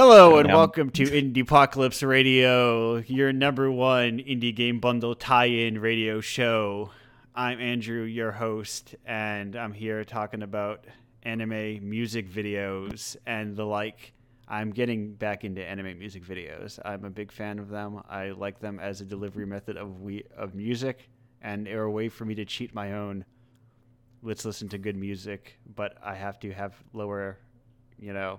Hello and welcome to Indie Apocalypse Radio, your number one indie game bundle tie-in radio show. I'm Andrew, your host, and I'm here talking about anime music videos and the like. I'm getting back into anime music videos. I'm a big fan of them. I like them as a delivery method of we of music, and they're a way for me to cheat my own. Let's listen to good music, but I have to have lower, you know,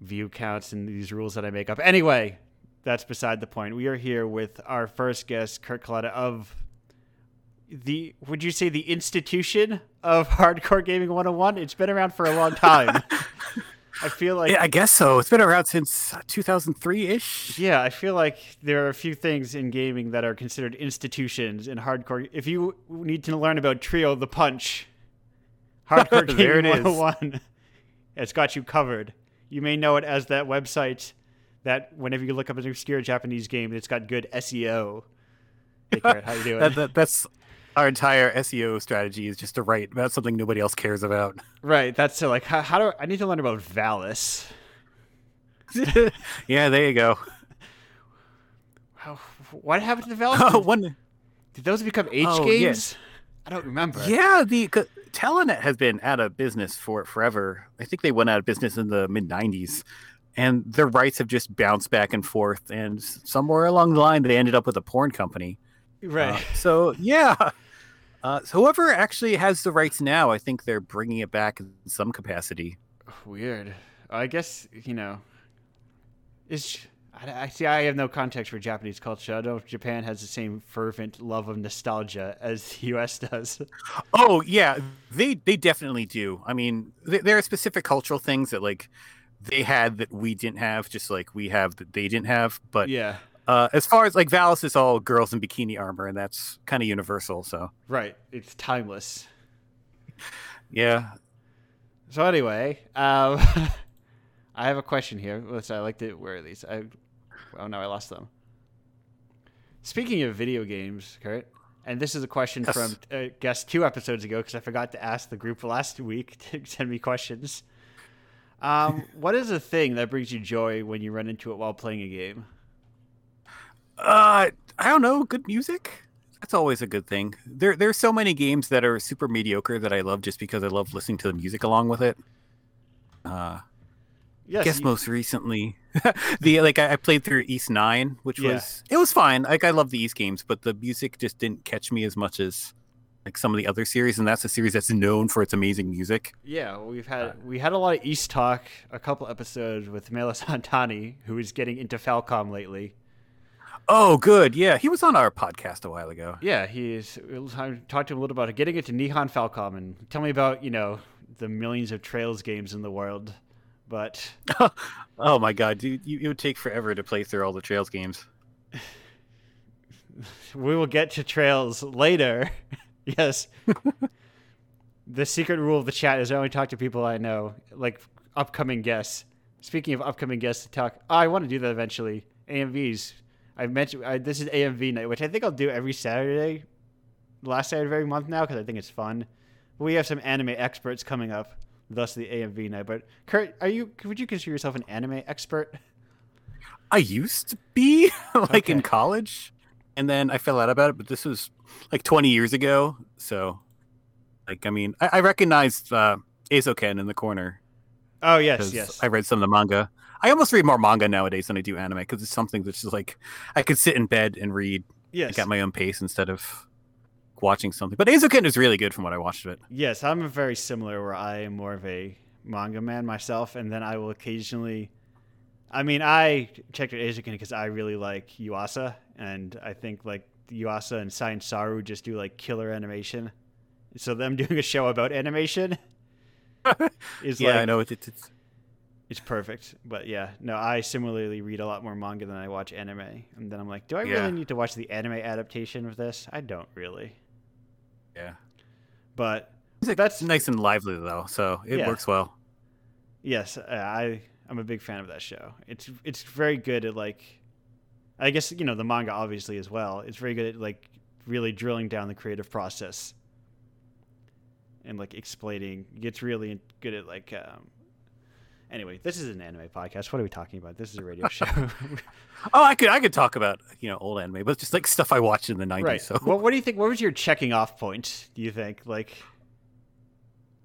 view counts and these rules that I make up. Anyway, that's beside the point. We are here with our first guest, Kurt Kalata of the would you say the institution of hardcore gaming 101 it's been around for a long time. I feel like yeah, i guess so. It's been around since uh, 2003-ish yeah i feel like there are a few things in gaming that are considered institutions in hardcore. If you need to learn about trio the punch hardcore gaming 101 it's got you covered you may know it as that website that whenever you look up an obscure Japanese game, it's got good SEO. Hey, how you doing? that, that, that's our entire SEO strategy is just to write about something nobody else cares about. Right. That's so like how, how do I need to learn about Valis? yeah, there you go. What happened to Valis? Oh, one. Did those become H oh, games? Yeah. I don't remember. Yeah, the Telenet has been out of business for forever. I think they went out of business in the mid '90s, and their rights have just bounced back and forth. And somewhere along the line, they ended up with a porn company. Right. Uh, so yeah. Uh, so whoever actually has the rights now, I think they're bringing it back in some capacity. Weird. I guess you know. Is I, I, see. I have no context for Japanese culture. I don't know if Japan has the same fervent love of nostalgia as the U.S. does. Oh yeah, they they definitely do. I mean, th- there are specific cultural things that like they had that we didn't have, just like we have that they didn't have. But yeah, uh, as far as like Valis is all girls in bikini armor, and that's kind of universal. So right, it's timeless. Yeah. So anyway, um, I have a question here. Let's. I like to. Where are these? I Oh no, I lost them. Speaking of video games, Kurt, and this is a question yes. from uh, guest two episodes ago because I forgot to ask the group last week to send me questions. Um, what is a thing that brings you joy when you run into it while playing a game? Uh, I don't know. Good music. That's always a good thing. There, there's so many games that are super mediocre that I love just because I love listening to the music along with it. Uh, Yes, I guess you... most recently, the like I, played through Ys Nine, which yeah. was it was fine. Like I love the Ys games, but the music just didn't catch me as much as like some of the other series, and that's a series that's known for its amazing music. Yeah, we've had uh, we had a lot of Ys talk, a couple episodes with Melis Antani, who is getting into Falcom lately. Oh, good. Yeah, he was on our podcast a while ago. Yeah, he's. I talked to him a little about getting into Nihon Falcom and tell me about you know the millions of Trails games in the world but oh my god, dude, you, it would take forever to play through all the Trails games. we will get to Trails later. yes. the secret rule of the chat is I only talk to people I know, like upcoming guests. Speaking of upcoming guests to talk, oh, I want to do that eventually. AMVs. I mentioned I, this is AMV night, which I think I'll do every Saturday, last Saturday of every month now because I think it's fun. We have some anime experts coming up thus the AMV night. But Kurt, are you? Would you consider yourself an anime expert? I used to be like okay. in college, and then I fell out about it. But this was like 20 years ago, so like I mean, I, I recognized uh, Eizouken in the corner. Oh yes, yes. I read some of the manga. I almost read more manga nowadays than I do anime because it's something that's just like I could sit in bed and read yes. at my own pace instead of watching something. But Eizouken is really good from what I watched of it. Yes, I'm very similar where I am more of a manga man myself, and then I will occasionally. I mean, I checked out Eizouken because I really like Yuasa, and I think like Yuasa and Science Saru just do like killer animation. So them doing a show about animation is yeah, like, I know it's, it's it's perfect. But yeah, no, I similarly read a lot more manga than I watch anime, and then I'm like, do I yeah. really need to watch the anime adaptation of this? I don't really. Yeah. But that's nice and lively though, so it yeah. works well. Yes, I I'm a big fan of that show. It's it's very good at like I guess you know the manga obviously as well. It's very good at like really drilling down the creative process and like explaining. It gets really good at like um, Anyway, this is an anime podcast. What are we talking about? This is a radio show. Oh, I could I could talk about you know old anime, but just like stuff I watched in the '90s. right. So, What, what do you think? What was your checking off point? Do you think? Like,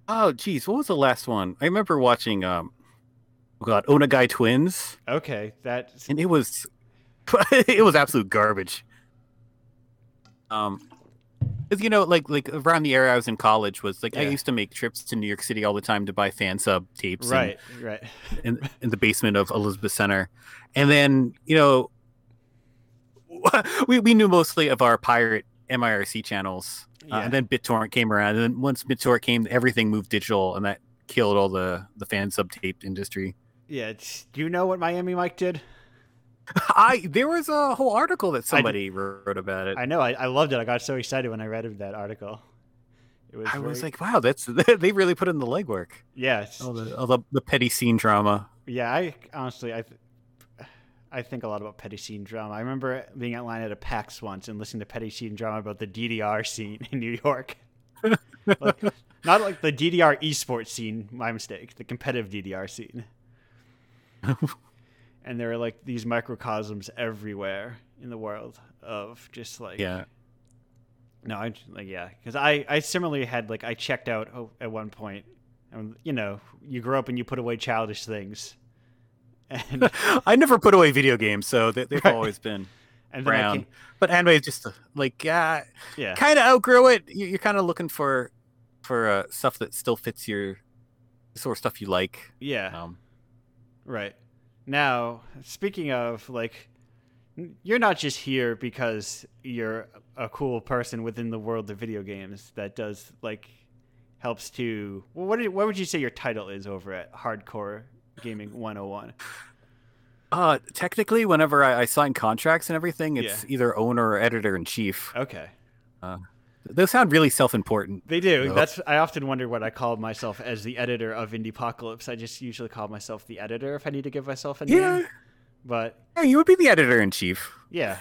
oh, geez, what was the last one? I remember watching. um Oh God, Onegai Twins, okay, that and it was it was absolute garbage. Um, you know, like like around the era I was in college was like I used to make trips to New York City all the time to buy fan sub tapes. and- right, right. in, in the basement of Elizabeth Center. And then, you know, we, we knew mostly of our pirate MIRC channels. Uh, and then BitTorrent came around. And then once BitTorrent came, everything moved digital and that killed all the, the fan sub tape industry. Yeah. it's- Do you know what Miami Mike did? I There was a whole article that somebody wrote about it. I know. I, I loved it. I got so excited when I read that article. It was. I was like, wow, that's they really put in the legwork. Yes, All the, all the, the petty scene drama. yeah. I honestly, I, th- I think a lot about petty scene drama. I remember being at line at a PAX once and listening to petty scene drama about the DDR scene in New York. like, not like the DDR esports scene. My mistake. The competitive DDR scene. And there are like these microcosms everywhere in the world of just like Yeah. No, I like yeah, because I I similarly had like I checked out oh, at one point, and you know you grow up and you put away childish things, and I never put away video games, so they, they've Right. always been and then I around. came, But anime is just like, uh, yeah kind of outgrow it. You- You're kind of looking for for uh, stuff that still fits your sort of stuff you like. yeah Um, right. Now speaking of like, you're not just here because you're a cool person within the world of video games that does like helps to well, what did, what would you say your title is over at Hardcore Gaming 101? uh, technically, whenever I, I sign contracts and everything, it's Yeah. either owner or editor in chief. Okay. Those sound really self-important. They do. No. That's. I often wonder what I call myself as the editor of Indie Apocalypse. I just usually call myself the editor if I need to give myself a name. Yeah, But yeah, you would be the editor in chief. yeah,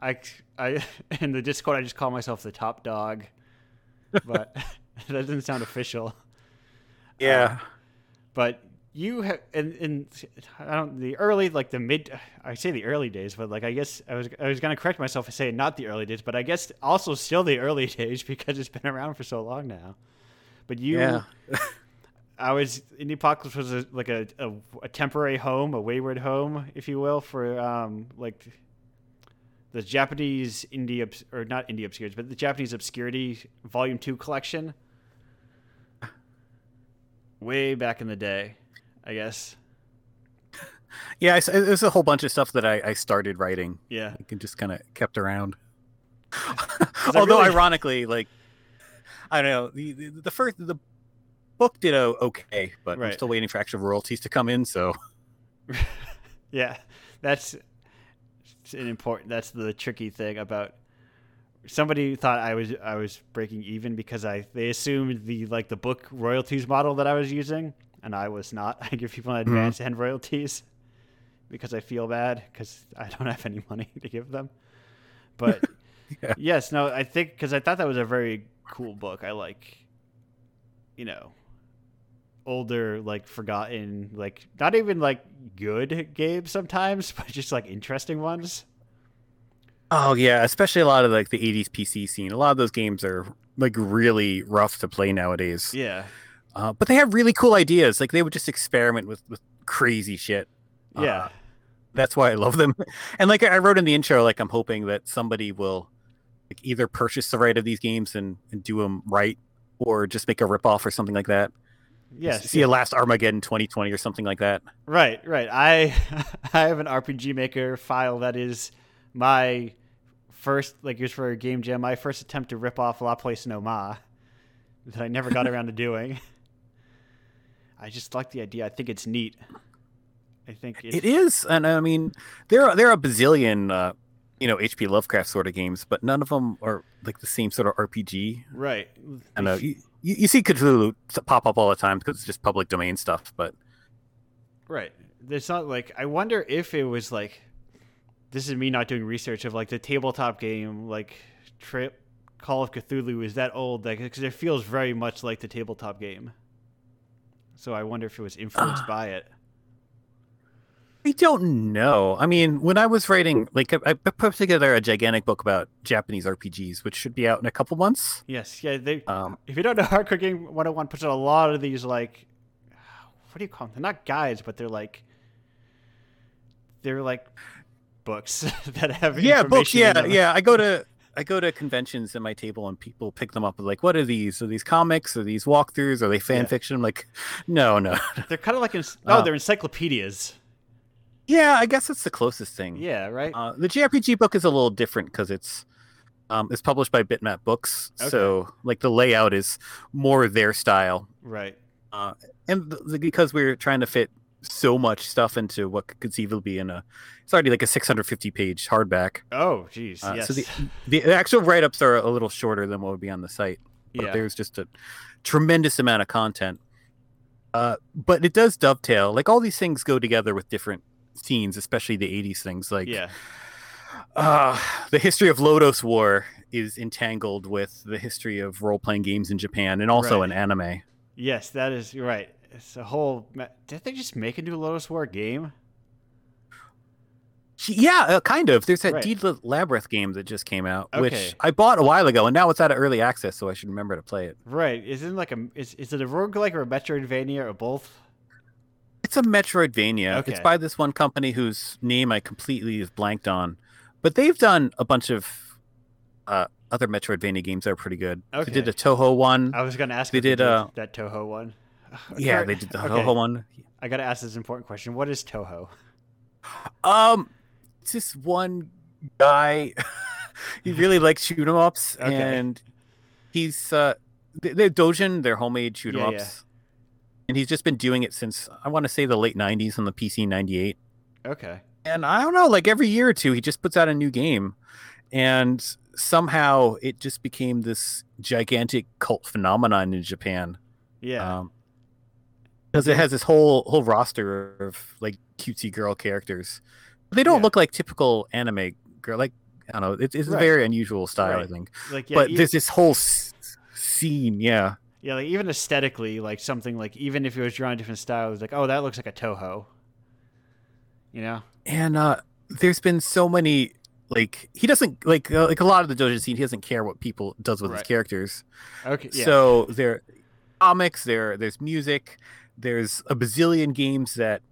I, I in the Discord I just call myself the top dog. But that doesn't sound official. Yeah, uh, But you have in, in I don't the early like the mid I say the early days, but like I guess I was I was gonna correct myself and say not the early days, but I guess also still the early days because it's been around for so long now. But you yeah. I was Indie Apocalypse was a, like a, a a temporary home, a wayward home, if you will, for um like the Japanese indie obs- or not indie obscurities, but the Japanese obscurity volume two collection. Way back in the day, I guess. Yeah, there's a whole bunch of stuff that I, I started writing. Yeah, I can just kind of kept around. Although, really- ironically, like I don't know, the, the the first the book did okay, but I'm still waiting for actual royalties to come in. So yeah, that's an important. That's the tricky thing about. Somebody thought I was I was breaking even because I they assumed the like the book royalties model that I was using, and I was not. I give people an hmm. advance and royalties because I feel bad because I don't have any money to give them. But Yeah. yes, no, I think because I thought that was a very cool book. I like, you know, older, like forgotten, like not even like good games sometimes, but just like interesting ones. Oh yeah, especially a lot of like the '80s PC scene. A lot of those games are like really rough to play nowadays. Yeah, Uh, but they have really cool ideas. Like they would just experiment with with crazy shit. yeah, Uh, that's why I love them. And like I wrote in the intro, like I'm hoping that somebody will like either purchase the right of these games and, and do them right, or just make a ripoff or something like that. yes, See a last Armageddon 2020 or something like that. right, right. I I have an RPG Maker file that is my first, like used for a game jam. My first attempt to rip off Laplace no Ma that I never got around to doing. I just like the idea. I think it's neat. I think it's, It is, and I mean, there are there are a bazillion, uh, you know, H.P. Lovecraft sort of games, but none of them are like the same sort of RPG. right. I know you, you see Cthulhu pop up all the time because it's just public domain stuff, but Right. There's not like I wonder if it was like this is me not doing research of like the tabletop game like tri- Call of Cthulhu is that old like because it feels very much like the tabletop game. So I wonder if it was influenced Uh, by it. I don't know. I mean, when I was writing, like, I, I put together a gigantic book about Japanese RPGs, which should be out in a couple months. Yes, yeah. They, Um, if you don't know, Hardcore Game 101 puts out a lot of these like, what do you call them? They're not guides, but they're like, they're like books that have yeah, books. Yeah, yeah. I go to I go to conventions in my table, and people pick them up. Like, what are these? Are these comics? Are these walkthroughs? Are they fan Yeah. fiction? I'm like, no, no. They're kind of like, oh, Uh, they're encyclopedias. yeah, I guess it's the closest thing. Yeah, right. Uh, the JRPG book is a little different because it's um, it's published by Bitmap Books, Okay. so like the layout is more their style, right. and th- th- because we're trying to fit so much stuff into what could conceivably be in a it's already like a 650 page hardback. Oh, geez Uh, yes. So the, the actual write ups are a little shorter than what would be on the site. But yeah. there's just a tremendous amount of content. Uh, but it does dovetail. Like all these things go together with different scenes, especially the 80s things. Like yeah. uh, the history of Lodoss War is entangled with the history of role playing games in Japan and also Right. an anime. Yes, that is you're right. It's a whole. Did they just make a new Lodoss War game? Yeah, uh, kind of. There's that Right. Deedlit Labyrinth game that just came out, Okay. which I bought a while ago, and now it's out of early access, so I should remember to play it. Right. Isn't like a is, is it a roguelike or a Metroidvania or both? It's a Metroidvania. Okay. It's by this one company whose name I completely is blanked on, but they've done a bunch of uh, other Metroidvania games that are pretty good. Okay. They did a Touhou one. I was gonna ask. They if they did, uh, that Touhou one. yeah, they did the okay, Touhou one. I gotta ask this important question. What is Touhou? Um, it's this one guy. he really likes shoot 'em ups, Okay. and he's uh, they- they're Dojin, they're homemade shoot 'em Yeah, ups, and he's just been doing it since I want to say the late '90s on the PC '98. Okay. And I don't know, like every year or two, he just puts out a new game, and somehow it just became this gigantic cult phenomenon in Japan. Yeah. Um, because it has this whole whole roster of like cutesy girl characters. They don't Yeah. look like typical anime girl. Like I don't know, it's, it's Right. a very unusual style, I think. like yeah. but there's this whole s- scene, yeah. yeah. Like even aesthetically, like something like even if it was drawn in different styles, like oh that looks like a Touhou. You know. And uh there's been so many like he doesn't like uh, like a lot of the dojo scene. He doesn't care what people does with Right. his characters. Okay. Yeah. So there comics, there there's music, there's a bazillion games that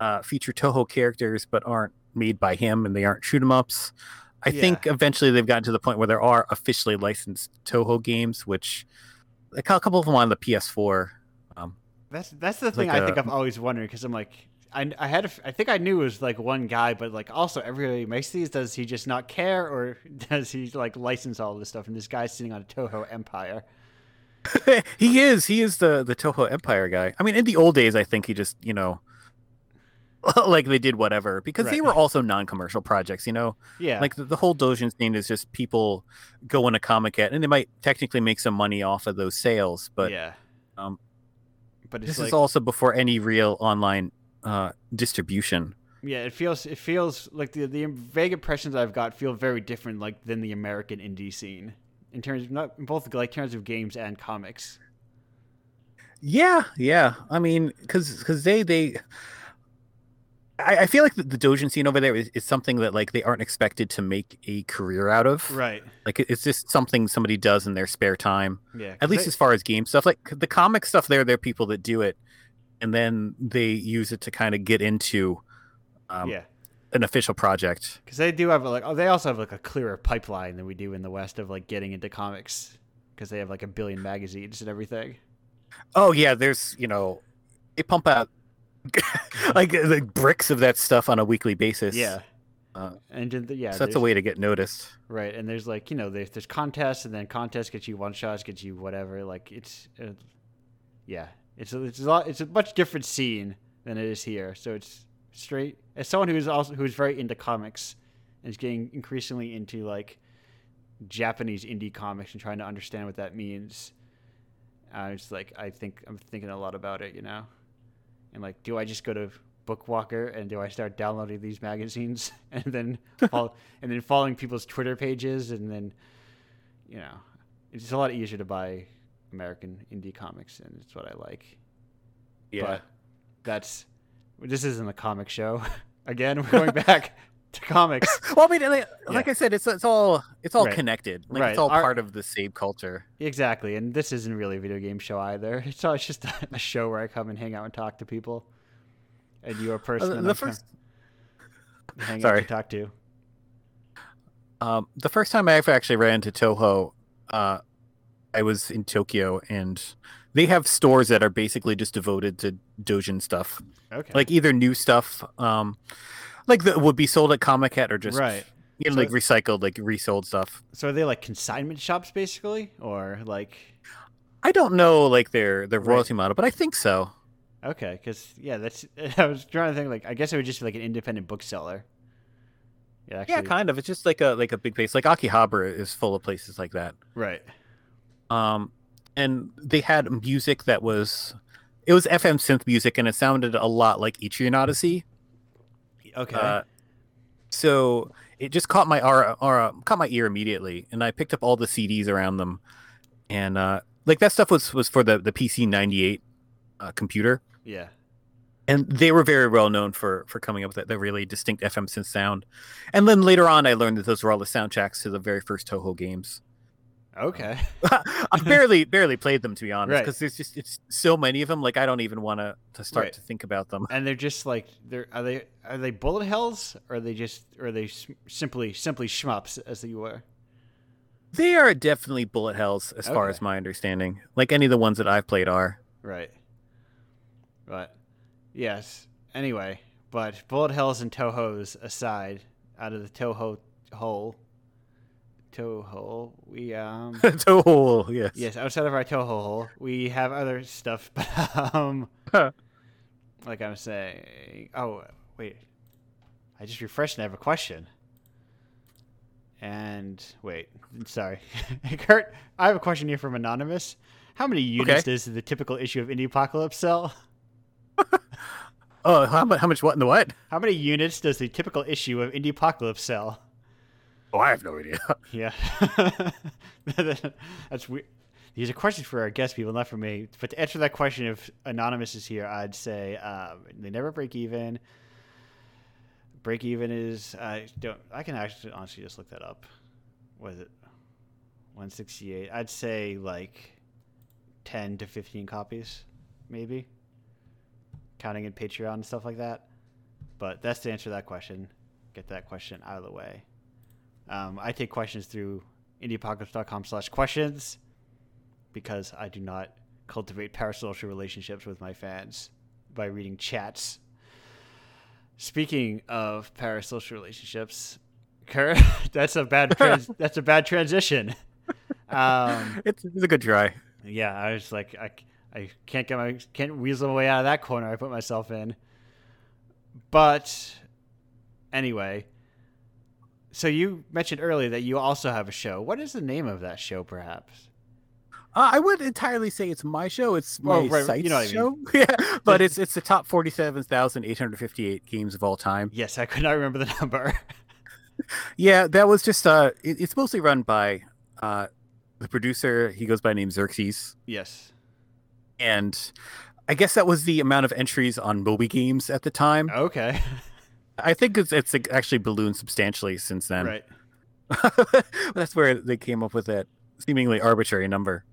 uh, feature Touhou characters but aren't made by him and they aren't shoot 'em ups. I Yeah. think eventually they've gotten to the point where there are officially licensed Touhou games, which a couple of them on the PS4. Um, That's that's the thing like I think I've always wondered because I'm like I, I had a I think I knew it was like one guy, but like also everybody makes these. Does he just not care, or does he like license all this stuff? And this guy's sitting on a Touhou empire. he is. He is the the Touhou Empire guy. I mean, in the old days, I think he just you know. like they did whatever because they were also non-commercial projects you know? Yeah, like the, the whole dojin scene is just people go in a comic at and they might technically make some money off of those sales but yeah, um, but it's this like is also before any real online uh, distribution. Yeah, it feels it feels like the the vague impressions I've got feel very different like than the American indie scene in terms of not both like terms of games and comics. yeah yeah i mean because because they they I, I feel like the, the dojin scene over there is, is something that like they aren't expected to make a career out of Right. like it's just something somebody does in their spare time Yeah. at least they- as far as game stuff like the comic stuff there there are people that do it and then they use it to kind of get into um, yeah. An official project Because they do have like oh, they also have like a clearer pipeline than we do in the West of like getting into comics because they have like a billion magazines and everything. oh yeah there's you know they pump out like the bricks of that stuff on a weekly basis Yeah. Uh, and yeah, so that's a way to get noticed right. And there's like you know there's there's contests and then contests get you one shots, get you whatever. Like it's uh, yeah, it's a, it's a lot. It's a much different scene than it is here. So it's straight as someone who's also who's very into comics and is getting increasingly into like Japanese indie comics and trying to understand what that means. I was like I think I'm thinking a lot about it, you know, and like, do I just go to Bookwalker and do I start downloading these magazines and then follow, and then following people's Twitter pages and then, you know, it's a lot easier to buy American indie comics and it's what I like. Yeah. But that's this isn't a comic show. Again, we're going back to comics. well, I mean, like, like I said, it's it's all it's all Right. connected. Like Right. it's all Our- part of the same culture. Exactly, and this isn't really a video game show either. It's, all, it's just a, show where I come and hang out and talk to people. And you're a person Uh, the I'm first hang out sorry. to talk to. um, the first time I ever actually ran into Touhou, uh, I was in Tokyo, and they have stores that are basically just devoted to Dojin stuff, Okay. like either new stuff, um, like that would be sold at Comiket, or just right. you know, So like recycled, like resold stuff. So are they like consignment shops basically, or like I don't know like their their Right. royalty model, but I think so. okay? Because yeah, that's I was trying to think like I guess it would just be like an independent bookseller. Yeah, actually, Yeah, kind of. It's just like a like a big place. Like Akihabara is full of places like that. right. Um, and they had music that was, it was FM synth music, and it sounded a lot like Etrian Odyssey. Okay. Uh, so it just caught my aura, aura, caught my ear immediately, and I picked up all the CDs around them, and uh, like that stuff was was for the the PC ninety eight uh, computer, yeah. and they were very well known for for coming up with that, that really distinct FM synth sound. And then later on, I learned that those were all the soundtracks to the very first Touhou games. Okay. Um, I barely barely played them to be honest, Right. because there's just it's so many of them. Like I don't even want to to start Right. to think about them. and they're just like they're are they are they bullet hells or are they just or are they simply simply shmups as you were? They are definitely bullet hells, as far as my understanding. Like any of the ones that I've played are. Right. But yes. Anyway, but bullet hells and Touhou's aside, out of the Touhou hole, Touhou, we um oh yes. yes, outside of our Touhou hole, we have other stuff. But um, like I'm saying, oh wait, I just refreshed and I have a question. And wait, sorry, Kurt, I have a question here from anonymous. How many units Okay. does the typical issue of Indie Apocalypse sell? Oh, how much? How much? What in the what? How many units does the typical issue of Indie Apocalypse sell? Oh, I have no idea. Yeah, that's weird. These are questions for our guest people, not for me. But to answer that question, if anonymous is here, I'd say um, they never break even. Break even is I don't. I can actually honestly just look that up. Was it one sixty eight? I'd say like ten to fifteen copies, maybe. Counting in Patreon and stuff like that. But that's to answer that question. Get that question out of the way. Um, I take questions through indieapocalypse.com slash questions because I do not cultivate parasocial relationships with my fans by reading chats. Speaking of parasocial relationships, Kurt, that's a bad trans- that's a bad transition. Um, It's, it's a good try. yeah, I was like, I, I can't get my can't weasel my way out of that corner I put myself in. But anyway, so you mentioned earlier that you also have a show. What is the name of that show, perhaps? Uh, I wouldn't entirely say it's my show. It's my Oh, right, site's you know I show. yeah, but it's it's the top forty-seven thousand eight hundred fifty-eight games of all time. Yes, I could not remember the number. Yeah, that was just uh, it, it's mostly run by uh, the producer. He goes by the name Xerxes, yes. and I guess that was the amount of entries on Moby Games at the time. Okay. I think it's it's actually ballooned substantially since then. right. That's where they came up with that seemingly arbitrary number.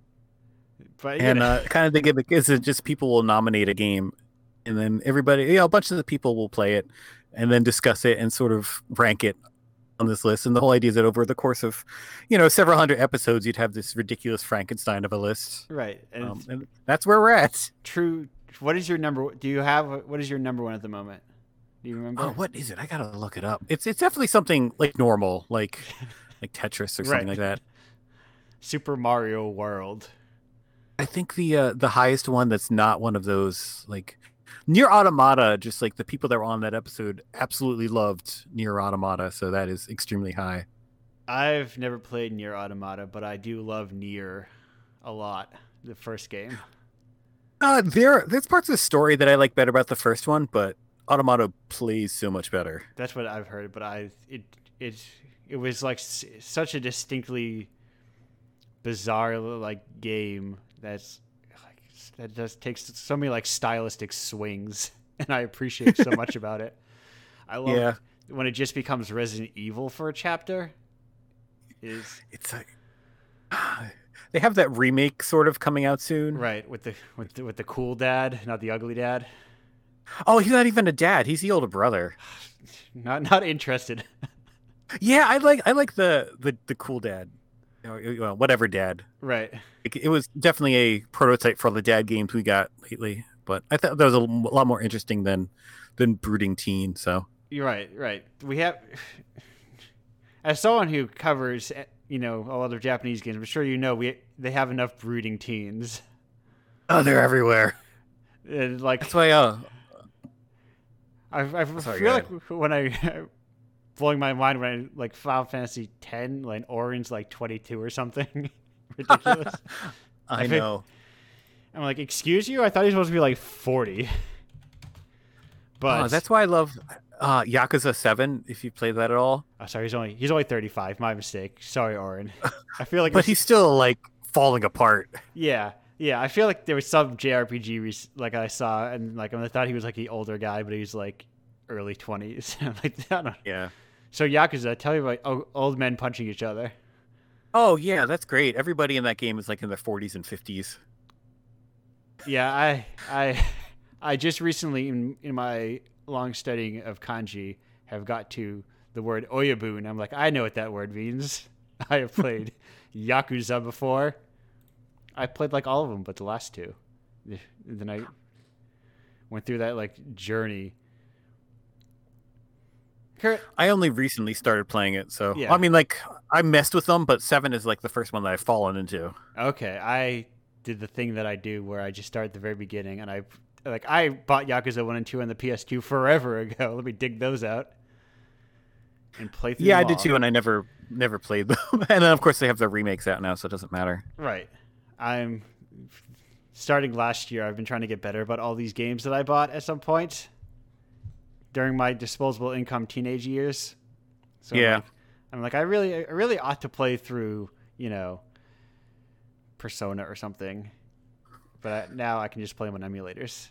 But And uh, kind of the gimmick is that just people will nominate a game, and then everybody, you know, a bunch of the people will play it, and then discuss it and sort of rank it on this list. And the whole idea is that over the course of, you know, several hundred episodes, you'd have this ridiculous Frankenstein of a list. right. And Um, and that's where we're at. true. What is your number? Do you have what is your number one at the moment? Do you remember? Oh, what is it? I gotta look it up. It's it's definitely something like normal, like like Tetris or something Right. like that. Super Mario World. I think the uh, the highest one that's not one of those like NieR Automata just like the people that were on that episode absolutely loved NieR Automata so that is extremely high I've never played NieR Automata, but I do love NieR a lot. The first game. uh there there's parts of the story that i like better about the first one but automata plays so much better That's what I've heard, but I it it it was like s- such a distinctly bizarre like game that's like that just takes so many like stylistic swings, and I appreciate so much about it. I love Yeah. when it just becomes Resident Evil for a chapter. Is It's like they have that remake sort of coming out soon. right with the with the, with the cool dad, not the ugly dad. Oh, he's not even a dad. He's the older brother. Not not interested. Yeah, I like I like the the, the cool dad. You know, well, whatever dad. right. It, it was definitely a prototype for the dad games we got lately, but I thought that was a lot more interesting than than brooding teen. So You're right, right. We have, as someone who covers, eh, you know, a lot of Japanese games, I'm sure you know we they have enough brooding teens. oh, they're everywhere. And like, That's why. Uh, I, I Sorry, feel like when I blowing my mind when I like Final Fantasy X, like Orange, like 22 or something ridiculous. I I think- know. I'm like, excuse you? I thought he was supposed to be like 40. But Oh, that's why I love uh, Yakuza Seven. If you played that at all, oh, sorry, he's only he's only 35. My mistake. Sorry, Auron. I feel like but he's still like falling apart. Yeah, yeah. I feel like there was some JRPG rec- like I saw, and like I thought he was like the older guy, but he was like early twenties. like I don't. Yeah. So Yakuza, tell me about oh, old men punching each other. Oh yeah, that's great. Everybody in that game is like in their 40s and 50s. Yeah, I I I just recently in in my long studying of kanji have got to the word oyabu, and I'm like, I know what that word means. I have played Yakuza before. I played like all of them, but the last two. Then I went through that like journey. Kurt, I only recently started playing it, so Yeah. I mean, like I messed with them, but seven is like the first one that I've fallen into. Okay, I did the thing that I do where I just start at the very beginning, and I like I bought Yakuza one and two on the PS2 forever ago. Let me dig those out and play through. Yeah, I them did all. too, and I never never played them. and then of course they have the remakes out now, so it doesn't matter. Right, I'm starting last year. I've been trying to get better about all these games that I bought at some point during my disposable income teenage years. So I'm Yeah. like, I'm like, I really, I really ought to play through, you know, Persona or something. But I, now I can just play them on emulators.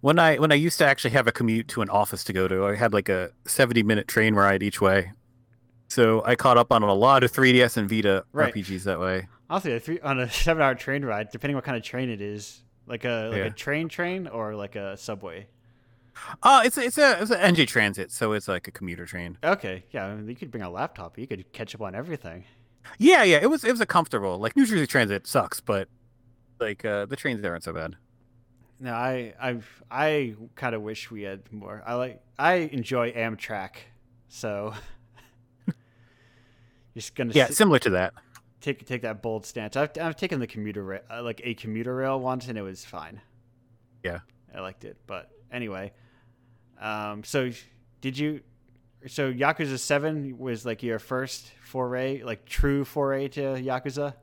When I when I used to actually have a commute to an office to go to, I had like a 70 minute train ride each way. So I caught up on a lot of 3DS and Vita Right. RPGs that way. Honestly, a three, on a seven-hour train ride, depending what kind of train it is, like a like Yeah. a train train or like a subway. Oh, it's a, it's a it's an NJ Transit, so it's like a commuter train. Okay, yeah, I mean, you could bring a laptop. You could catch up on everything. Yeah, yeah, it was it was a comfortable. Like New Jersey Transit sucks, but like uh, the trains there aren't so bad. No, I I I kind of wish we had more. I like I enjoy Amtrak, so just gonna Yeah, sit- similar to that. Take take that bold stance. I've I've taken the commuter rail, uh, like a commuter rail once, and it was fine. Yeah. I liked it. But anyway, um, so did you? So Yakuza Seven was like your first foray, like true foray to Yakuza.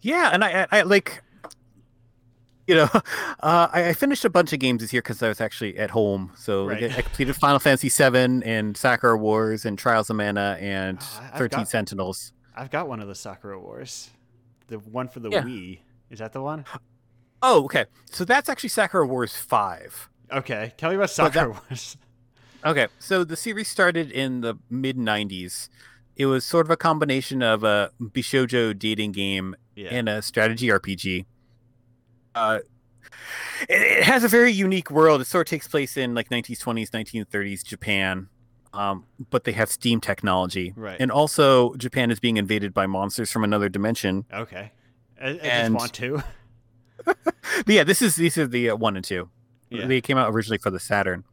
Yeah, and I, I, I like, you know, uh, I, I finished a bunch of games this year because I was actually at home. So Right. I, I completed Final Fantasy VII and Sakura Wars and Trials of Mana and Oh, Thirteen got- Sentinels. I've got one of the Sakura Wars, the one for the Yeah. Wii. Is that the one? Oh, okay. So that's actually Sakura Wars Five. Okay, tell me about But that- Sakura Wars. Okay, so the series started in the mid '90s. It was sort of a combination of a bishojo dating game Yeah. and a strategy RPG. Uh, it, it has a very unique world. It sort of takes place in like 1920s, 1930s Japan, um, but they have steam technology. Right. And also, Japan is being invaded by monsters from another dimension. okay. I, I just want to. Yeah, this is these are the uh, one and two. Yeah. They came out originally for the Saturn.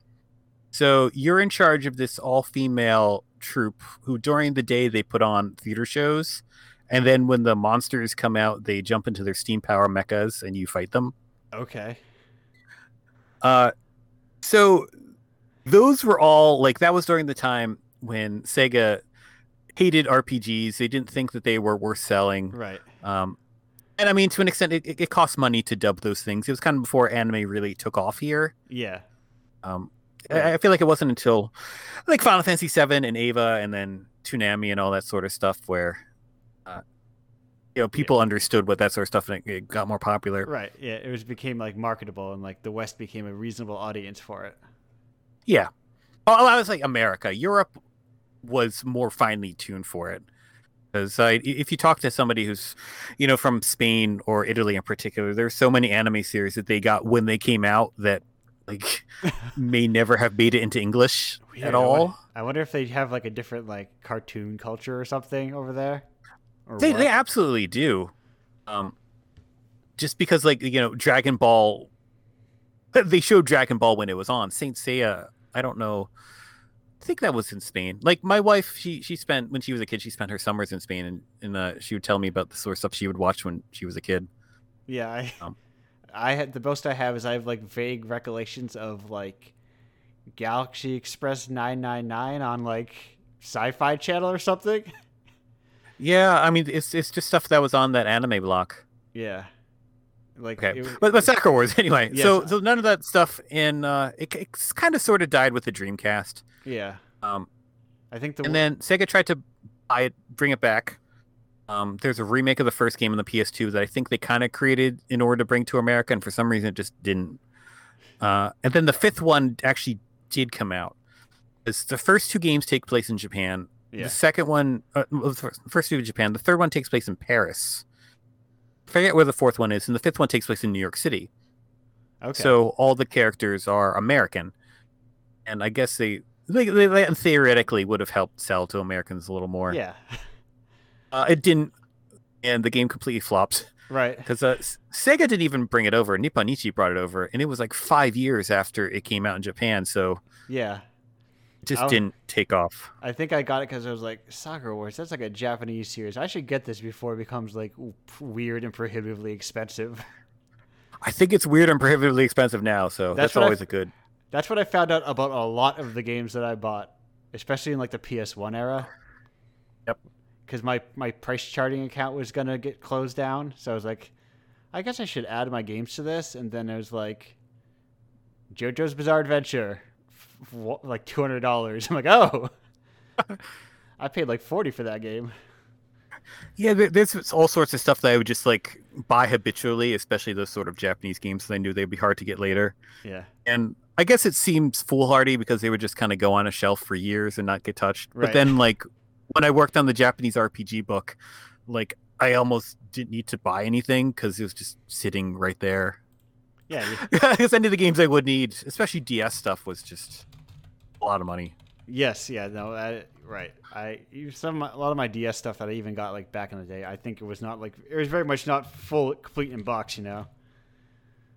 So you're in charge of this all-female troupe who, during the day, they put on theater shows, and then when the monsters come out, they jump into their steam power mechas and you fight them. Okay. Uh, so those were all like that was during the time when Sega hated RPGs. They didn't think that they were worth selling. Right. Um, and I mean, to an extent, it, it, it costs money to dub those things. It was kind of before anime really took off here. Yeah. Um, Right. I, I feel like it wasn't until like Final Fantasy VII and Eva and then Toonami and all that sort of stuff where uh, you know people understood what that sort of stuff and it got more popular. Right. Yeah. It was became like marketable, and like the West became a reasonable audience for it. Yeah. Oh, I was like America. Europe was more finely tuned for it. Because uh, if you talk to somebody who's, you know, from Spain or Italy in particular, there's so many anime series that they got when they came out that like may never have made it into English Yeah, at I all. wonder- I wonder if they have like a different like cartoon culture or something over there. They, what? they absolutely do. Um, just because, like you know, Dragon Ball, they showed Dragon Ball when it was on. Saint Seiya, I don't know. I think that was in Spain. Like my wife, she she spent when she was a kid, she spent her summers in Spain, and and uh, she would tell me about the sort of stuff she would watch when she was a kid. Yeah, I, Um, I had the most I have is I have like vague recollections of like Galaxy Express nine nine nine on like Sci-Fi Channel or something. Yeah, I mean, it's it's just stuff that was on that anime block. Yeah, like Okay, it- but but Sakura Wars anyway. So so none of that stuff in uh, it, it's kind of sort of died with the Dreamcast. yeah, Um, I think the and one- then Sega tried to buy it, bring it back. Um, there's a remake of the first game on the PS2 that I think they kind of created in order to bring to America, and for some reason it just didn't. Uh, and then the fifth one actually did come out. It's the first two games take place in Japan. yeah, The second one, uh, well, the first, the first two in Japan. The third one takes place in Paris. Forget where the fourth one is, and the fifth one takes place in New York City. okay, So all the characters are American, and I guess they they, they, theoretically would have helped sell to Americans a little more. yeah, Uh, it didn't, and the game completely flopped right, because uh, Sega didn't even bring it over. Nippon Ichi brought it over, and it was like five years after it came out in Japan, so yeah. Just didn't take off. I think I got it because I was like, Sakura Wars. That's like a Japanese series. I should get this before it becomes like weird and prohibitively expensive. I think it's weird and prohibitively expensive now, so That's that's, always a good. That's what I found out about a lot of the games that I bought, especially in like the PS1 era. Yep. Because my my price charting account was gonna get closed down, so I was like, I guess I should add my games to this, and then it was like, JoJo's Bizarre Adventure, like two hundred dollars. I'm like, oh, I paid like forty for that game. Yeah, there, there's all sorts of stuff that I would just like buy habitually, especially those sort of Japanese games that I knew they'd be hard to get later. Yeah, and I guess it seems foolhardy because they would just kind of go on a shelf for years and not get touched. Right. But then, like when I worked on the Japanese RPG book, like I almost didn't need to buy anything because it was just sitting right there. Yeah, Because any of the games I would need, especially DS stuff, was just a lot of money. Yes, yeah, no, I, right. I some a lot of my DS stuff that I even got like back in the day. I think it was not like it was very much not full, complete in box. You know.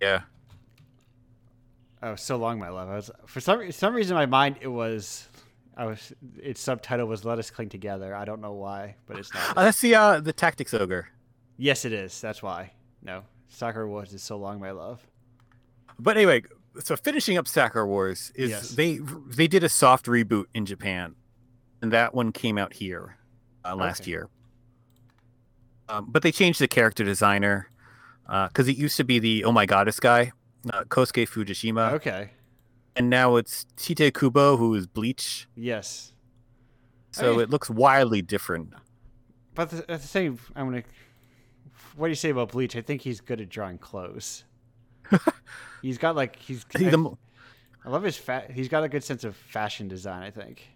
Yeah. Oh, so long, my love. I was for some some reason in my mind it was. I was its subtitle was "Let Us Cling Together." I don't know why, but it's Oh, not. that's the uh, the Tactics Ogre. yes, it is. That's why. No, Sakura Wars is so long, my love. But anyway, so finishing up Sakura Wars is Yes. they they did a soft reboot in Japan, and that one came out here uh, last Okay. year. Um, but they changed the character designer because it used to be the Oh My Goddess guy, uh, Kosuke Fujishima, Okay. and now it's Tite Kubo, who is Bleach. Yes, So Hey. it looks wildly different. but the, at the same, I'm gonna. What do you say about Bleach? I think he's good at drawing clothes. he's got like he's. I the I love his fat. He's got a good sense of fashion design. I think.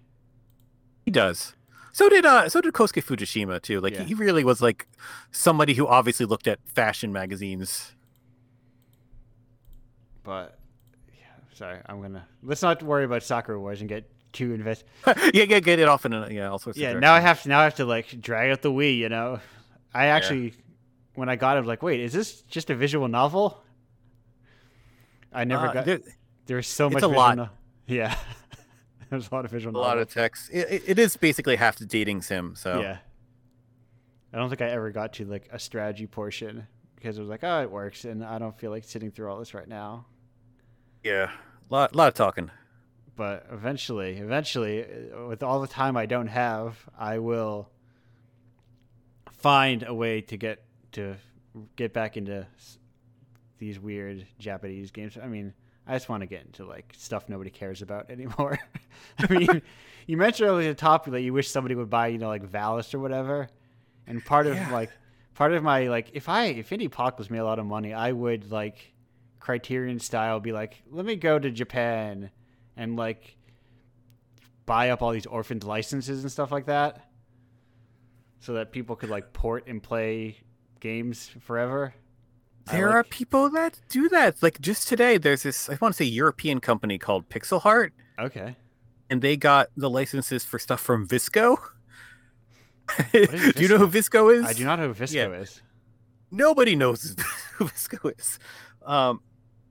He does. So did uh so did Kosuke Fujishima too. Like Yeah. he really was like somebody who obviously looked at fashion magazines. But yeah, sorry, I'm gonna let's not worry about Sakura Wars and get too invest. yeah, yeah, get it off in a, yeah, all sorts Yeah, of now I have to now I have to like drag out the Wii. You know, I actually when I got it, I was like, wait, is this just a visual novel? I never Uh, got. there- There's so it's much. a lot. yeah, there's a lot of visual. a lot of text. It, it- is basically half the dating sim. So Yeah. I don't think I ever got to like a strategy portion because it was like, oh, it works, and I don't feel like sitting through all this right now. yeah, lot lot of talking. But eventually, eventually, uh, with all the time I don't have, I will find a way to get to get back into these weird Japanese games. I mean, I just want to get into like stuff nobody cares about anymore. I mean, you mentioned earlier at the top that you wish somebody would buy, you know, like Valis or whatever, and part of Yeah. like part of my like if I if Indie Apocalypse made a lot of money, I would like Criterion style be like, let me go to Japan and like buy up all these orphaned licenses and stuff like that, so that people could like port and play games forever. There like- are people that do that. Like just today, there's this I want to say European company called Pixel Heart, okay. and they got the licenses for stuff from Visco. is do you know who Visco is? I do not know who Visco Yeah. is. Nobody knows who Visco is. Um,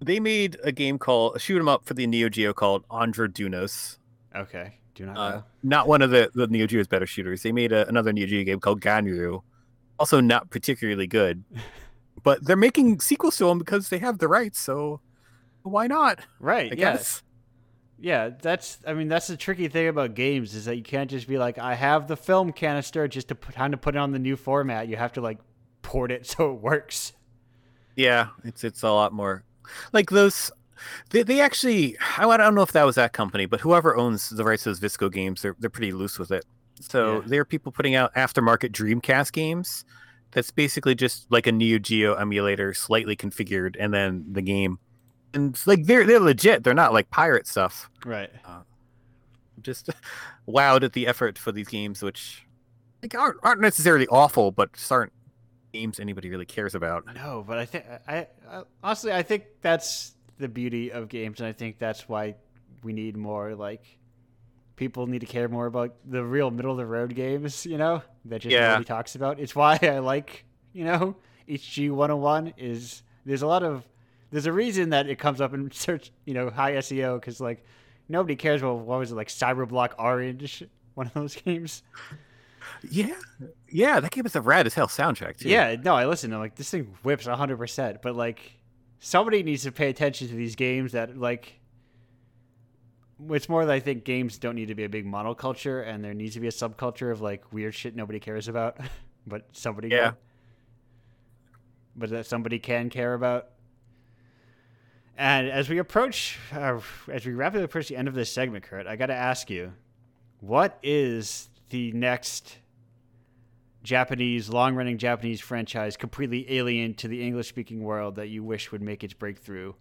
they made a game called a shoot 'em up for the Neo Geo called Andro Dunos. Okay, do not Uh, not one of the, the Neo Geo's better shooters. They made a, another Neo Geo game called Ganryu, also not particularly good. But they're making sequels to them because they have the rights, so why not? Right. I yeah. guess. Yeah, that's. I mean, that's the tricky thing about games is that you can't just be like, I have the film canister just to put, time to put it on the new format. You have to like port it so it works. Yeah, it's it's a lot more like those. They, they actually, I don't know if that was that company, but whoever owns the rights to those Visco games, they're they're pretty loose with it. So Yeah. there are people putting out aftermarket Dreamcast games. That's basically just like a Neo Geo emulator, slightly configured, and then the game. And it's like they're they're legit. They're not like pirate stuff. Right. Uh, just wowed at the effort for these games, which like aren't aren't necessarily awful, but just aren't games anybody really cares about. No, but I think I, I honestly I think that's the beauty of games, and I think that's why we need more like people need to care more about the real middle of the road games. You know that just Yeah. nobody talks about. It's why I like you know HG 101 is there's a lot of there's a reason that it comes up in search you know high SEO because like nobody cares about what was it like Cyberblock Orange one of those games. Yeah, yeah, that game is a rad as hell soundtrack too. Yeah, no, I listen. I'm like, this thing whips 100%. But, like, somebody needs to pay attention to these games that, like, it's more that I think games don't need to be a big monoculture and there needs to be a subculture of, like, weird shit nobody cares about, but somebody Yeah. can. But that somebody can care about. And as we approach, uh, as we rapidly approach the end of this segment, Kurt, I got to ask you, what is the next Japanese, long running Japanese franchise completely alien to the English speaking world that you wish would make its breakthrough?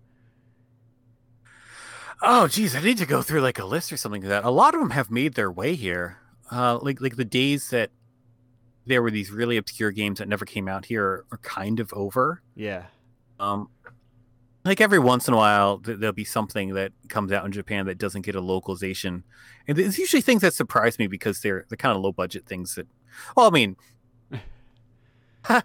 Oh, geez, I need to go through like a list or something like that. A lot of them have made their way here. Uh, like like the days that there were these really obscure games that never came out here are, kind of over. Yeah. Um, like every once in a while, th- there'll be something that comes out in Japan that doesn't get a localization, and it's usually things that surprise me because they're they're kind of low budget things that. Well, I mean, I,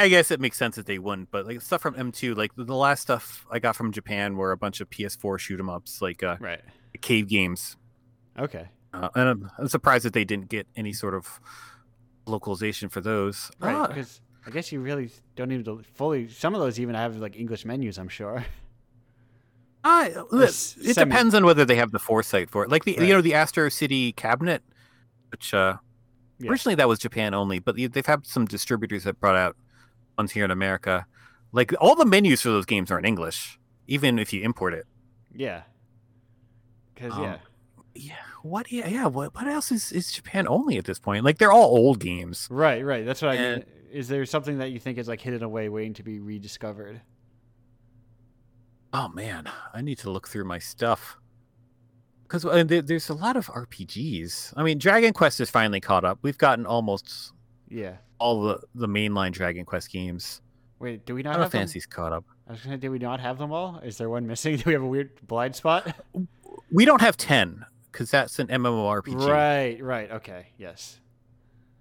I guess it makes sense that they wouldn't, but like stuff from M2, like the, last stuff I got from Japan were a bunch of PS4 shoot 'em ups, like uh, Right. cave games, Okay. uh, and I'm, I'm surprised that they didn't get any sort of localization for those. Right. Uh, Because I guess you really don't need to fully. Some of those even have like English menus, I'm sure. I, s- it semi- depends on whether they have the foresight for it. Like the Right. you know the Astro City cabinet, which uh, Yeah. originally that was Japan only, but they- they've had some distributors that brought out ones here in America. Like all the menus for those games are in English, even if you import it. Yeah. Because, Um, yeah. Yeah, what? Yeah, yeah. What? What else is is Japan only at this point? Like they're all old games. Right, right. That's what I mean. Is there something that you think is like hidden away, waiting to be rediscovered? Oh man, I need to look through my stuff because uh, there, there's a lot of RPGs. I mean, Dragon Quest is finally caught up. We've gotten almost Yeah. all the the mainline Dragon Quest games. Wait, do we not don't have if them? Fantasy's caught up. I was gonna, did we not have them all? Is there one missing? Do we have a weird blind spot? We don't have ten because that's an MMORPG. Right, right. Okay, yes.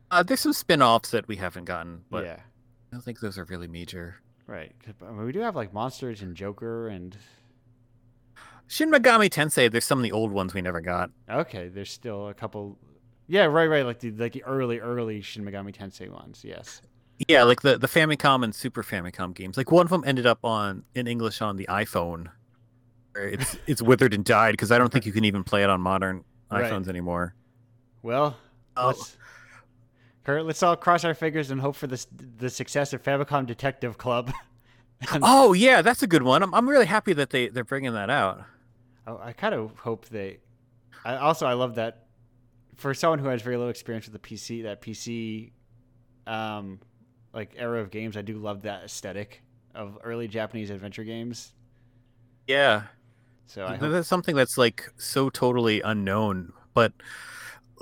Uh, there's some spin-offs that we haven't gotten, but yeah, I don't think those are really major. Right. I mean, we do have like monsters and Joker and Shin Megami Tensei, there's some of the old ones we never got. okay. There's still a couple. Yeah, right, right. Like the like the early, early Shin Megami Tensei ones. Yes. Yeah, like the the Famicom and Super Famicom games. Like one of them ended up on in English on the iPhone. It's it's withered and died because I don't think you can even play it on modern Right. iPhones anymore. Well, Oh. let's, Kurt, let's all cross our fingers and hope for the the success of Famicom Detective Club. Oh yeah, that's a good one. I'm I'm really happy that they they're bringing that out. Oh, I kind of hope they. I also I love that for someone who has very little experience with the PC, that PC, um, like era of games, I do love that aesthetic of early Japanese adventure games. Yeah, So I Th- hope, that's something that's like so totally unknown, but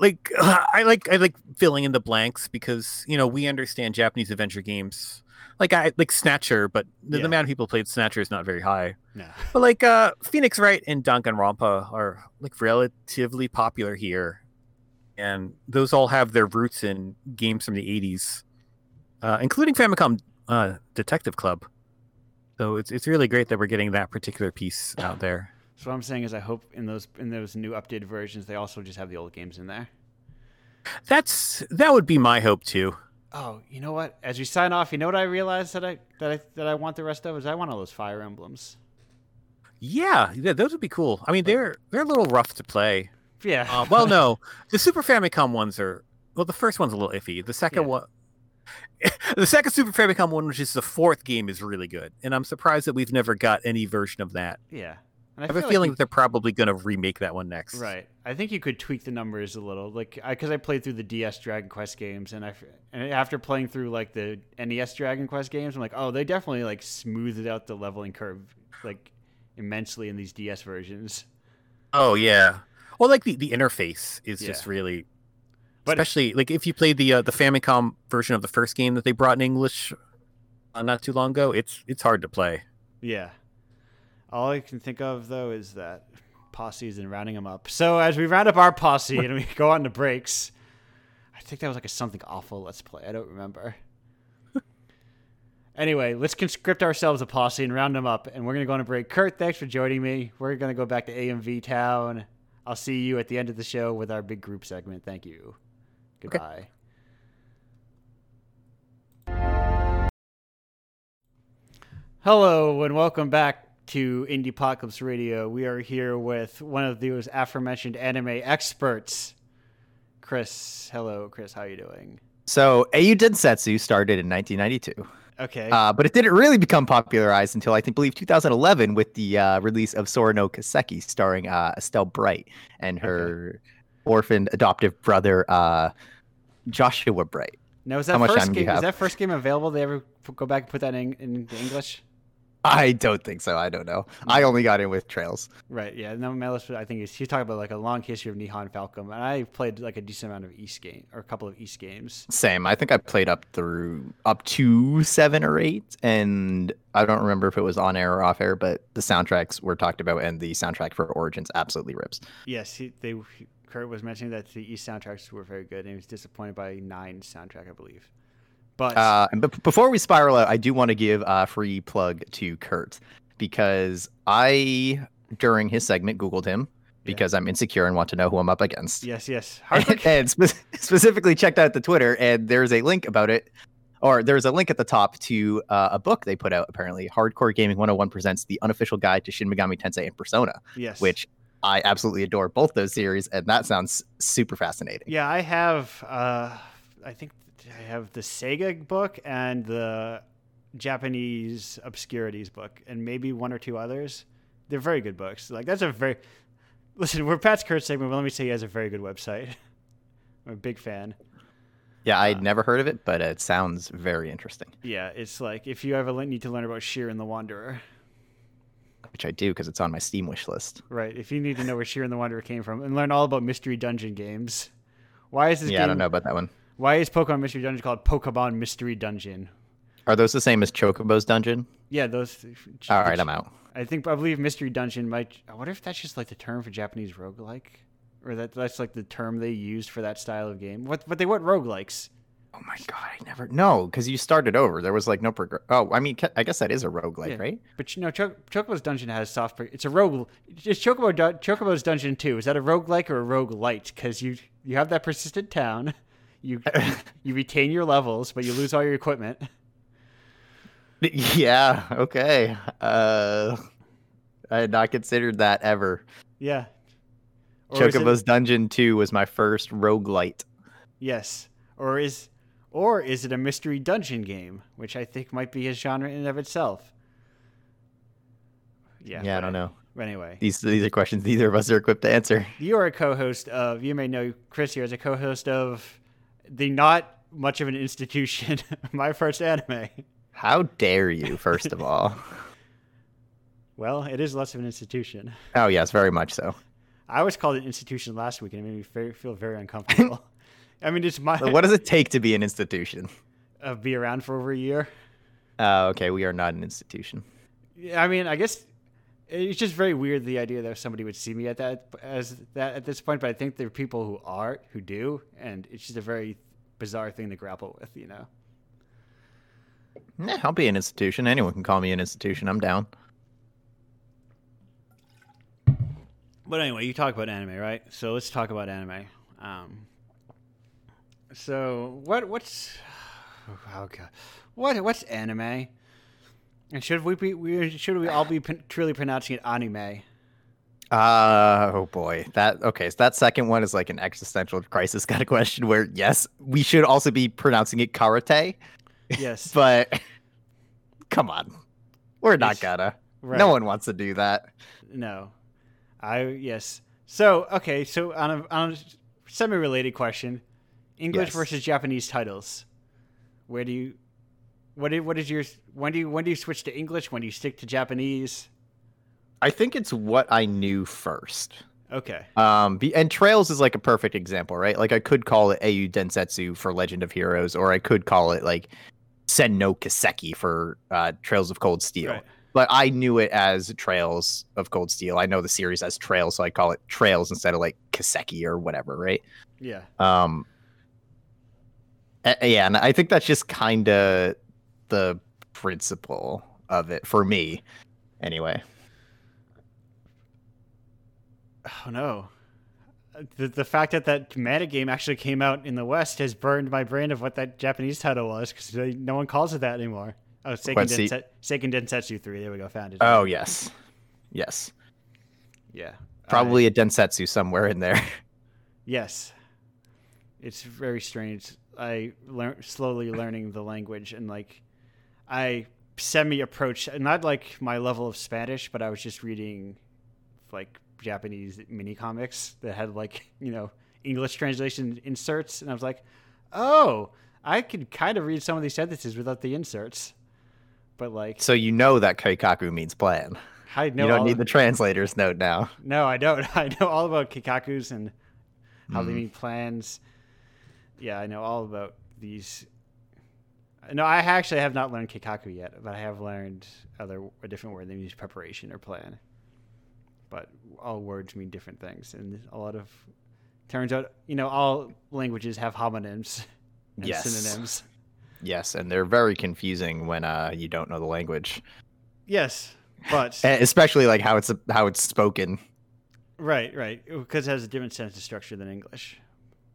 like I like I like filling in the blanks because you know we understand Japanese adventure games. Like I like Snatcher, but the, Yeah. the amount of people played Snatcher is not very high. no. But like uh Phoenix Wright and Danganronpa are like relatively popular here. And those all have their roots in games from the 80s. Uh, including Famicom uh, Detective Club. So it's it's really great that we're getting that particular piece out there. So what I'm saying is, I hope in those in those new updated versions, they also just have the old games in there. That's that would be my hope too. Oh, you know what? As we sign off, you know what I realized that I that I that I want the rest of is I want all those Fire Emblems. Yeah, yeah, those would be cool. I mean, they're they're a little rough to play. Yeah. Uh, well, no, the Super Famicom ones are. Well, the first one's a little iffy. The second Yeah. one, the second Super Famicom one, which is the fourth game, is really good. And I'm surprised that we've never got any version of that. yeah. And I have a like feeling you- they're probably going to remake that one next. Right. I think you could tweak the numbers a little, like because I, played through the DS Dragon Quest games, and I and after playing through like the NES Dragon Quest games, I'm like, oh, they definitely like smoothed out the leveling curve like immensely in these DS versions. Oh yeah. Well, like the, the interface is just really, But- especially like if you played the uh, the Famicom version of the first game that they brought in English uh, not too long ago, it's it's hard to play. Yeah. All I can think of though is that posses and rounding them up. So as we round up our posse and we go on to breaks, I think that was like a something awful let's play. I don't remember. anyway, let's conscript ourselves a posse and round them up, and we're gonna go on a break. Kurt, thanks for joining me. We're gonna go back to AMV Town. I'll see you at the end of the show with our big group segment. Thank you. Goodbye. Hello and welcome back to Indie Apocalypse Radio. We are here with one of those aforementioned anime experts, Chris. Hello, Chris. How are you doing? So Eiyuu Densetsu started in 1992, Okay. uh, but it didn't really become popularized until I think believe 2011 with the uh, release of Sora no Kiseki, starring uh, Estelle Bright and her orphaned adoptive brother uh, Joshua Bright. now, is how that much first time do you game? Is that first game available? They ever go back and put that in, in English? I don't think so. I don't know. I mm. only got in with Trails. Right. Yeah. No, Melis, I think he's, he's talking about like a long history of Nihon Falcom, and I played like a decent amount of Ys game or a couple of Ys games. Same. I think I played up through up to seven or eight, and I don't remember if it was on air or off air, but the soundtracks were talked about, and the soundtrack for Origins absolutely rips. Yes, he, they. Kurt was mentioning that the Ys soundtracks were very good, and he was disappointed by nine soundtrack, I believe. But Uh, but before we spiral out, I do want to give a free plug to Kurt because I, during his segment, Googled him because I'm insecure and want to know who I'm up against. yes, yes, And, and spe- specifically checked out the Twitter, and there's a link about it, or there's a link at the top to uh, a book they put out. Apparently, Hardcore Gaming 101 presents the unofficial guide to Shin Megami Tensei and Persona, yes, which I absolutely adore both those series, and that sounds super fascinating. Yeah, I have. Uh, I think I have the Sega book and the Japanese obscurities book, and maybe one or two others. They're very good books. Like that's a very. Listen, we're Pat's Kurt segment, but let me say he has a very good website. I'm a big fan. Yeah, Uh, I'd never heard of it, but it sounds very interesting, Yeah, it's like if you ever need to learn about Shiren the Wanderer, which I do because it's on my Steam wish list. right? If you need to know where Shiren the Wanderer came from and learn all about Mystery Dungeon games, why is this Yeah, game? I don't know about that one. Why is Pokemon Mystery Dungeon called Pokemon Mystery Dungeon? Are those the same as Chocobo's dungeon? Yeah, those. All right, I'm out. I think I believe Mystery Dungeon might. I wonder if that's just like the term for Japanese roguelike, or that that's like the term they used for that style of game. What? But they weren't roguelikes. Oh my god, I never no, because you started over. There was like no progress. Oh, I mean, I guess that is a roguelike, Yeah. right? But you know, Cho- Chocobo's Dungeon has soft. pro- It's a rogue. It's Chocobo. Dun- Chocobo's Dungeon too. Is that a roguelike or a roguelite? Because you you have that persistent town. You you retain your levels, but you lose all your equipment. Yeah. Okay. Uh, I had not considered that ever. Yeah. Or is it- Chocobo's Dungeon Two was my first roguelite. Yes. Or is or is it a mystery dungeon game, which I think might be a genre in and of itself? Yeah. Yeah, I don't know. but Anyway, These these are questions neither of us are equipped to answer. you are a co-host of. You may know Chris here as a co-host of the not much of an institution. my first anime. How dare you? First of all. Well, it is less of an institution. Oh yes, very much so. I was called an institution last week, and it made me very, feel very uncomfortable. I mean, it's my What does it take to be an institution? uh, be around for over a year. Uh, okay, we are not an institution. I mean, I guess it's just very weird the idea that somebody would see me at that as that at this point. But I think there are people who are who do, and it's just a very bizarre thing to grapple with, you know. Yeah, I'll be an institution. Anyone can call me an institution. I'm down. But anyway, you talk about anime, right? So let's talk about anime. Um, so what what's oh god, what what's anime? And should we be we should we all be pr- truly pronouncing it anime? Uh, oh boy. That okay. So that second one is like an existential crisis kind of question. Where yes, we should also be pronouncing it karate, Yes, but come on, we're not gonna. right. No one wants to do that. No, I yes. So okay, so on a, on a semi-related question, English Yes. versus Japanese titles. Where do you, what do, what is your when do you when do you switch to English? When do you stick to Japanese? I think it's what I knew first. Okay, Um, and Trails is like a perfect example, right? Like I could call it Eiyuu Densetsu for Legend of Heroes, or I could call it like Sen no Kiseki for uh, Trails of Cold Steel. Right. But I knew it as Trails of Cold Steel. I know the series as Trails, so I call it Trails instead of like Kiseki or whatever, right? yeah, Um, yeah, and I think that's just kind of the principle of it for me, anyway. oh no. The, the fact that that Mana game actually came out in the West has burned my brain of what that Japanese title was because no one calls it that anymore. Oh, Seiken, Densetsu 3. There we go, found it. Oh yes, yes, yeah. Probably a Densetsu somewhere in there. Yes. It's very strange. I learn slowly learning the language and like I semi approach not like my level of Spanish, but I was just reading like Japanese mini comics that had like, you know, English translation inserts and I was like, "Oh, I could kind of read some of these sentences without the inserts." But like So you know that Kikaku means plan. I know you don't need the translator's note now. No, I don't. I know all about kikakus and how Hmm. they mean plans. Yeah, I know all about these. No, I actually have not learned kikaku yet, but I have learned other a different word. They use preparation or plan. But all words mean different things, and a lot of turns out, you know, all languages have homonyms and Yes. synonyms. Yes, and they're very confusing when uh, you don't know the language, Yes, but Eh, especially like how it's how it's spoken. right, right, because it has a different sense of structure than English.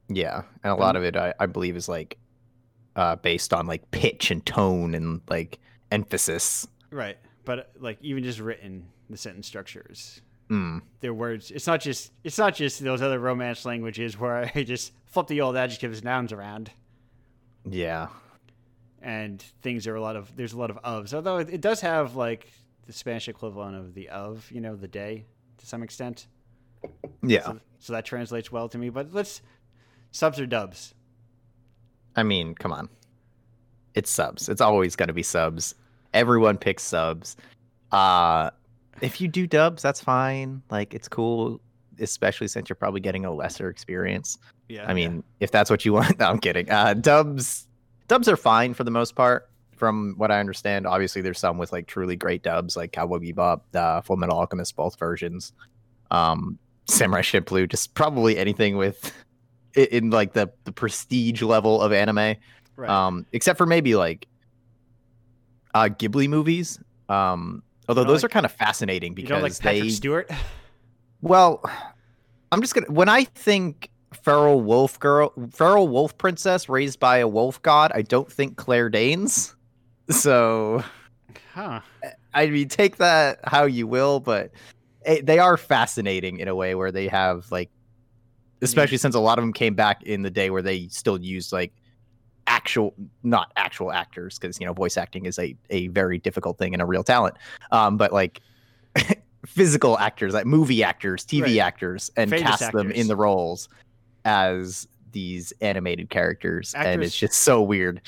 Yeah, and a lot of it, I, I believe, is like uh, based on like pitch and tone and like emphasis. Right, but like even just written, the sentence structures, Mm. their words. It's not just it's not just those other romance languages where I just flip the old adjectives and nouns around, Yeah, and things are a lot of there's a lot of ofs. Although it, it does have like the Spanish equivalent of the of, you know, the day to some extent. yeah. So, so that translates well to me. But let's subs or dubs. I mean, come on, it's subs. It's always got to be subs. Everyone picks subs. Uh if you do dubs, that's fine. Like it's cool, especially since you're probably getting a lesser experience. Yeah, I mean, if that's what you want. No, I'm kidding. Uh, dubs, dubs are fine for the most part, from what I understand. Obviously, there's some with like truly great dubs, like Cowboy Bebop, uh, Full Metal Alchemist, both versions. Um, Samurai Champloo, just probably anything with in like the the prestige level of anime. right. Um, except for maybe like uh Ghibli movies. Um, although those like- are kind of fascinating you because don't like Patrick they Stewart? well, I'm just gonna when I think feral wolf girl, feral wolf princess raised by a wolf god, I don't think Claire Danes. So Huh. I mean, take that how you will, but it, they are fascinating in a way where they have like, especially since a lot of them came back in the day where they still used like actual, not actual actors, because you know voice acting is a a very difficult thing and a real talent. Um, but like physical actors, like movie actors, TV Right. actors, and Famous cast them in the roles as these animated characters, and it's just so weird.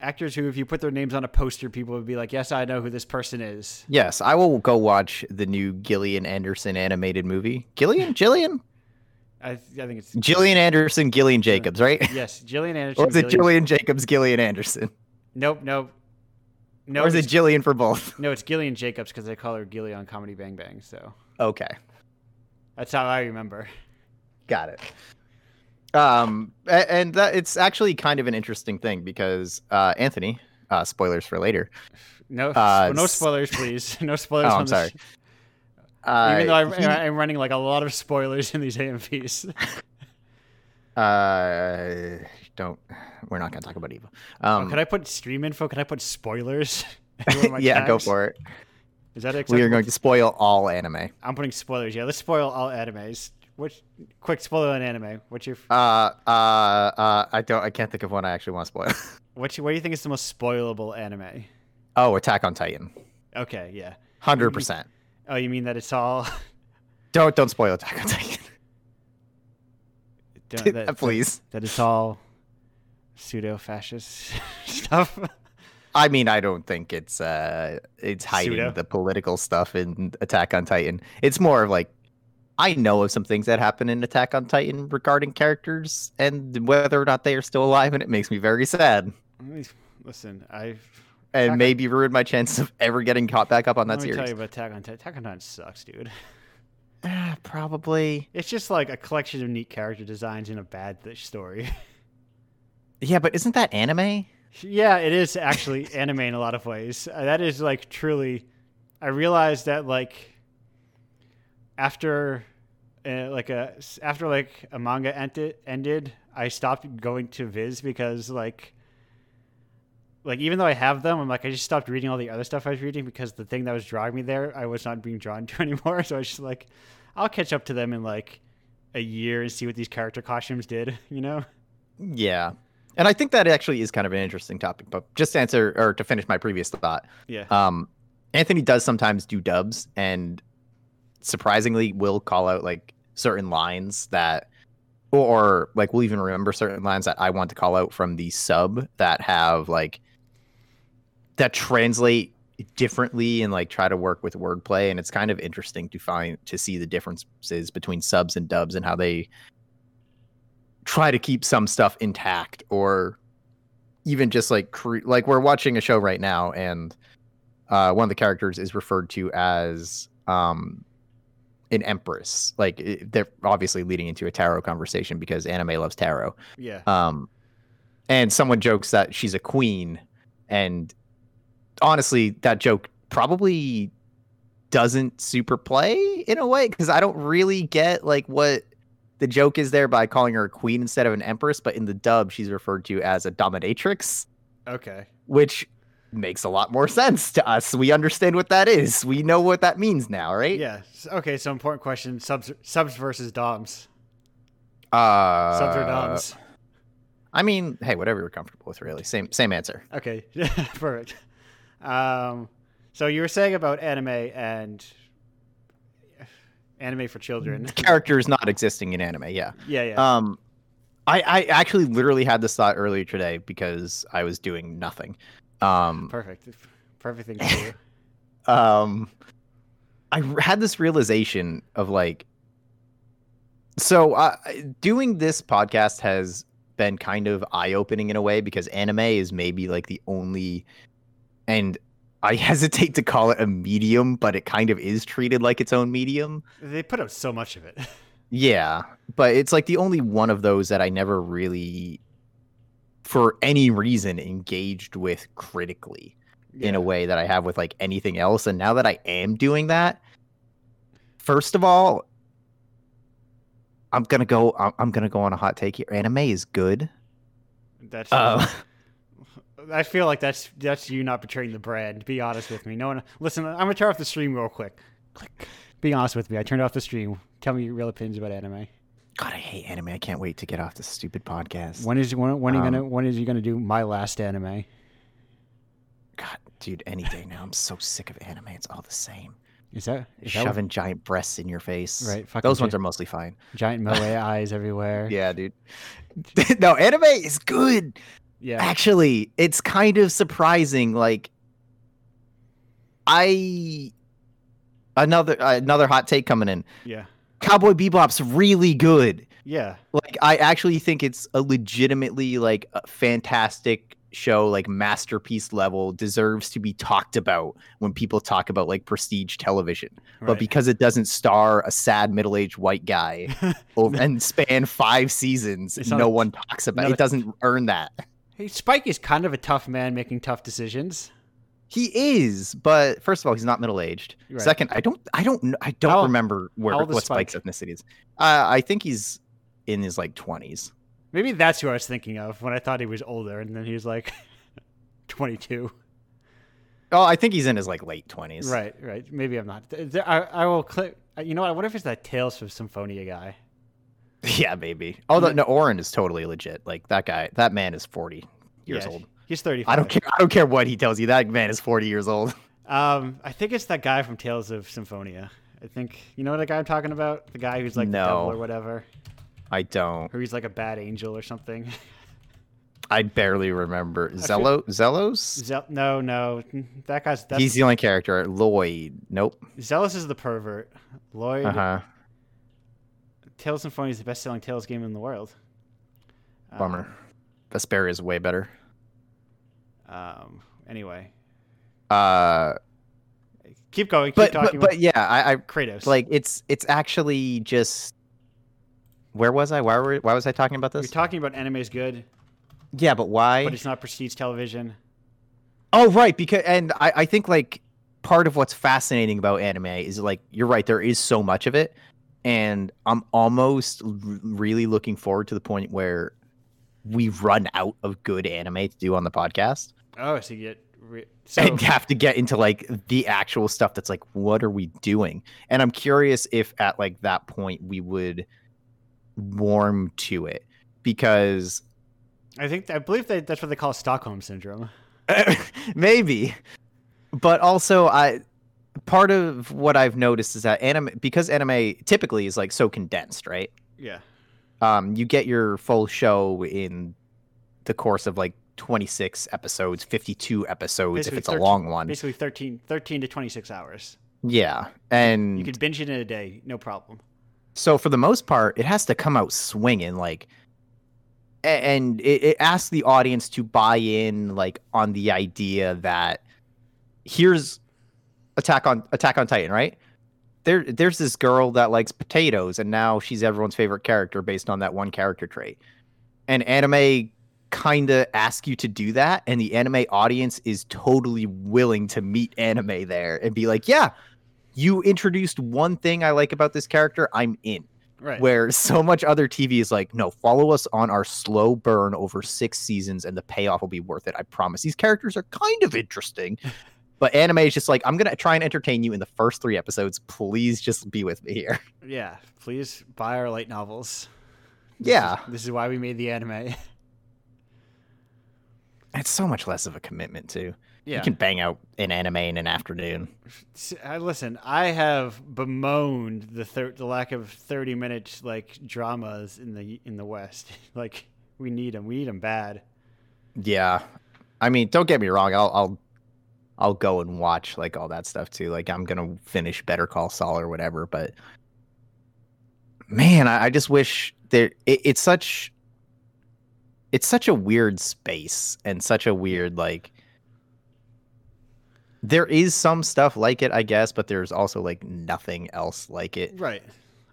Actors who, if you put their names on a poster, people would be like, "Yes, I know who this person is." Yes, I will go watch the new Gillian Anderson animated movie. Gillian, Gillian, I, I think it's Gillian Anderson, Gillian Jacobs, right? yes, Gillian Anderson. Or is it Gillian- Gillian Jacobs, Gillian Anderson? Nope, nope. No, or is it Gillian for both? no, it's Gillian Jacobs because they call her Gilly on Comedy Bang Bang. So Okay, that's how I remember. got it. Um, and that it's actually kind of an interesting thing because uh, Anthony, uh, spoilers for later. No, Uh, no spoilers, please. No spoilers. Oh, I'm sorry. Uh, Even though I'm, he- I'm running like a lot of spoilers in these AMVs. uh, don't. We're not gonna talk about Eva. Um, oh, could I put stream info? Could I put spoilers? in one of my yeah, go tags? for it. Is that We are going to spoil all anime. I'm putting spoilers. Yeah, let's spoil all animes. Which quick spoiler on anime? What's your Uh, uh, uh, I don't. I can't think of one I actually want to spoil. your, what do you think is the most spoilable anime? oh, Attack on Titan, Okay, yeah. hundred percent. Oh, you mean that it's all Don't don't spoil Attack on Titan, that, that, please. that it's all pseudo fascist stuff. I mean, I don't think it's uh, it's hiding Pseudo? the political stuff in Attack on Titan. It's more of like I know of some things that happen in Attack on Titan regarding characters and whether or not they are still alive, and it makes me very sad. Listen, I've And Attack on- maybe ruined my chance of ever getting caught back up on that let me tell you about Attack on Titan. Attack on Titan sucks, dude. Ah, Probably. It's just like a collection of neat character designs in a bad th- story. Yeah, but isn't that anime? Yeah, it is actually anime in a lot of ways. Uh, that is like truly. I realized that like after uh, like a after like a manga ended, ended, I stopped going to Viz because like like even though I have them, I'm like I just stopped reading all the other stuff I was reading because the thing that was drawing me there, I was not being drawn to anymore. So I was just like, I'll catch up to them in like a year and see what these character costumes did. You know? Yeah. And I think that actually is kind of an interesting topic. But just to answer or to finish my previous thought, Yeah. um, Anthony does sometimes do dubs and surprisingly will call out like certain lines that or, or like we'll even remember certain lines that I want to call out from the sub that have like that translate differently and like try to work with wordplay and it's kind of interesting to find to see the differences between subs and dubs and how they try to keep some stuff intact or even just like cre- like we're watching a show right now and uh, one of the characters is referred to as um, an empress like it, they're obviously leading into a tarot conversation because anime loves tarot Yeah. um, and someone jokes that she's a queen, and honestly, that joke probably doesn't super play in a way because I don't really get like what the joke is there by calling her a queen instead of an empress. But in the dub, she's referred to as a dominatrix, Okay. which makes a lot more sense to us. We understand what that is. We know what that means now, right? Yeah. Okay. So important question: subs, subs versus doms. Uh, Subs or doms? I mean, hey, whatever you're comfortable with, really. Same same answer. Okay. Perfect. Um, so you were saying about anime and anime for children. Characters not existing in anime, yeah. Yeah. Yeah. Um, I I actually literally had this thought earlier today because I was doing nothing. Um, Perfect. Perfect thing to do. um, I had this realization of like, so uh, doing this podcast has been kind of eye opening in a way because anime is maybe like the only, and I hesitate to call it a medium, but it kind of is treated like its own medium. They put out so much of it. Yeah, but it's like the only one of those that I never really, for any reason, engaged with critically in a way that I have with like anything else. And now that I am doing that, first of all, I'm gonna go. I'm, I'm gonna go on a hot take here. Anime is good. That's. Uh, I feel like that's that's you not betraying the brand. Be honest with me. No one. Listen, I'm gonna turn off the stream real quick. Click. Be honest with me. I turned off the stream. Tell me your real opinions about anime. God, I hate anime. I can't wait to get off this stupid podcast. When is when, when are you Um, gonna when is you gonna do my last anime? God, dude, any day now. I'm so sick of anime. It's all the same. Is that is that shoving giant breasts in your face. Right, Those ones are mostly fine. giant moe eyes everywhere? Yeah, dude. no, anime is good. Yeah. Actually, it's kind of surprising. Like, I another another hot take coming in. Yeah. Cowboy Bebop's really good. Yeah. Like, I actually think it's a legitimately like a fantastic show, like masterpiece level, deserves to be talked about when people talk about like prestige television. But because it doesn't star a sad middle-aged white guy over, and span five seasons, no a- one talks about it. a- It doesn't earn that. Hey, Spike is kind of a tough man making tough decisions. He is, but first of all, he's not middle aged. Right. Second, I don't, I don't, I don't How- remember where how old is what Spike's ethnicity is. Uh, I think he's in his like twenties. Maybe that's who I was thinking of when I thought he was older, and then he was like 22. Oh, I think he's in his like late twenties. Right, right. Maybe I'm not. I, I will click. You know what? I wonder if it's that Tales from Symphonia guy. Yeah, maybe. Oh, no, no, Oren is totally legit. Like that guy, that man is forty years Yeah, old. He's 35. I don't care. I don't care what he tells you. That man is forty years old. Um, I think it's that guy from Tales of Symphonia. I think you know the guy I'm talking about. The guy who's like the devil or whatever, I don't. or he's like a bad angel or something. I barely remember Zello. Zelos. Zel- no, no, that guy's that's He's the only character. Lloyd. Nope. Zelos is the pervert. Lloyd. Uh huh. Tales of Symphonia is the best-selling Tales game in the world. Bummer. Vesperia is way better. Um, um, anyway, Uh, keep going. Keep but talking. but, but yeah, I, I Kratos. like it's it's actually just. Where was I? Why were why was I talking about this? you're talking about anime is good, yeah, but why? but it's not prestige television. Oh, right. Because and I, I think like part of what's fascinating about anime is like you're right. There is so much of it, and I'm almost really looking forward to the point where we run out of good anime to do on the podcast. Oh, so you get re- so and have to get into like the actual stuff that's like what are we doing? And i'm curious if at like that point we would warm to it because I think I believe that that's what they call Stockholm syndrome. maybe. But also i part of what i've noticed is that anime because anime typically is like so condensed right Yeah. um you get your full show in the course of like 26 episodes 52 episodes Basically if it's a long one Basically 13, 13 to 26 hours. yeah and You could binge it in a day, no problem. So for the most part, it has to come out swinging, like, and it, it asks the audience to buy in, like, on the idea that here's Attack on Attack on Titan, right? There, there's this girl that likes potatoes, and now she's everyone's favorite character based on that one character trait. And anime kind of ask you to do that, and the anime audience is totally willing to meet anime there and be like, yeah. You introduced one thing I like about this character, I'm in Right. where so much other TV is like, no, follow us on our slow burn over six seasons and the payoff will be worth it. I promise. These characters are kind of interesting. But anime is just like, I'm going to try and entertain you in the first three episodes. Please just be with me here. yeah. Please buy our light novels. Yeah. This is why we made the anime. It's so much less of a commitment, too. yeah. You can bang out an anime in an afternoon. I- listen, I have bemoaned the thir- the lack of thirty minute like dramas in the in the West. like we need them. We need them bad. Yeah. I mean, don't get me wrong. I'll, I'll, I'll go and watch like all that stuff too. Like I'm gonna finish Better Call Saul or whatever. But man, I, I just wish there. It, it's such. It's such a weird space and such a weird like. There is some stuff like it, I guess, but there's also like nothing else like it. Right.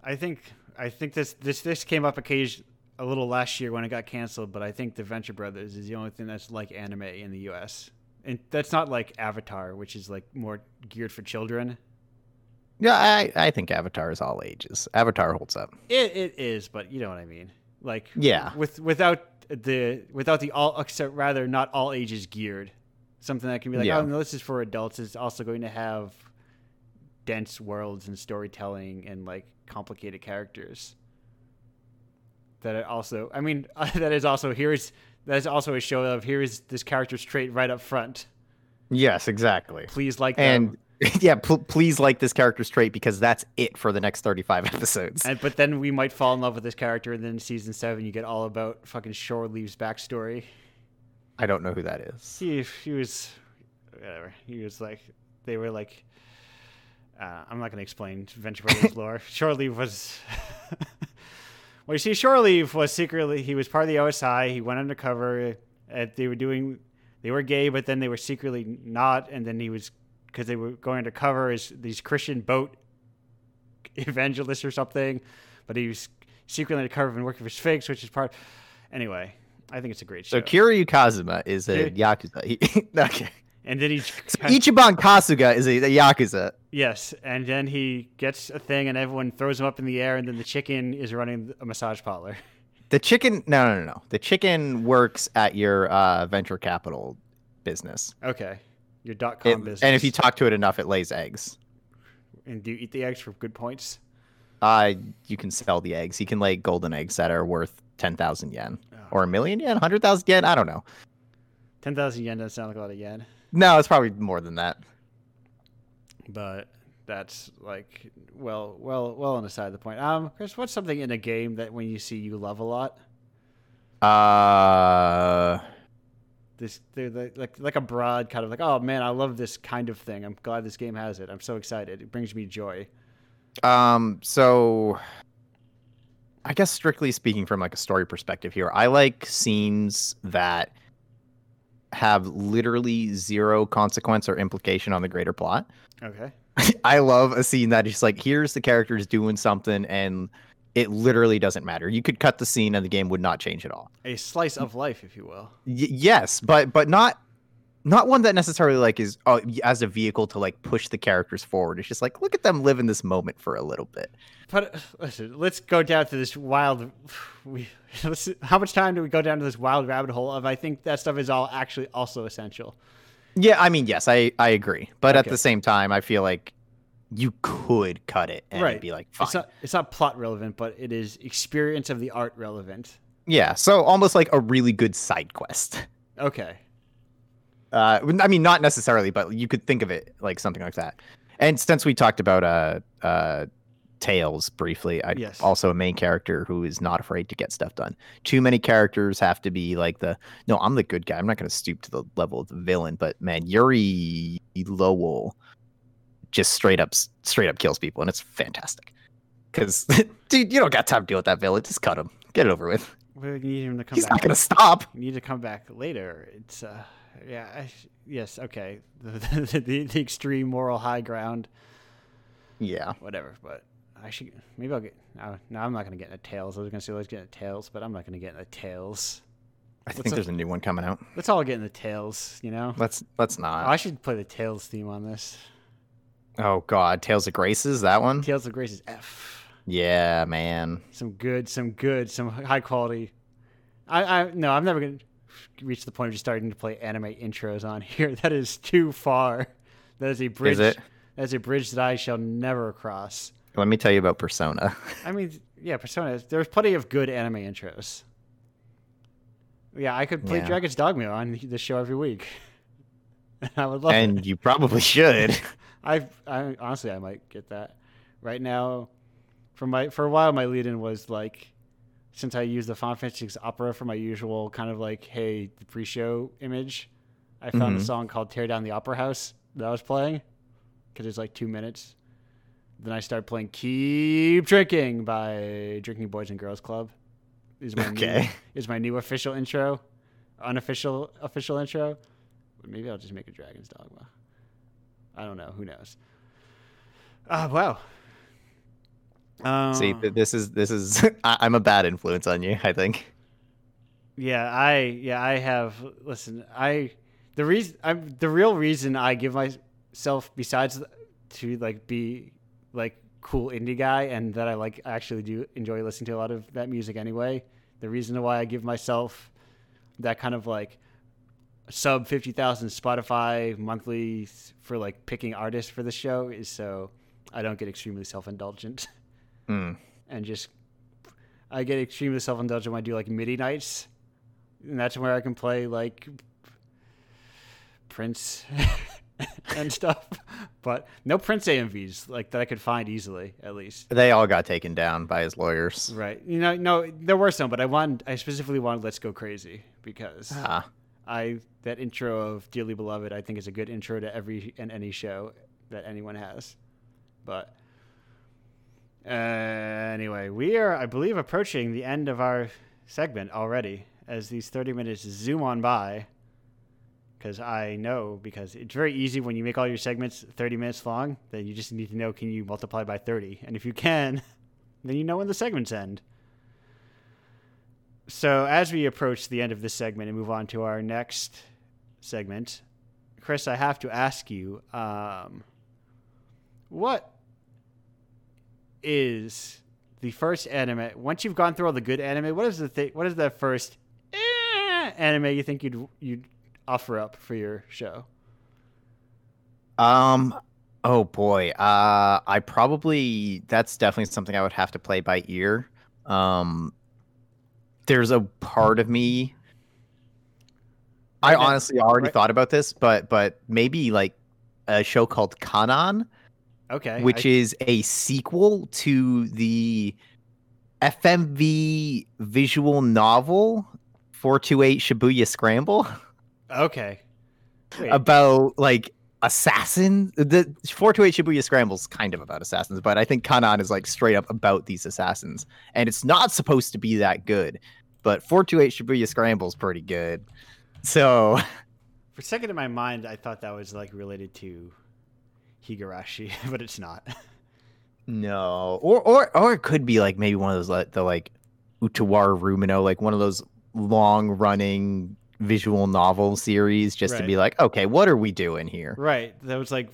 I think I think this this this came up occasion a little last year when it got canceled, but I think the Venture Brothers is the only thing that's like anime in the U.S. And that's not like Avatar, which is like more geared for children. Yeah, I, I think Avatar is all ages. Avatar holds up. It it is, but you know what I mean. Like Yeah. with without the without the all except rather not all ages geared. Something that can be like, Yeah. oh no, this is for adults. It's also going to have dense worlds and storytelling and like complicated characters. That it also, I mean, that is also here's that is also a show of here is this character's trait right up front. Yes, exactly. Please like And yeah, pl- please like this character's trait because that's it for the next 35 episodes. And but then we might fall in love with this character, and then in season seven you get all about fucking Shore Leave's backstory. I don't know who that is. He he was whatever. He was like they were like. Uh, I'm not going to explain Venture Brothers lore. Shore Leave was. Well, you see, Shore Leave was secretly he was part of the OSI. He went undercover. Uh, they were doing, they were gay, but then they were secretly not. And then he was because they were going undercover as these Christian boat evangelists or something. But he was secretly undercover and working for Sphinx, which is part. Anyway, I think it's a great show. So Kiryu Kazuma is a yakuza. He, okay. And then he So Ichiban Kasuga is a, a yakuza. Yes, and then he gets a thing, and everyone throws him up in the air, and then the chicken is running a massage parlor. The chicken, no, no, no, no. The chicken works at your uh, venture capital business. Okay, your dot com It- business. and if you talk to it enough, it lays eggs. and do you eat the eggs for good points? Uh, you can sell the eggs. You can lay golden eggs that are worth 10,000 yen Oh. or a million yen, 100,000 yen. I don't know. Ten thousand yen doesn't sound like a lot of yen, No, it's probably more than that. but that's like well, well, well on the side of the point. Um, Chris, what's something in a game that when you see you love a lot? Uh, This they're like like like a broad kind of like oh man, I love this kind of thing. I'm glad this game has it. I'm so excited. It brings me joy. Um, so I guess strictly speaking from like a story perspective here, I like scenes that have literally zero consequence or implication on the greater plot. Okay. I love a scene that is like here's the characters doing something and it literally doesn't matter. You could cut the scene and the game would not change at all. A slice of life, if you will. Y- yes, but but not not one that necessarily like is y- as a vehicle to like push the characters forward. It's just like look at them live in this moment for a little bit. But uh, listen, let's go down to this wild. We let's, how much time do we go down to this wild rabbit hole of? I think that stuff is all actually also essential. Yeah, I mean, yes, I I agree, but at the same time, I feel like you could cut it and Right. be like fine. It's not it's not plot relevant, but it is experience of the art relevant. yeah, so almost like a really good side quest. Okay. Uh, I mean, not necessarily, but you could think of it like something like that. And since we talked about uh uh Tales briefly, I Yes. also a main character who is not afraid to get stuff done. Too many characters have to be like the no, I'm the good guy. I'm not going to stoop to the level of the villain, but man, Yuri Lowell just straight up straight up kills people, and it's fantastic. Because dude, you don't got time to deal with that villain. Just cut him, get it over with. We need him to come He's back. not going to stop. We need to come back later. It's uh, yeah, I, yes, okay. The, the, the extreme moral high ground, Yeah. whatever. But I should maybe I'll get. No, no I'm not gonna get into Tales. I was gonna say let's get into Tales, but I'm not gonna get into Tales. I What's think up? there's a new one coming out. Let's all get into Tales. You know. Let's let's not. Oh, I should play the Tales theme on this. Oh God, Tales of Graces, that one. Tales of Graces F. Yeah, man. Some good, some good, some high quality. I, I no, I'm never gonna reach the point of just starting to play anime intros on here. That is too far. That is a bridge. it? That is a bridge that I shall never cross. Let me tell you about Persona. I mean, yeah, Persona. There's plenty of good anime intros. Yeah, I could play Yeah. Dragon's Dogma on the show every week. I would love it. and you probably should. I, I honestly I might get that right now. For my for a while, my lead-in was like, since I used the Final Fantasy VI Opera for my usual kind of like, hey, the pre-show image, I found a Mhm. song called "Tear Down the Opera House" that I was playing because it's like two minutes. Then I started playing "Keep Drinking" by Drinking Boys and Girls Club. Is my new, Okay. is my new official intro, unofficial official intro. Maybe I'll just make a Dragon's Dogma. I don't know. Who knows? Ah, wow. Um, See, this is this is. I- I'm a bad influence on you. I think. Yeah, I yeah I have. Listen, I the reason I'm the real reason I give myself besides to like be like cool indie guy and that I like actually do enjoy listening to a lot of that music anyway. The reason why I give myself that kind of like sub 50,000 Spotify monthly for like picking artists for the show is so I don't get extremely self-indulgent Mm. and just I get extremely self-indulgent when I do like MIDI nights, and that's where I can play like Prince and stuff. but no Prince AMVs like that I could find easily, at least. They all got taken down by his lawyers. Right. You know, no, there were some, but I wanted, I specifically wanted Let's Go Crazy because Ah, I that intro of Dearly Beloved I think is a good intro to every and any show that anyone has. But uh, anyway, we are I believe approaching the end of our segment already as these 30 minutes zoom on by cuz I know because it's very easy when you make all your segments 30 minutes long that you just need to know can you multiply by 30 and if you can then you know when the segments end. So, as we approach the end of this segment and move on to our next segment, Chris, I have to ask you, um, what is the first anime? Once you've gone through all the good anime, what is the thing? What is the first eh, anime you think you'd you'd offer up for your show? Um. Oh boy. Uh, I probably that's definitely something I would have to play by ear. Um, there's a part of me. I honestly already right- thought about this, but but maybe like a show called Canaan, Okay, which I- is a sequel to the FMV visual novel 428 Shibuya Scramble. okay. Wait, about like assassin the 428 shibuya scrambles kind of about assassins but i think Canaan is like straight up about these assassins and it's not supposed to be that good but 428 shibuya scrambles pretty good so for a second in my mind, I thought that was like related to Higurashi, but it's not. no or or or it could be like maybe one of those like the like Utawarerumono like one of those long running visual novel series just to be like okay what are we doing here Right. That was like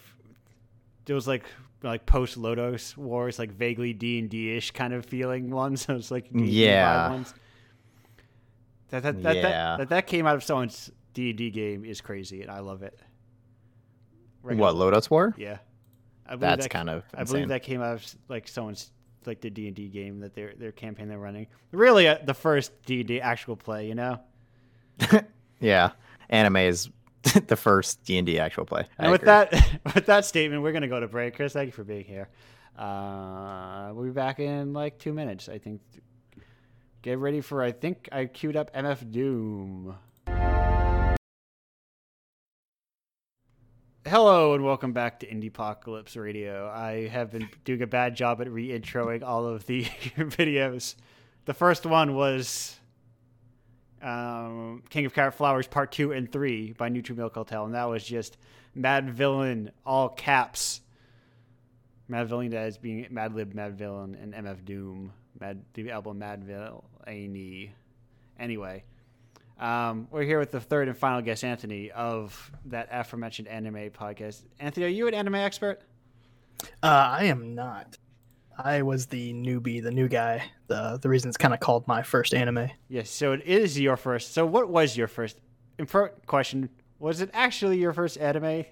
it was like like post Lodoss Wars, like vaguely D and D ish kind of feeling ones. So it's like D&D Yeah. ones. That that that, Yeah. that that that came out of someone's D and D game is crazy, and I love it. Regular- what Lodoss War Yeah. I believe that's that, kind of I believe that came out of like someone's like the D and D game that their their campaign they're running. Really, uh, the first D and D actual play, you know. Yeah, anime is the first D and D actual play. I And with agree. that, with that statement, we're gonna go to break. Chris, thank you for being here. Uh, we'll be back in like two minutes, I think. Get ready for. I think I queued up MF Doom. Hello and welcome back to Indie Apocalypse Radio. I have been doing a bad job at re-introing all of the videos. The first one was um, King of Carrot Flowers Part 2 and 3 by Neutral Milk Hotel, and that was just Madvillain, all caps. Madvillain as being Mad Lib, Madvillain, and MF Doom. Mad, the album Madvillainy. Anyway, um, we're here with the third and final guest, Anthony, of that aforementioned anime podcast. Anthony, are you an anime expert? Uh, I am not. I was the newbie, the new guy. The the reason it's kind of called my first anime. Yes, so it is your first. So, what was your first? Important question: Was it actually your first anime?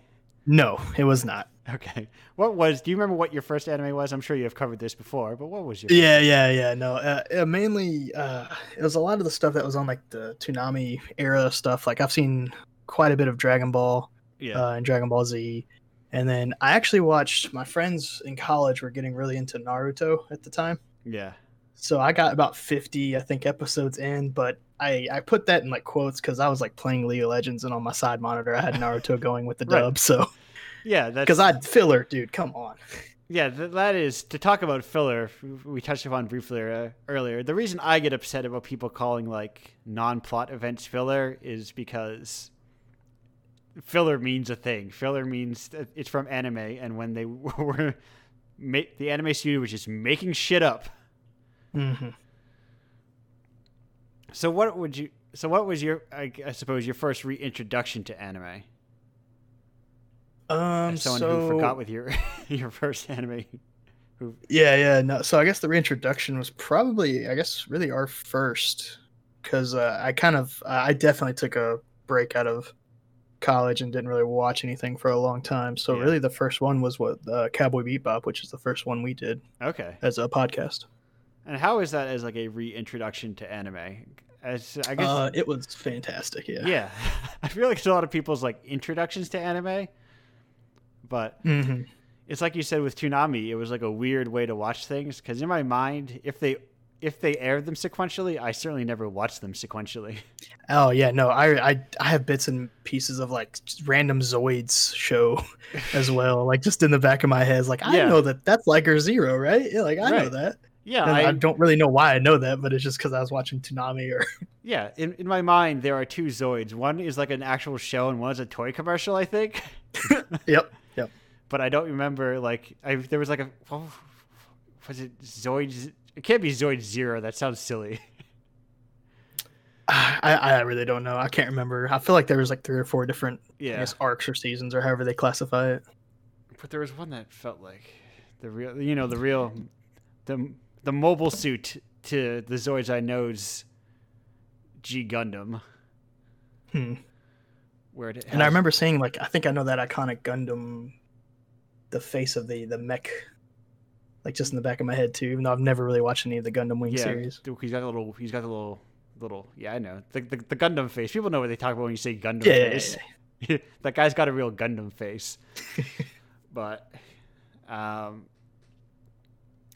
No, it was not. Okay. What was? Do you remember what your first anime was? I'm sure you have covered this before, but what was your? Yeah, yeah, yeah. No, uh, uh, mainly uh, it was a lot of the stuff that was on like the Toonami era stuff. Like I've seen quite a bit of Dragon Ball Yeah. uh, and Dragon Ball Z, and then I actually watched. My friends in college were getting really into Naruto at the time. yeah. So I got about 50, I think, episodes in, but I, I put that in like quotes because I was like playing League of Legends and on my side monitor I had Naruto going with the Right. dub. So Yeah. That's because I'd filler, dude, come on. Yeah, th- that is to talk about filler. We touched upon briefly uh, earlier. The reason I get upset about people calling like non-plot events filler is because filler means a thing. Filler means it's from anime, and when they were ma- the anime studio was just making shit up. hmm So what would you? So what was your? I, I suppose your first reintroduction to anime. Um, As someone so who forgot with your your first anime. Who yeah, yeah, no. So I guess the reintroduction was probably, I guess, really our first, because uh, I kind of, I definitely took a break out of college and didn't really watch anything for a long time. So Yeah. really, the first one was what uh, Cowboy Bebop, which is the first one we did okay. as a podcast. And how is that as like a reintroduction to anime? As I guess Uh, it was fantastic. Yeah. yeah. I feel like it's a lot of people's like introductions to anime. But hmm it's like you said with Toonami, it was like a weird way to watch things because in my mind, if they if they aired them sequentially, I certainly never watched them sequentially. Oh yeah, no, I, I I have bits and pieces of like random Zoids show as well, like just in the back of my head. It's like I Yeah. know that that's like or zero, right? Yeah, like I know that. Yeah, I, I, don't really know why I know that, but it's just because I was watching Toonami or yeah. In, in my mind, there are two Zoids. One is like an actual show, and one is a toy commercial. I think, yep. But I don't remember. Like, I there was like a oh, was it Zoid? It can't be Zoid Zero. That sounds silly. I, I really don't know. I can't remember. I feel like there was like three or four different I Yeah, guess arcs or seasons or however they classify it. but there was one that felt like the real. You know, the real the the mobile suit to the Zoids I know's G Gundam. Hmm. Where it And I remember seeing like I think I know that iconic Gundam, the face of the the mech, like just in the back of my head too. Even though I've never really watched any of the Gundam Wing yeah, series. he's got a little. He's got a little. Little. Yeah, I know the, the the Gundam face. People know what they talk about when you say Gundam Yeah, yeah, face. that guy's got a real Gundam face. but, um.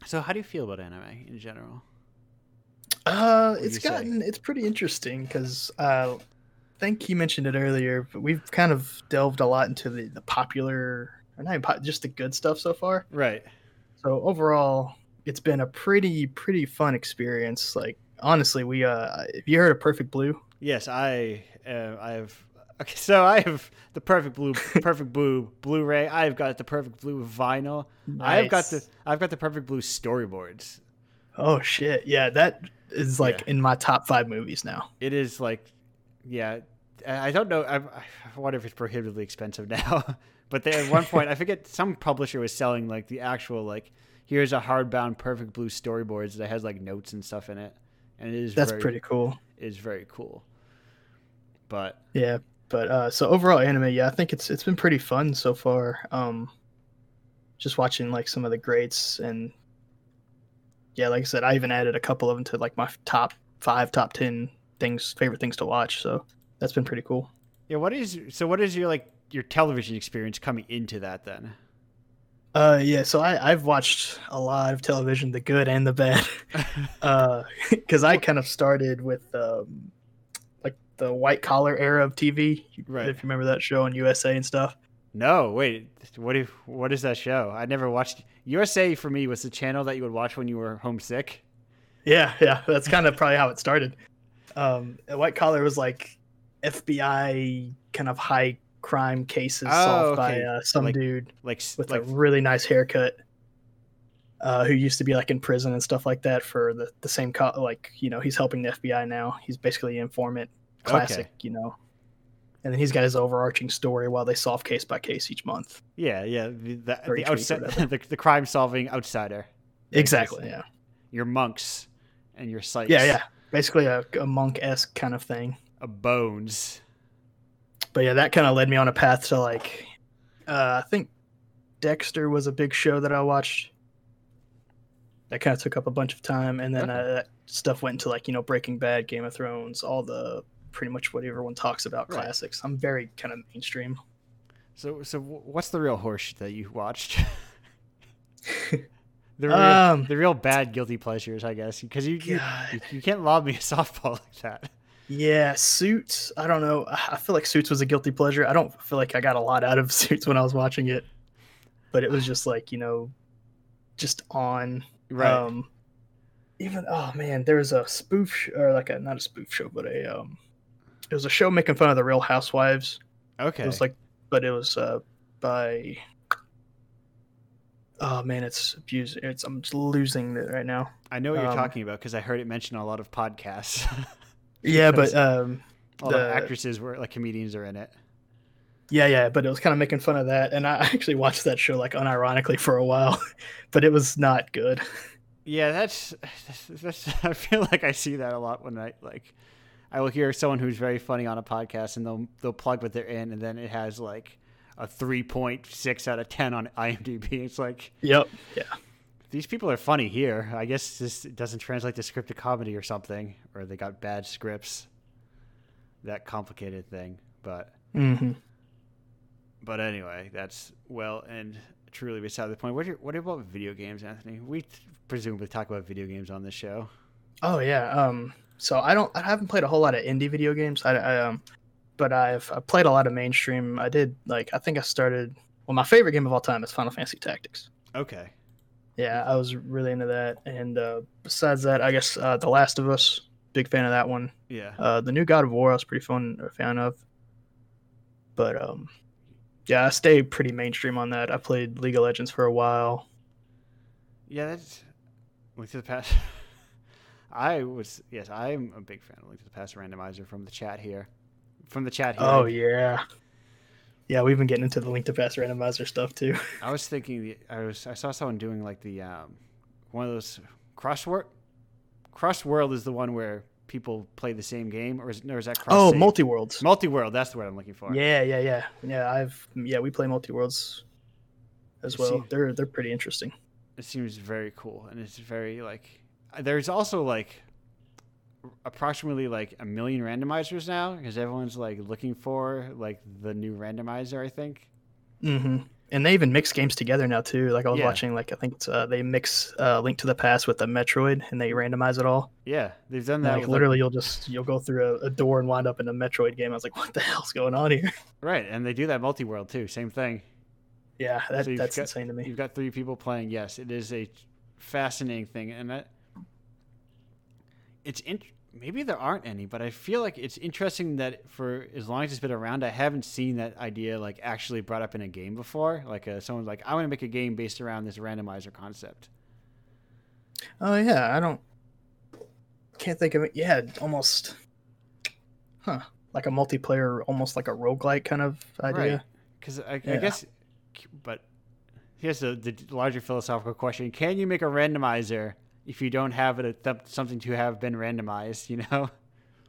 So how do you feel about anime in general? Uh, it's you say? gotten it's pretty interesting because uh, I think you mentioned it earlier, but we've kind of delved a lot into the the popular, or not even just the good stuff so far. Right. So overall, it's been a pretty pretty fun experience. Like honestly, we uh, have you heard of Perfect Blue? Yes, I uh, I have. Okay, so I have the perfect blue, perfect blue Blu-ray. I've got the perfect blue vinyl. I've got the I've got the perfect blue storyboards. Oh shit! Yeah, that is like Yeah. in my top five movies now. It is like, yeah, I I don't know. I, I wonder if it's prohibitively expensive now. but they, at one point, I forget some publisher was selling like the actual like here's a hardbound perfect blue storyboards that has like notes and stuff in it, and it is That's very, pretty cool. It is very cool. But Yeah, but uh, so overall anime, yeah, I think it's it's been pretty fun so far. Um, just watching like some of the greats and yeah, like I said, I even added a couple of them to like my top five, top ten things, favorite things to watch. So that's been pretty cool. yeah, what is so? What is your like your television experience coming into that then? Uh, yeah, so I I've watched a lot of television, the good and the bad. uh, because I kind of started with um, like the white collar era of TV. Right. If you remember that show on USA and stuff. No, wait. What if what is that show? I never watched. USA for me was the channel that you would watch when you were homesick. Yeah, yeah, that's kind of probably how it started. Um, White Collar was like FBI kind of high crime cases Oh, solved by uh, some Like- dude Like with like a really nice haircut, uh, who used to be like in prison and stuff like that for the the same co- like you know he's helping the FBI now. He's basically an informant, classic, you know. And then he's got his overarching story while they solve case by case each month. yeah, yeah, the the, the, each week or outside, the, the crime solving outsider. Exactly. Yeah. Your monks and your Psychs. Yeah. Yeah. Basically a, a monk esque kind of thing. A bones. But yeah, that kind of led me on a path to like, uh, I think Dexter was a big show that I watched. That kind of took up a bunch of time, and then Okay. uh, that stuff went into like you know Breaking Bad, Game of Thrones, all the pretty much what everyone talks about Right. classics. I'm very kind of mainstream. So so what's the real horse that you watched? the real, Um, the real bad guilty pleasures, I guess, because you, you you you can't lob me a softball like that. Yeah, Suits. I don't know. I feel like Suits was a guilty pleasure. I don't feel like I got a lot out of Suits when I was watching it, but it was just like you know, just on. Right. Um, even oh man, there was a spoof sh- or like a not a spoof show, but a um, it was a show making fun of the Real Housewives. okay. It was like, but it was uh by. Oh man, it's abuse. It's I'm just losing it right now. I know what you're um, talking about because I heard it mentioned on a lot of podcasts. Yeah, but um, a lot of the- actresses were like comedians are in it. Yeah, yeah, but it was kind of making fun of that, and I actually watched that show like unironically for a while, but it was not good. Yeah, that's, that's, that's I feel like I see that a lot when I like I will hear someone who's very funny on a podcast and they'll they'll plug what they're in and then it has like a 3.6 out of 10 on IMDb. It's like Yep. Yeah. These people are funny here. I guess this doesn't translate to scripted comedy or something or they got bad scripts. That complicated thing, but hmm But anyway, that's well and truly beside the point. What, are, what about video games, Anthony? We presumably talk about video games on this show. Oh yeah. Um. So I don't. I haven't played a whole lot of indie video games. I, I um, but I've I played a lot of mainstream. I did like I think I started. Well, my favorite game of all time is Final Fantasy Tactics. Okay. Yeah, I was really into that. And uh, besides that, I guess uh, The Last of Us, big fan of that one. Yeah. Uh, the new God of War, I was pretty fun a fan of. But um, yeah, I stayed pretty mainstream on that. I played League of Legends for a while. Yeah, that's Link to the Past. I was yes, I'm a big fan of Link to the Past randomizer from the chat here. From the chat here. Oh yeah, yeah. We've been getting into the Link to pass randomizer stuff too. I was thinking I was I saw someone doing like the um, one of those crossword. Cross World is the one where people play the same game, or is, or is that cross? Oh, multi worlds. multi world. That's the word I'm looking for. Yeah, yeah, yeah, yeah. I've yeah, we play multi worlds as It well. They're they're pretty interesting. it seems very cool and it's very like there's also like approximately like a million randomizers now because everyone's like looking for like the new randomizer i think hmm And they even mix games together now too. Like I was Yeah. watching, like I think it's, uh, they mix uh, Link to the Past with the Metroid, and they randomize it all. yeah they've done that like literally, you'll just you'll go through a, a door and wind up in a Metroid game. I was like, what the hell's going on here? right and they do that multi-world too same thing Yeah, that, So that's got- insane to me. you've got three people playing yes it is a fascinating thing and that it's in, maybe there aren't any but i feel like it's interesting that for as long as it's been around i haven't seen that idea like actually brought up in a game before like uh, someone's like i want to make a game based around this randomizer concept Oh yeah, I don't can't think of it. Yeah, almost, huh? Like a multiplayer, almost like a roguelike kind of idea. because I, I Yeah. guess but here's the, the larger philosophical question can you make a randomizer if you don't have it th- something to have been randomized you know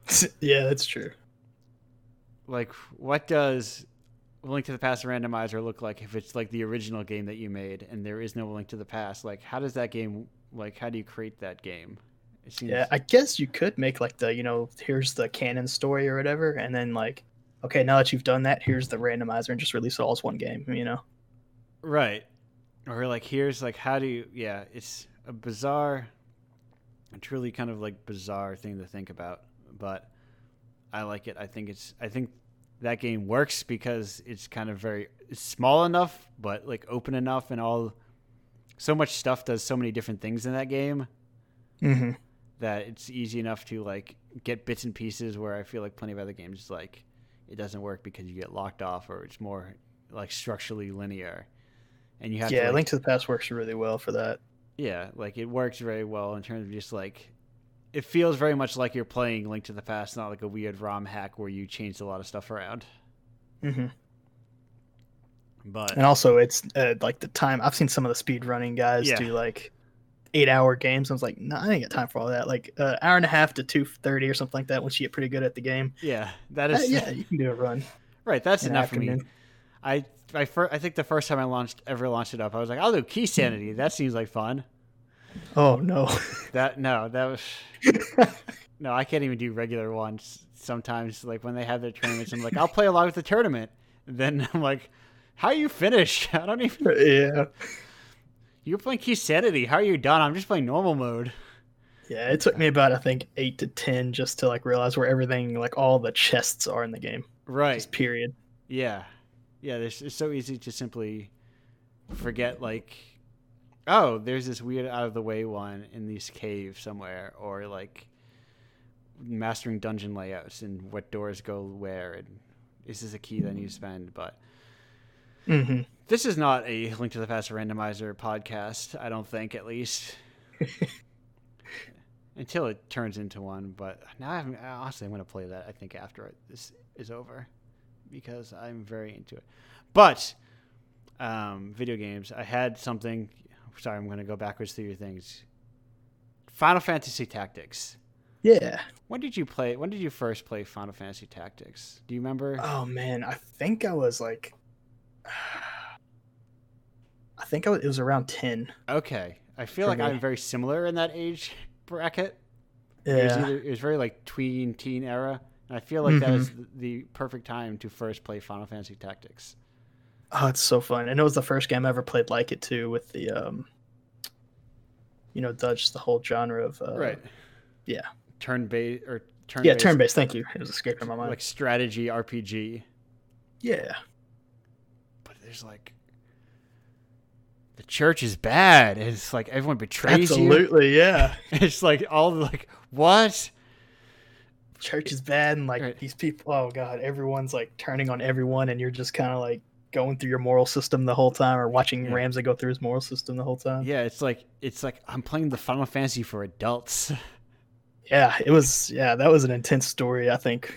yeah, that's true. like what does link to the past randomizer look like if it's like the original game that you made and there is no link to the past like how does that game like how do you create that game it seems Yeah, I guess you could make like the you know here's the canon story or whatever, and then like okay, now that you've done that, here's the randomizer and just release it all as one game. You know? right or like here's like how do you yeah it's a bizarre a truly kind of like bizarre thing to think about but i like it i think it's i think that game works because it's kind of very small enough but like open enough and all so much stuff does so many different things in that game Mm-hmm. that it's easy enough to like get bits and pieces where I feel like plenty of other games like it doesn't work because you get locked off or it's more like structurally linear. And you have Yeah, to like, Link to the Past works really well for that. Yeah, like it works very well in terms of just like it feels very much like you're playing Link to the Past, not like a weird ROM hack where you changed a lot of stuff around. Mm-hmm. But And also, it's uh, like the time. I've seen some of the speed running guys Yeah. do like eight hour games. I was like, no, I ain't got time for all that. Like uh, hour and a half to two thirty or something like that. Once you get pretty good at the game, yeah, that is Uh, yeah, you can do a run. right. That's an enough for me. I I, fir- I think the first time I launched ever launched it up, I was like, I'll do Keysanity. That seems like fun. Oh no. That no, that was no. I can't even do regular ones. Sometimes, like when they have their tournaments, I'm like, I'll play along with the tournament. Then I'm like, how you finish? I don't even. yeah. You're playing Keysanity. How are you done? I'm just playing normal mode. Yeah, it took me about I think eight to ten just to like realize where everything, like all the chests, are in the game. Right. Just period. Yeah. Yeah. There's, it's so easy to simply forget, like, oh, there's this weird out of the way one in this cave somewhere, or like mastering dungeon layouts and what doors go where, and is this a key that you spend? But hmm this is not a Link to the Past randomizer podcast, I don't think, at least. Until it turns into one, but now I'm honestly I'm gonna play that. I think after it, this is over, because I'm very into it. But um, video games, I had something. Sorry, I'm gonna go backwards through your things. Final Fantasy Tactics. Yeah. When did you play? When did you first play Final Fantasy Tactics? Do you remember? Oh man, I think I was like, I think I was, it was around ten. Okay, I feel like me. I'm very similar in that age bracket. It was Yeah. either it was very like tween teen era, and I feel like that Mhm. is the, the perfect time to first play Final Fantasy Tactics. Oh, it's so fun. And it was the first game I ever played like it too, with the um you know, Dutch the whole genre of uh, right. yeah. Turn based or turn Yeah, turn based, thank you. It was escaping my mind. like strategy RPG. yeah. But there's like the church is bad. It's like everyone betrays you. Absolutely, yeah. It's like all like what? Church is bad and like Right. these people oh god, everyone's like turning on everyone and you're just kinda like going through your moral system the whole time or watching Yeah. Ramza go through his moral system the whole time. Yeah, it's like it's like I'm playing the Final Fantasy for adults. Yeah, it was yeah, that was an intense story, I think.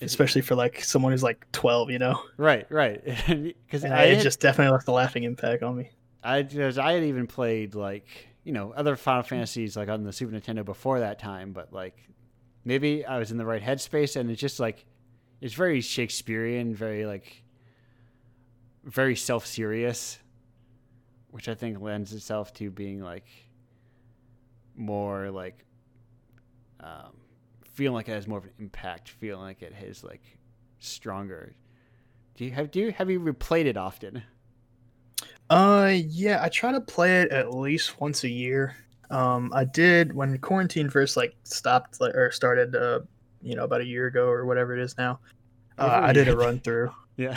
Especially for like someone who's like twelve, you know? right, right. Because I it had, just definitely left a laughing impact on me. I just I had even played like you know other Final Fantasies like on the Super Nintendo before that time, but like maybe I was in the right headspace, and it's just like it's very Shakespearean, very like very self serious, which I think lends itself to being like more like um, feeling like it has more of an impact, feeling like it has like stronger. Do you have do you have you replayed it often? Uh, yeah, I try to play it at least once a year. Um, I did when quarantine first like stopped like, or started, uh, you know, about a year ago or whatever it is now. Uh, I did a run through. Yeah.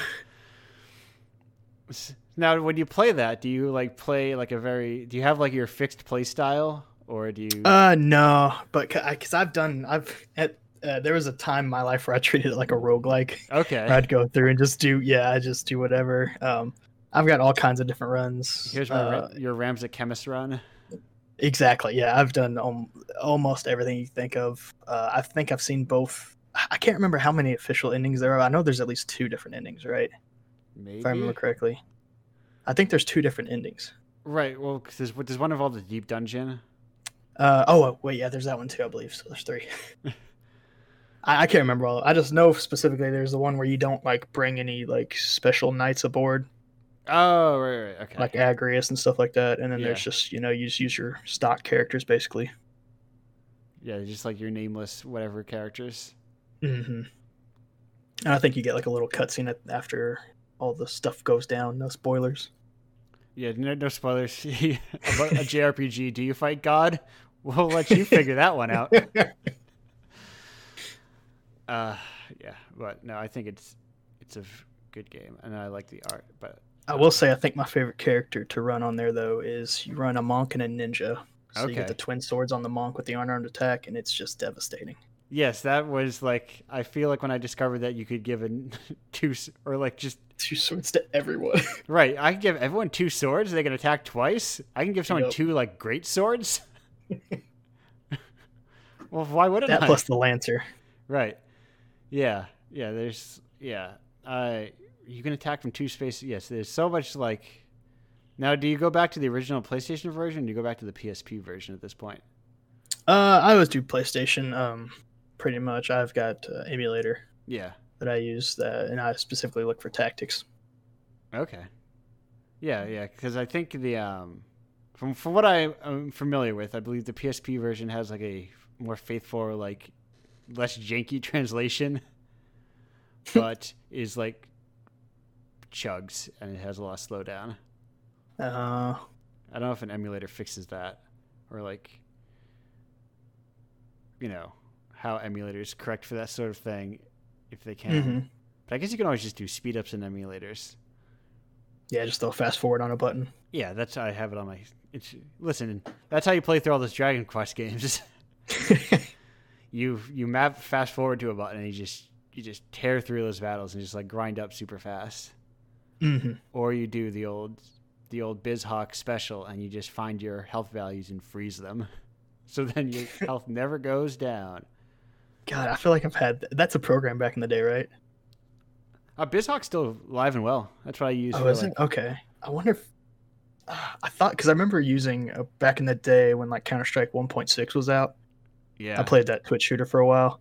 Now, when you play that, do you like play like a very? Do you have like your fixed play style, or do you? Uh, no, but because I've done, I've at, uh, there was a time in my life where I treated it like a roguelike. okay. I'd go through and just do, yeah, I just do whatever. Um, I've got all kinds of different runs. Here's my uh, your Ramza Chemist run. Exactly. Yeah, I've done um, almost everything you think of. Uh, I think I've seen both. I can't remember how many official endings there are. I know there's at least two different endings, right? Maybe. If I remember correctly. I think there's two different endings. Right. Well, because there's, there's one involved the deep dungeon. Uh, oh wait, yeah, there's that one too. I believe so. There's three. I, I can't remember all. I just know specifically there's the one where you don't like bring any like special knights aboard, Oh, right, right. Okay. like Agrias and stuff like that. And then Yeah. there's just you know you just use your stock characters basically. yeah, just like your nameless whatever characters. hmm And I think you get like a little cutscene after all the stuff goes down. No spoilers. Yeah. No, no spoilers a JRPG. Do you fight God? We'll let you figure that one out. Uh, yeah, but no, I think it's it's a good game, and I like the art. But I will say I think my favorite character to run on there though is you run a monk and a ninja. So you get the twin swords on the monk with the unarmed attack, and it's just devastating. yes, that was like I feel like when I discovered that you could give a two or like just Two swords to everyone. right. I can give everyone two swords. They can attack twice. I can give someone Yep. two like great swords. well, why wouldn't that I? plus the lancer. Right. Yeah. Yeah. There's. Yeah. Uh, you can attack from two spaces. Yes. There's so much like. Now, do you go back to the original PlayStation version? Or do you go back to the PSP version at this point? Uh, I always do PlayStation. Um, pretty much. I've got uh, emulator Yeah. that I use, that, and I specifically look for tactics. Okay. Yeah. Yeah. Because I think the um, from from what I am familiar with, I believe the PSP version has like a more faithful, like less janky translation, but is like chugs and it has a lot of slowdown. Uh, I don't know if an emulator fixes that or like you know how emulators correct for that sort of thing if they can. mhm. But I guess you can always just do speed ups in emulators. Yeah, just throw fast forward on a button. Yeah, that's how I have it on my. It's, listen, that's how you play through all those Dragon Quest games. you you map fast forward to a button and you just you just tear through those battles and just like grind up super fast. Hmm Or you do the old the old BizHawk special and you just find your health values and freeze them. So then your health never goes down. God, I feel like I've had that's a program back in the day, right? Uh, BizHawk's still alive and well. That's what I use. Oh, is like, it? Okay. I wonder if uh, I thought because I remember using uh, back in the day when like Counter Strike 1.6 was out. Yeah. I played that Twitch shooter for a while,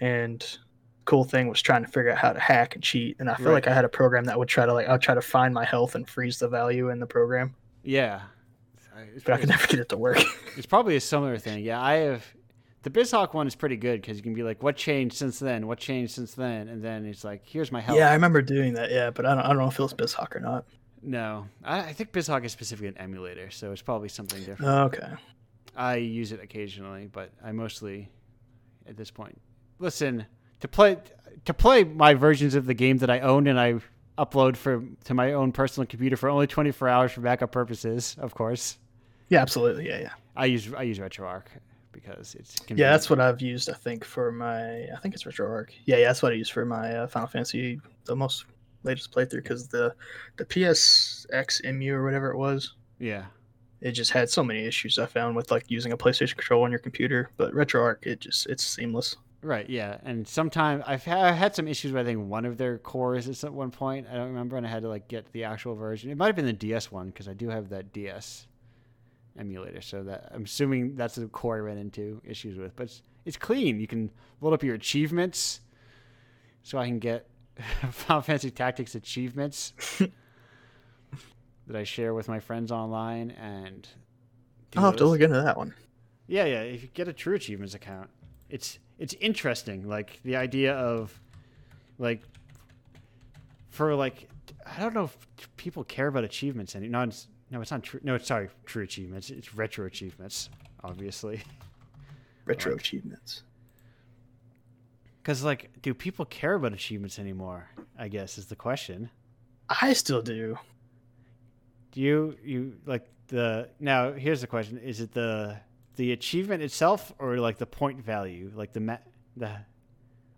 and cool thing was trying to figure out how to hack and cheat. And I feel Right. like I had a program that would try to like I'll try to find my health and freeze the value in the program, Yeah. It's but I could never get it to work. it's probably a similar thing. Yeah, I have. The BizHawk one is pretty good because you can be like, "What changed since then? What changed since then?" And then it's like, "Here's my health." Yeah, I remember doing that. Yeah, but I don't, I don't know if it was BizHawk or not. No, I, I think BizHawk is specifically an emulator, so it's probably something different. Oh, okay. I use it occasionally, but I mostly, at this point, listen to play to play my versions of the game that I own and I upload for to my own personal computer for only 24 hours for backup purposes. Of course, Yeah, absolutely. Yeah, yeah. I use I use RetroArch because it's Yeah, that's what I've used. I think for my, I think it's RetroArch. Yeah, yeah, that's what I use for my uh, Final Fantasy, the most latest playthrough, because the the PSX MU or whatever it was, yeah. it just had so many issues I found with like using a PlayStation control on your computer. But RetroArch, it just it's seamless. Right, yeah, and sometimes I've had, I had some issues with I think one of their cores at one point. I don't remember, and I had to like get the actual version. It might have been the DS one because I do have that DS emulator, so that I'm assuming that's the core I ran into issues with. But it's, it's clean. You can load up your achievements, so I can get Final Fantasy Tactics achievements that I share with my friends online, and I'll have to look into that one. Yeah, yeah. If you get a True Achievements account, it's it's interesting. Like the idea of like for like I don't know if people care about achievements any. No, it's, no, it's not true. No, it's sorry, True Achievements. It's retro achievements, obviously. Retro Like- achievements. Because like, do people care about achievements anymore? I guess is the question. I still do. Do you you like the now? Here's the question: Is it the the achievement itself, or like the point value, like the ma- the?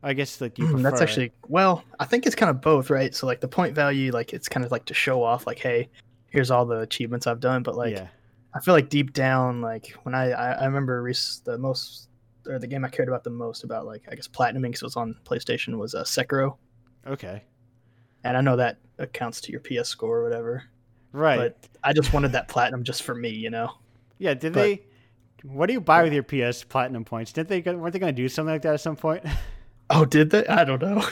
I guess like you prefer. Hmm, That's actually well, I think it's kind of both, right? So like the point value, like it's kind of like to show off, like, hey, here's all the achievements I've done. But like, yeah. I feel like deep down, like when I I, I remember rec- the most or the game I cared about the most about like I guess platinuming because it was on PlayStation was uh, Sekiro, Okay. and I know that accounts to your PS score or whatever. Right. But I just wanted that platinum just for me, you know. yeah. Did but- they? What do you buy with your PS Platinum points? Didn't they? Weren't they going to do something like that at some point? Oh, did they? I don't know.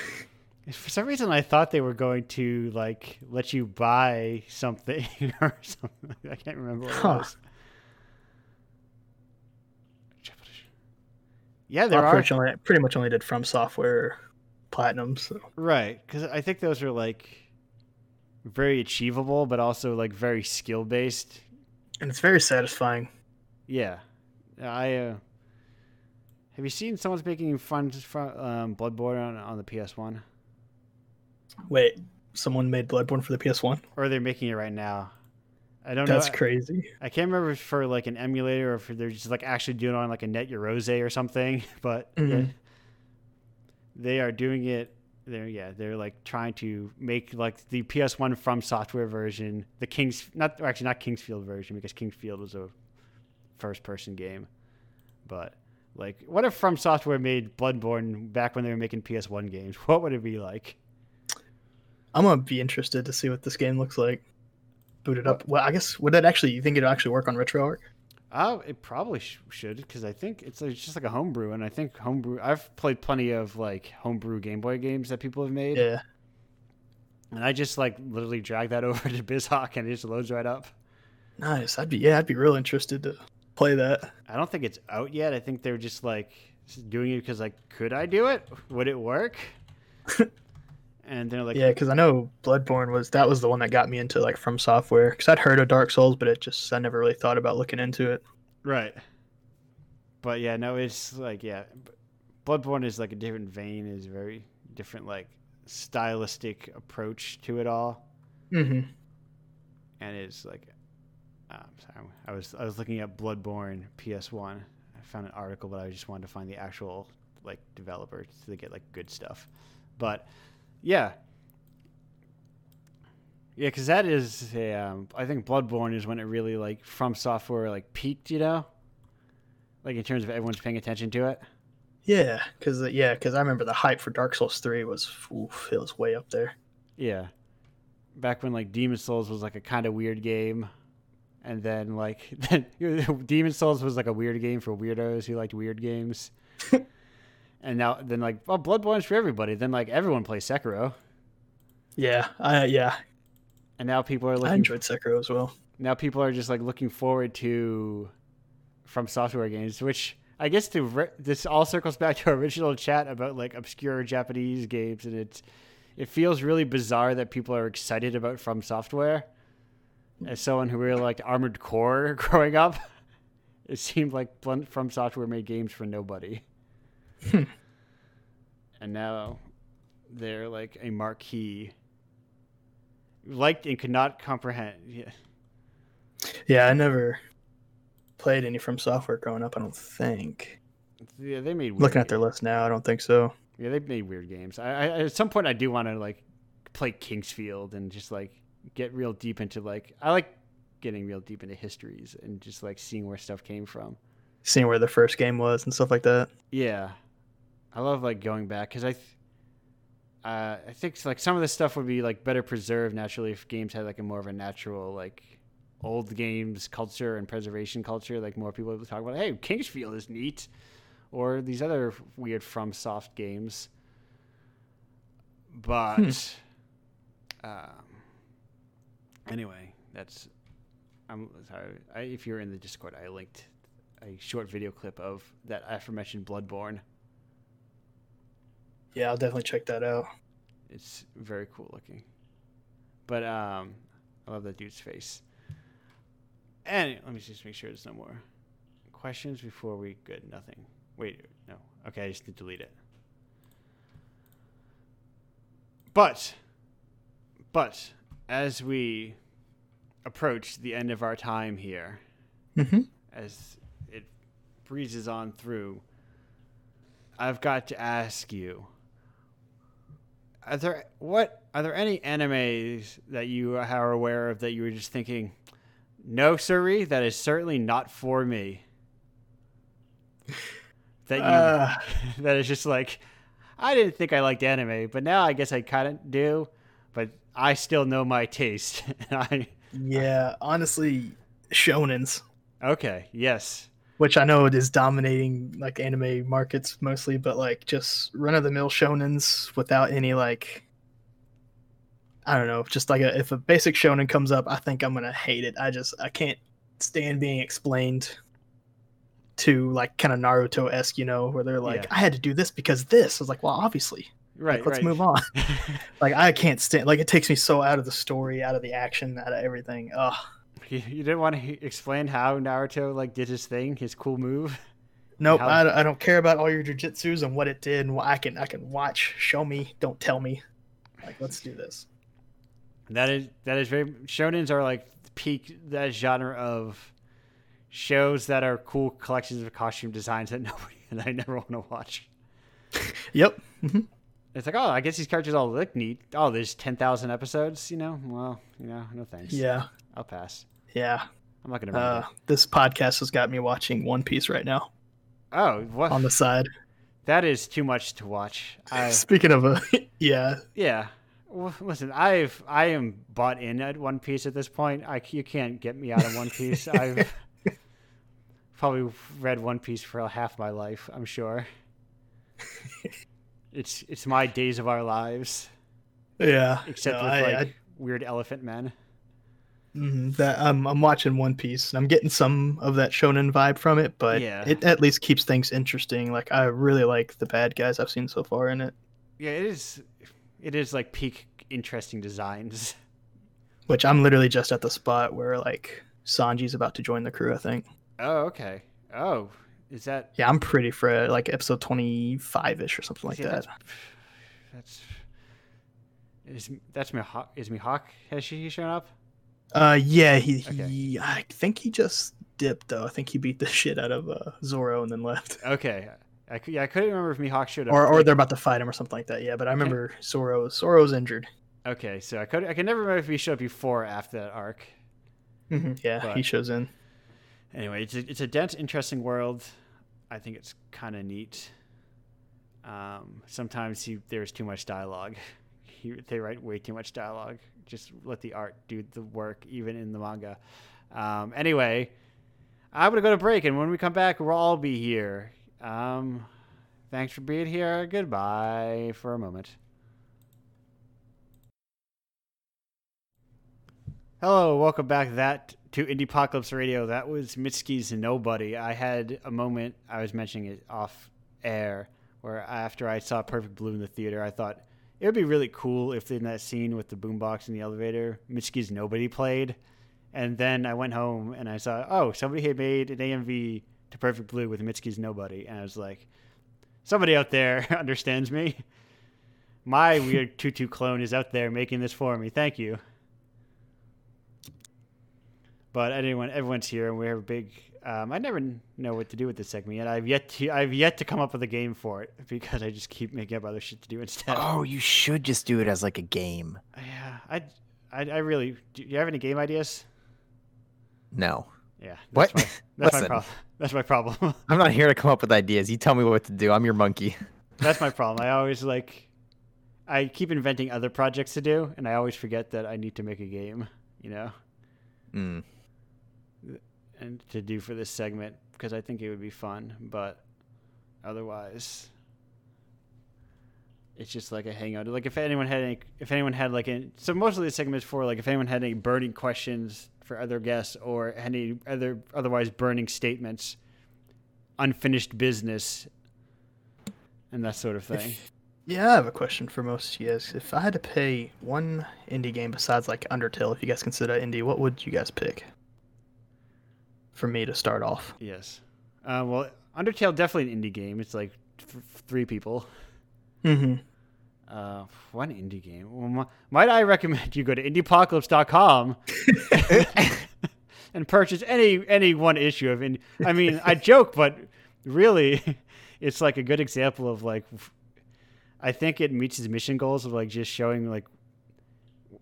For some reason, I thought they were going to like let you buy something or something. I can't remember what it was. Yeah, there are pretty, much only, pretty much only did From Software platinum. So right because I think those are like very achievable, but also like very skill based. and it's very satisfying. Yeah, I uh, have you seen someone's making fun um, Bloodborne on, on the PS One, Wait, someone made Bloodborne for the PS1? or they're making it right now. I don't That's know. That's crazy. I can't remember if for like an emulator or if they're just like actually doing it on like a Net Yaroze or something. But yeah, Mhm. they are doing it. They're yeah, they're like trying to make like the PS1 from software version, the Kings not actually not Kingsfield version because Kingsfield was a first person game. But like what if From Software made Bloodborne back when they were making PS1 games? What would it be like? I'm gonna be interested to see what this game looks like. Boot it up. Well, I guess would that actually? You think it'll actually work on RetroArch? Uh, it probably sh- should because I think it's, it's just like a homebrew, and I think homebrew. I've played plenty of like homebrew Game Boy games that people have made, Yeah. and I just like literally drag that over to BizHawk and it just loads right up. Nice. I'd be yeah. I'd be real interested to play that. I don't think it's out yet. I think they're just like doing it because like, could I do it? Would it work? and they're like, yeah, because I know Bloodborne was that was the one that got me into like From Software. Because I'd heard of Dark Souls, but it just I never really thought about looking into it. right. But yeah, no, it's like yeah, Bloodborne is like a different vein. Is very different like stylistic approach to it all. Mm-hmm. and it's like um, sorry, I was I was looking at Bloodborne PS1. I found an article, but I just wanted to find the actual like developer to get like good stuff. But yeah, yeah, because that is a, um, I think Bloodborne is when it really like from software like peaked, you know, like in terms of everyone's paying attention to it. Yeah, because yeah, because I remember the hype for Dark Souls Three was oof, it was way up there. Yeah. Back when like Demon Souls was like a kind of weird game. And then like then Demon Souls was like a weird game for weirdos who liked weird games. and now then like well Bloodborne's for everybody. Then like everyone plays Sekiro. Yeah, I uh, yeah, And now people are looking. I enjoyed Sekiro as well. now people are just like looking forward to from software games, which I guess to re- this all circles back to our original chat about like obscure Japanese games, and it's it feels really bizarre that people are excited about From Software. As someone who really liked Armored Core growing up, it seemed like Blunt- From Software made games for nobody, and now they're like a marquee, liked and could not comprehend. Yeah. Yeah, I never played any from software growing up. I don't think. Yeah, they made weird Looking at their list now, I don't think so. Yeah, they've made weird games. I, I at some point I do want to like play Kingsfield and just like get real deep into like I like getting real deep into histories and just like seeing where stuff came from. Seeing where the first game was and stuff like that. Yeah, I love like going back because I, th- uh, I think like some of this stuff would be like better preserved naturally if games had like a more of a natural like old games culture and preservation culture. Like more people would talk about, hey, Kingsfield is neat, or these other weird from soft games. But um, anyway, that's I'm sorry. I, if you're in the Discord, I linked a short video clip of that aforementioned Bloodborne. Yeah, I'll definitely check that out. It's very cool looking. But um, I love that dude's face. And let me just make sure there's no more questions before we. Good, nothing. Wait, no. Okay, I just need to delete it. But, but as we approach the end of our time here, Mm-hmm. as it breezes on through, I've got to ask you: Are there what are there any animes that you are aware of that you were just thinking, no, sirree, that is certainly not for me. That you Uh, that is just like, I didn't think I liked anime, but now I guess I kind of do. But I still know my taste. and I yeah, honestly, shonens, okay, yes, which I know it is dominating like anime markets mostly, but like just run of the mill shonens without any like I don't know, just like a, if a basic shonen comes up, I think I'm gonna hate it. I just I can't stand being explained to like kind of Naruto esque, you know, where they're like, Yeah. I had to do this because this. I was like, well, obviously, right. Like, let's right. move on. like I can't stand. Like it takes me so out of the story, out of the action, out of everything. Ugh. You, you didn't want to explain how Naruto like did his thing, his cool move. Nope, How- I, don't- I don't care about all your jujitsus and what it did. And what I can I can watch, show me, don't tell me. Like let's do this. That is that is very shonens are like peak that genre of shows that are cool collections of costume designs that nobody that I never want to watch. Yep. hmm It's like, oh, I guess these characters all look neat. Oh, there's ten thousand episodes. You know, well, you know, no thanks. Yeah. I'll pass. Yeah. I'm not gonna. Uh, this podcast has got me watching One Piece right now Oh, what? on the side. that is too much to watch. I, Speaking of a yeah, yeah. Well, listen, I've I am bought in at One Piece at this point. I you can't get me out of One Piece. I've probably read One Piece for half my life. I'm sure. It's it's my days of our lives, yeah. except No, with I- like I- weird elephant men. Mhm, that I'm I'm watching One Piece and I'm getting some of that shonen vibe from it, but Yeah. it at least keeps things interesting. Like I really like the bad guys I've seen so far in it, Yeah, it is. It is like peak interesting designs. which I'm literally just at the spot where like Sanji's about to join the crew. I think. Oh, okay. Oh, is that Yeah, I'm pretty for like episode 25 ish or something like yeah, that. That's that's is that's Mihawk. Is Mihawk has she shown up? Uh, yeah, he, Okay. he I think he just dipped though. I think he beat the shit out of uh, Zoro and then left. Okay, I yeah I couldn't remember if Mihawk showed up. Or, or they're about to fight him or something like that. Yeah, but I remember Zoro Zoro's injured. okay, so I could I can never remember if he showed up before or after that arc. Yeah, But- he shows in. Anyway, it's a, it's a dense, interesting world. I think it's kind of neat. Um, sometimes he, there's too much dialogue. He, they write way too much dialogue. Just let the art do the work, even in the manga. Um, anyway, I'm gonna go to break, and when we come back, we'll all be here. Um, thanks for being here. Goodbye for a moment. Hello, welcome back that to Indie Apocalypse Radio. That was Mitski's Nobody. I had a moment, I was mentioning it off air, where after I saw Perfect Blue in the theater, I thought it would be really cool if in that scene with the boombox in the elevator, Mitski's Nobody played. And then I went home and I saw, oh, somebody had made an AMV to Perfect Blue with Mitski's Nobody. And I was like, somebody out there understands me. My weird tutu clone is out there making this for me. Thank you. But anyone, everyone's here, and we have a big. Um, I never know what to do with this segment yet. I've yet to. I've yet to come up with a game for it because I just keep making up other shit to do instead. Oh, you should just do it as like a game. Yeah, I, I, I really. Do you have any game ideas? No. Yeah. What? That's my, that's my Listen. problem. That's my problem. I'm not here to come up with ideas. You tell me what to do. I'm your monkey. That's my problem. I always like, I keep inventing other projects to do, and I always forget that I need to make a game, you know, Mm. And to do for this segment because I think it would be fun. But otherwise, it's just like a hangout. Like if anyone had any, if anyone had like, so most of the segment is for like if anyone had any burning questions for other guests or any other otherwise burning statements, unfinished business, and that sort of thing. Yeah, I have a question for most of you guys. If I had to pay one indie game besides like Undertale, if you guys consider indie, what would you guys pick? For me to start off. Yes. Uh, well, Undertale definitely an indie game. It's like th- three people. Mm-hmm. Uh, one indie game. Well, mi- might I recommend you go to indiepocalypse.com and purchase any any one issue of indie. I mean, I joke, but really, it's like a good example of like. I think it meets its mission goals of like just showing like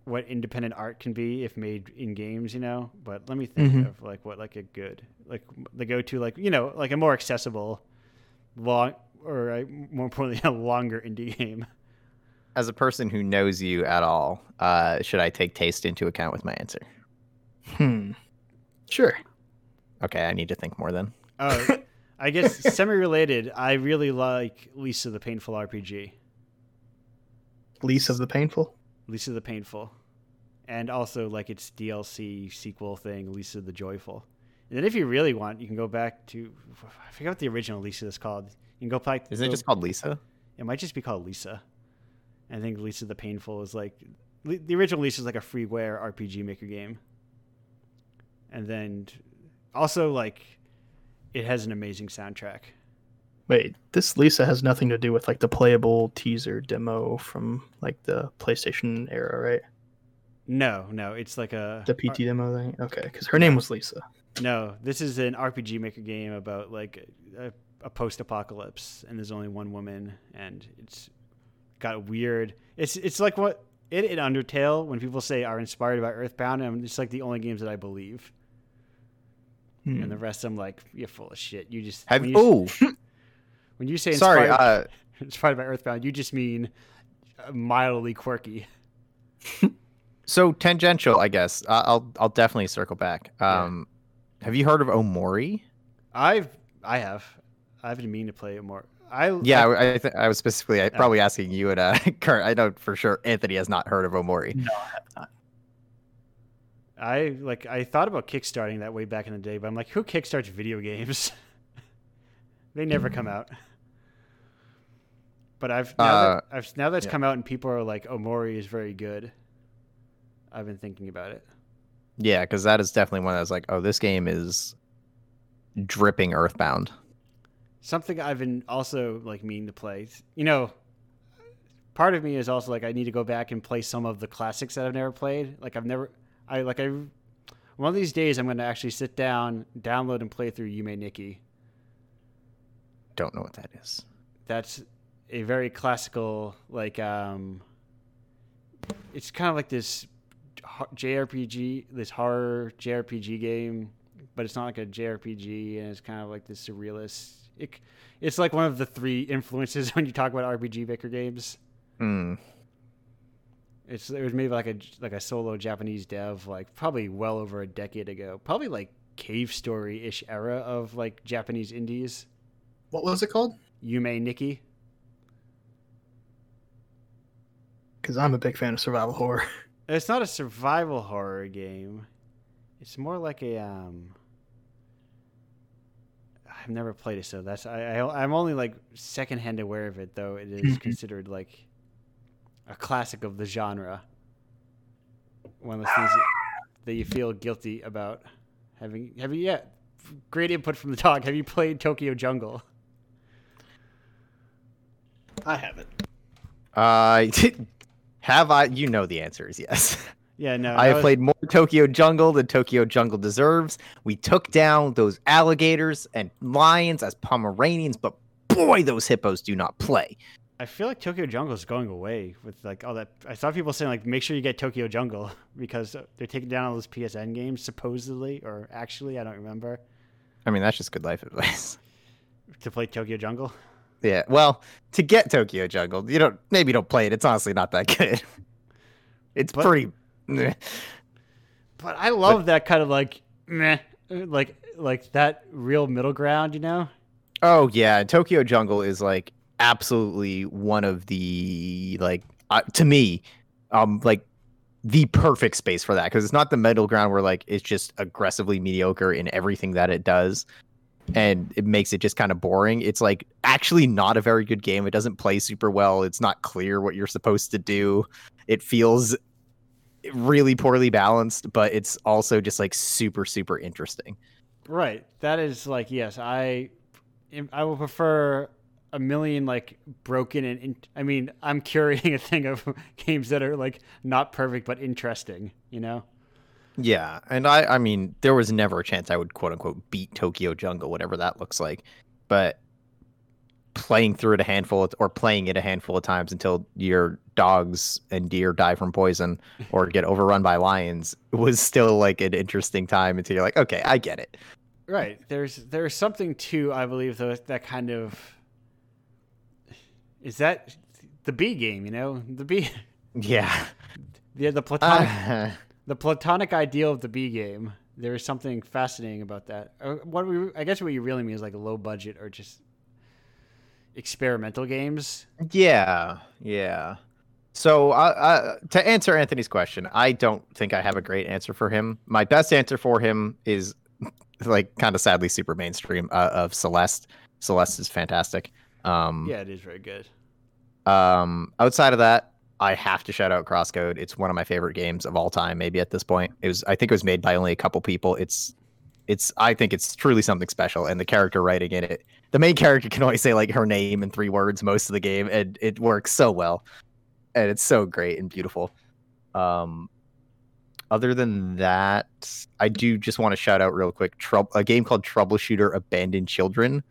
what independent art can be if made in games, you know. But let me think Mhm. of like what like a good like the go to like you know like a more accessible, long or uh, more importantly a longer indie game. As a person who knows you at all, uh, should I take taste into account with my answer? Hmm. Sure. Okay, I need to think more then. Oh, I guess semi-related. I really like Lisa the Painful RPG. Lisa of the Painful. Lisa the Painful, and also like its DLC sequel thing, Lisa the Joyful. And then if you really want, you can go back to I forget what the original Lisa is called. You can go back. Isn't it just called Lisa? It might just be called Lisa. I think Lisa the Painful is like the original Lisa is like a freeware RPG maker game. And then also like it has an amazing soundtrack. Wait, this Lisa has nothing to do with like the playable teaser demo from like the PlayStation era, right? No, no, it's like a The PT demo thing. Okay, because her name was Lisa. No, this is an RPG maker game about like a, a post-apocalypse, and there's only one woman, and it's got weird. It's it's like what it and Undertale when people say are inspired by Earthbound, and it's like the only games that I believe, Hmm. and the rest I'm like you're full of shit. You just Have you, oh, when you say sorry. inspired, Uh, inspired by Earthbound, you just mean uh, mildly quirky. so tangential, I guess. I- I'll I'll definitely circle back. Um, have you heard of Omori? I've I have I've been meaning to play it more. I Yeah, I, I I, th- I was specifically I, probably asking you and uh, Kurt. I know for sure Anthony has not heard of Omori. No, I have not. I like I thought about kickstarting that way back in the day, but I'm like, who kickstarts video games? They never come out. But I've now Uh, that I've now that's yeah. come out and people are like, Omori is very good. I've been thinking about it. Yeah, because that is definitely one that's like, oh, this game is dripping Earthbound. Something I've been also like meaning to play. You know, part of me is also like I need to go back and play some of the classics that I've never played. Like I've never I like I one of these days I'm going to actually sit down, download and play through Yume Nikki. Don't know what that is. that's a very classical like um it's kind of like this JRPG this horror JRPG game but it's not like a JRPG and it's kind of like this surrealist it, it's like one of the three influences when you talk about RPG maker games Hmm. it's it was maybe like a like a solo Japanese dev like probably well over a decade ago probably like cave story ish era of like Japanese indies What was it called? Yume Nikki Because I'm a big fan of survival horror. It's not a survival horror game. It's more like a um. I've never played it, so that's I, I I'm only like secondhand aware of it, though it is Mhm. considered like a classic of the genre. One of those things that- that you feel guilty about having. Have you? Yeah, great input from the dog. Have you played Tokyo Jungle? I haven't. Uh, have I? You know the answer is yes. Yeah, no. I have was- played more Tokyo Jungle than Tokyo Jungle deserves. We took down those alligators and lions as Pomeranians, but boy, those hippos do not play. I feel like Tokyo Jungle is going away with like all that. I saw people saying like, make sure you get Tokyo Jungle because they're taking down all those PSN games supposedly or actually, I don't remember I mean, that's just good life advice. to play Tokyo Jungle. Yeah, well, to get Tokyo Jungle, you don't maybe don't play it. It's honestly not that good. It's But- pretty. meh. But I love that kind of like meh, like like that real middle ground, you know? Oh yeah, Tokyo Jungle is like absolutely one of the like uh, to me, um, like the perfect space for that because it's not the middle ground where like it's just aggressively mediocre in everything that it does, and it makes it just kind of boring. It's like actually not a very good game. It doesn't play super well. It's not clear what you're supposed to do. It feels really poorly balanced, but it's also just like super super interesting. Right. That is like yes, I I will prefer a million like broken and in, I mean, I'm curating a thing of games that are like not perfect but interesting, you know? Yeah, and I I mean there was never a chance I would quote unquote beat Tokyo Jungle, whatever that looks like. But playing through it a handful of, or playing it a handful of times until your dogs and deer die from poison or get overrun by lions was still like an interesting time until you're like, okay, I get it. Right. There's there's something to I believe though that kind of is that the B game, you know? The B Yeah. yeah, the platonic Uh, the platonic ideal of the B game. There is something fascinating about that. Uh, What we, I guess what you really mean is like low budget or just experimental games. yeah, yeah. So uh, uh, to answer Anthony's question, I don't think I have a great answer for him. My best answer for him is like kind of sadly super mainstream uh, of Celeste. Celeste is fantastic. Um, Yeah, it is very good. Um, outside of that, I have to shout out Crosscode. It's one of my favorite games of all time. Maybe at this point, it was. I think it was made by only a couple people. It's, it's. I think it's truly something special. And the character writing in it, the main character can only say like her name in three words most of the game, and it works so well, and it's so great and beautiful. Um, other than that, I do just want to shout out real quick. A game called Troubleshooter Abandoned Children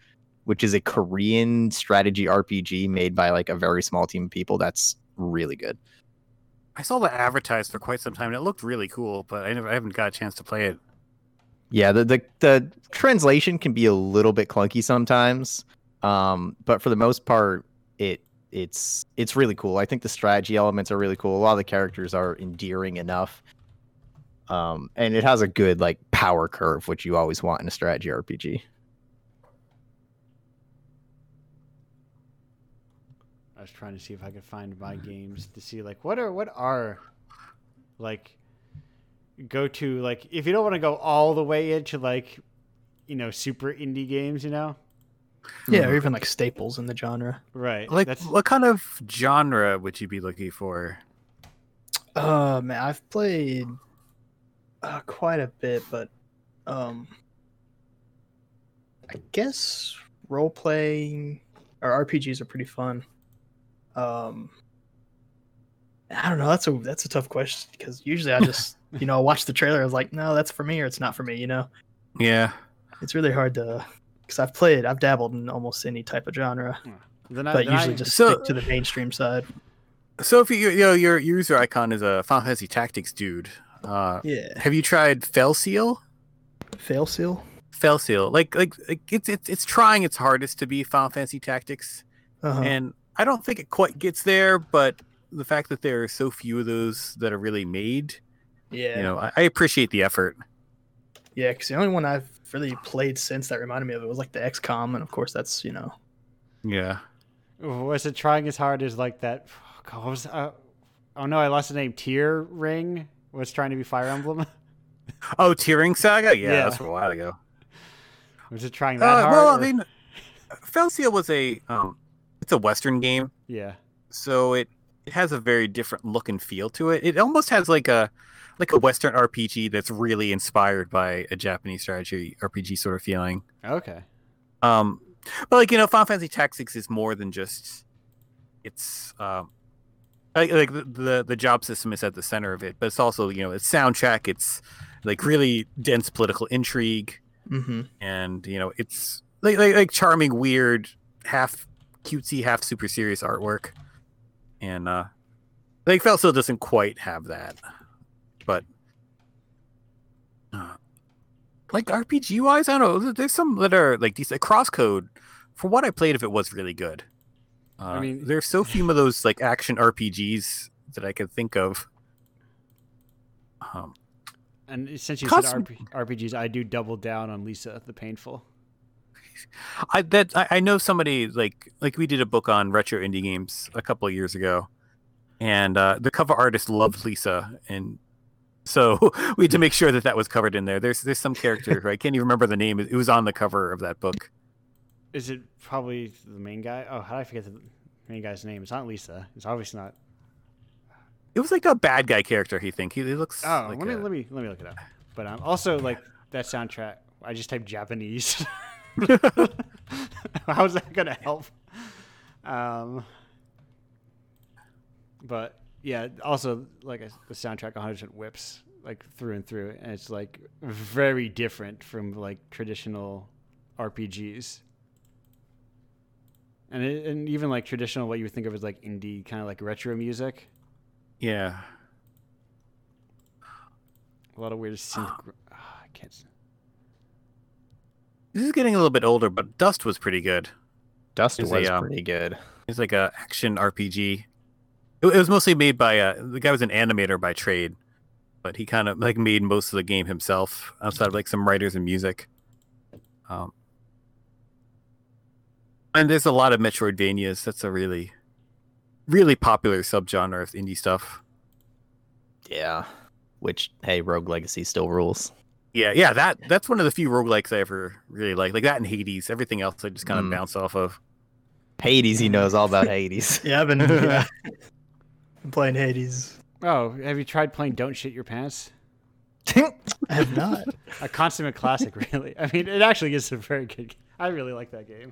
which is a Korean strategy RPG made by like a very small team of people. That's really good. I saw the advertised for quite some time and it looked really cool, but I never I haven't got a chance to play it. Yeah, the the, the translation can be a little bit clunky sometimes, um, but for the most part, it it's it's really cool. I think the strategy elements are really cool. A lot of the characters are endearing enough, um, and it has a good like power curve, which you always want in a strategy RPG. Was trying to see if I could find my games to see like what are what are like go to like if you don't want to go all the way into like you know super indie games, you know? Yeah, or even like staples in the genre. Right. Like That's what kind of genre would you be looking for? Uh, man, I've played uh, quite a bit, but um, I guess role playing or RPGs are pretty fun. Um, I don't know. That's a that's a tough question because usually I just you know I watch the trailer. I was like, no, that's for me or it's not for me. You know, Yeah. it's really hard to because I've played, I've dabbled in almost any type of genre, then I, but then usually I- just So- stick to the mainstream side. So if you you know your user icon is a Final Fantasy Tactics dude, uh, Yeah, have you tried Fell Seal? fail seal. Fell Seal, like like, like it's, it's it's trying its hardest to be Final Fantasy Tactics, Uh-huh. and I don't think it quite gets there. But the fact that there are so few of those that are really made, yeah, you know, I, I appreciate the effort. Yeah, because the only one I've really played since that reminded me of it was like the XCOM, and of course that's you know Yeah. was it trying as hard as like that God, was uh, oh no, I lost the name. Tear Ring was trying to be Fire Emblem. Oh, Tearing Saga. Yeah, Yeah. that's a while ago. Was it trying that Uh, hard? well, I mean, Fell Seal was a um, it's a Western game, yeah. so it it has a very different look and feel to it. It almost has like a like a Western RPG that's really inspired by a Japanese strategy RPG sort of feeling. Okay. Um, but like you know, Final Fantasy Tactics is more than just it's um, like, like the, the the job system is at the center of it, but it's also you know it's soundtrack. It's like really dense political intrigue, Mm-hmm. and you know it's like like, like charming, weird, half cutesy, half super serious artwork, and uh, like Fell Seal doesn't quite have that, but. Uh, like RPG wise, I don't know. There's some that are like decent. Crosscode, from what I played if it, was really good. Uh, I mean- there's so few of those like action RPGs that I could think of. Um, And since you said RP- RPGs, I do double down on Lisa the Painful. I that I, I know somebody like like we did a book on retro indie games a couple of years ago, and uh, the cover artist loved Lisa, and so we had to make sure that that was covered in there. There's there's some character who I can't even remember the name. It was on the cover of that book. Is it probably the main guy? Oh, how did I forget the main guy's name? It's not Lisa. It's obviously not. It was like a bad guy character. He think he, he looks. Oh, like let me a- let me let me look it up. But um, also like that soundtrack. I just typed Japanese. How's that gonna help? Um, but yeah, also like I s- the soundtrack 100 whips like through and through, and it's like very different from like traditional RPGs. And, it, and even like traditional, what you would think of as like indie kind of like retro music, Yeah. a lot of weird synth. ah, I can't. This is getting a little bit older, but Dust was pretty good. Dust Is was a, um, pretty good. It's like a action RPG. It, it was mostly made by uh, the guy was an animator by trade, but he kind of like made most of the game himself outside of like some writers and music. Um, and there's a lot of Metroidvanias. That's a really, really popular subgenre of indie stuff. Yeah. Which hey, Rogue Legacy still rules. Yeah, yeah, that that's one of the few roguelikes I ever really like. Like that and Hades. Everything else I just kind of Mm. bounce off of. Hades, he knows all about Hades. Yeah, I've been, yeah. been playing Hades. Oh, have you tried playing Don't Shit Your Pants? I have not. A consummate classic, really. I mean, it actually is a very good. Game. I really like that game.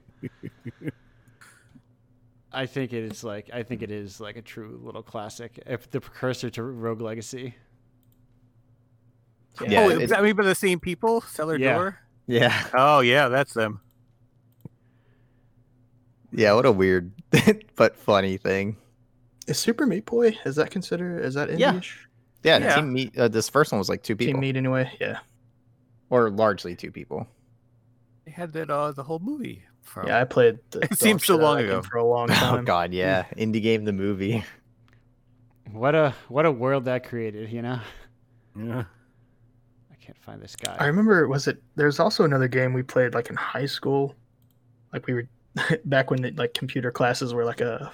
I think it is like I think it is like a true little classic, if the precursor to Rogue Legacy. Yeah, oh, it- is that made by the same people? Cellar Yeah. Door? yeah. Oh yeah, that's them. Yeah, what a weird but funny thing. Is Super Meat Boy? Is that considered? Is that indie-ish? Yeah, Yeah. Team Meat. Uh, this first one was like two people, Team Meat anyway. Yeah. or largely two people. They had that uh the whole movie from Yeah, I played. The It dog seems so shit out of long ago. for a long time. Oh. God, yeah, indie game the movie. What a what a world that created, you know. Yeah. I can't find this guy. I remember. Was it? There's also another game we played like in high school, like we were back when like computer classes were like a,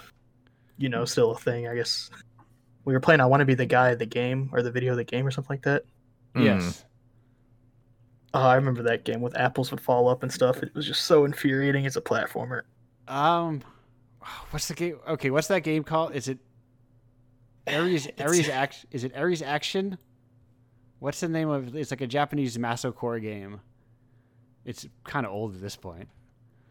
you know, still a thing. I guess we were playing. I want to be the guy of the game or the video of the game or something like that. Hmm. yes. Oh, I remember that game with apples would fall up and stuff. It was just so infuriating as a platformer. Um, what's the game? Okay, what's that game called? Is it Ares? It's- Ares act? Is it Ares Action? What's the name of? It's like a Japanese Masocore game. It's kind of old at this point.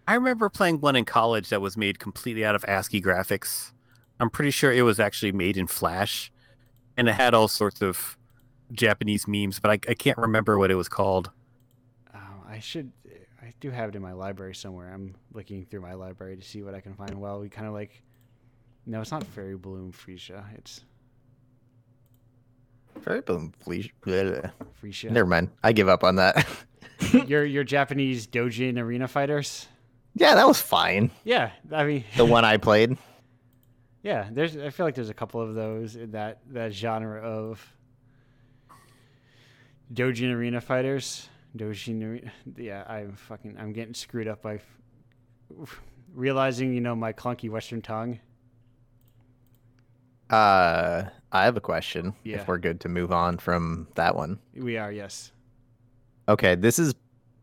I remember playing one in college that was made completely out of ASCII graphics. I'm pretty sure it was actually made in Flash, and it had all sorts of Japanese memes, but I, I can't remember what it was called. Oh, I should. I do have it in my library somewhere. I'm looking through my library to see what I can find. Well, we kind of like. No, it's not Fairy Bloom Freesia. It's Very please. Never mind. I give up on that. your your Japanese Dojin arena fighters. yeah, that was fine. Yeah, I mean. The one I played. Yeah, there's. I feel like there's a couple of those in that that genre of Dojin arena fighters. Dojin arena. Yeah, I'm fucking. I'm getting screwed up by f- realizing you know my clunky Western tongue. Uh, I have a question. Yeah. If we're good to move on from that one. We are yes. Okay, this is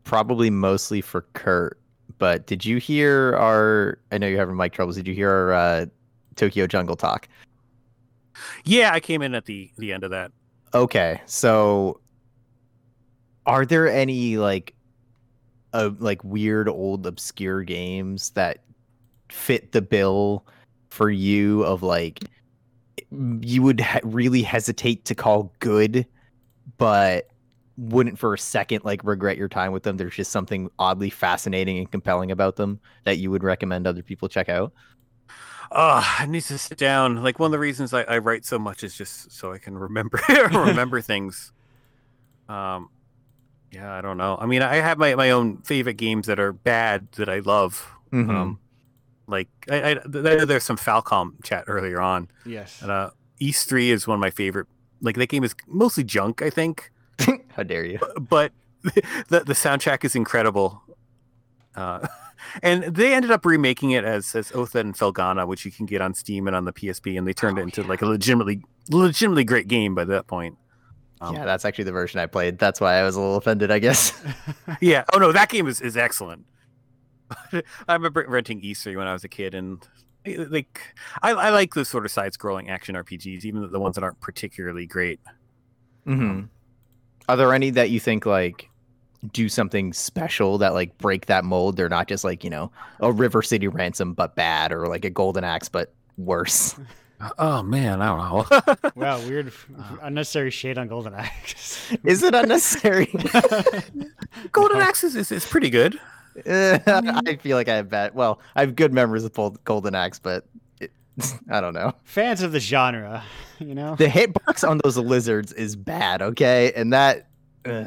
probably mostly for Kurt, but did you hear our? I know you're having mic troubles. Did you hear our uh, Tokyo Jungle talk? Yeah, I came in at the the end of that. Okay, so are there any like uh, like weird old obscure games that fit the bill for you of like you would ha- really hesitate to call good but wouldn't for a second like regret your time with them there's just something oddly fascinating and compelling about them that you would recommend other people check out Oh, I need to sit down. Like one of the reasons I, I write so much is just so I can remember remember things. Um, yeah, I don't know. I mean, I have my, my own favorite games that are bad that I love. Mhm. Um, like I, I there, there's some Falcom chat earlier on, Yes. and uh, Ys Three is one of my favorite. Like that game is mostly junk, I think, how dare you but the the soundtrack is incredible. Uh, and they ended up remaking it as as Oath in Felghana, which you can get on Steam and on the PSP, and they turned Oh, it into yeah. like a legitimately legitimately great game by that point. Um, yeah that's actually the version i played that's why i was a little offended i guess yeah. Oh no, that game is, is excellent. I remember renting Ys 3 when I was a kid, and eh, like I, I like those sort of side-scrolling action RPGs, even the ones that aren't particularly great. hmm Are there any that you think like do something special that like break that mold? They're not just like you know a River City Ransom but bad, or like a Golden Axe but worse. Oh man, I don't know. wow, weird, unnecessary shade on Golden Axe. Is it unnecessary? Golden Axe is, is, is pretty good. I feel like I have bad. Well, I have good memories of Golden Axe, but it, I don't know. Fans of the genre, you know. The hitbox on those lizards is bad. Okay, and that. Uh,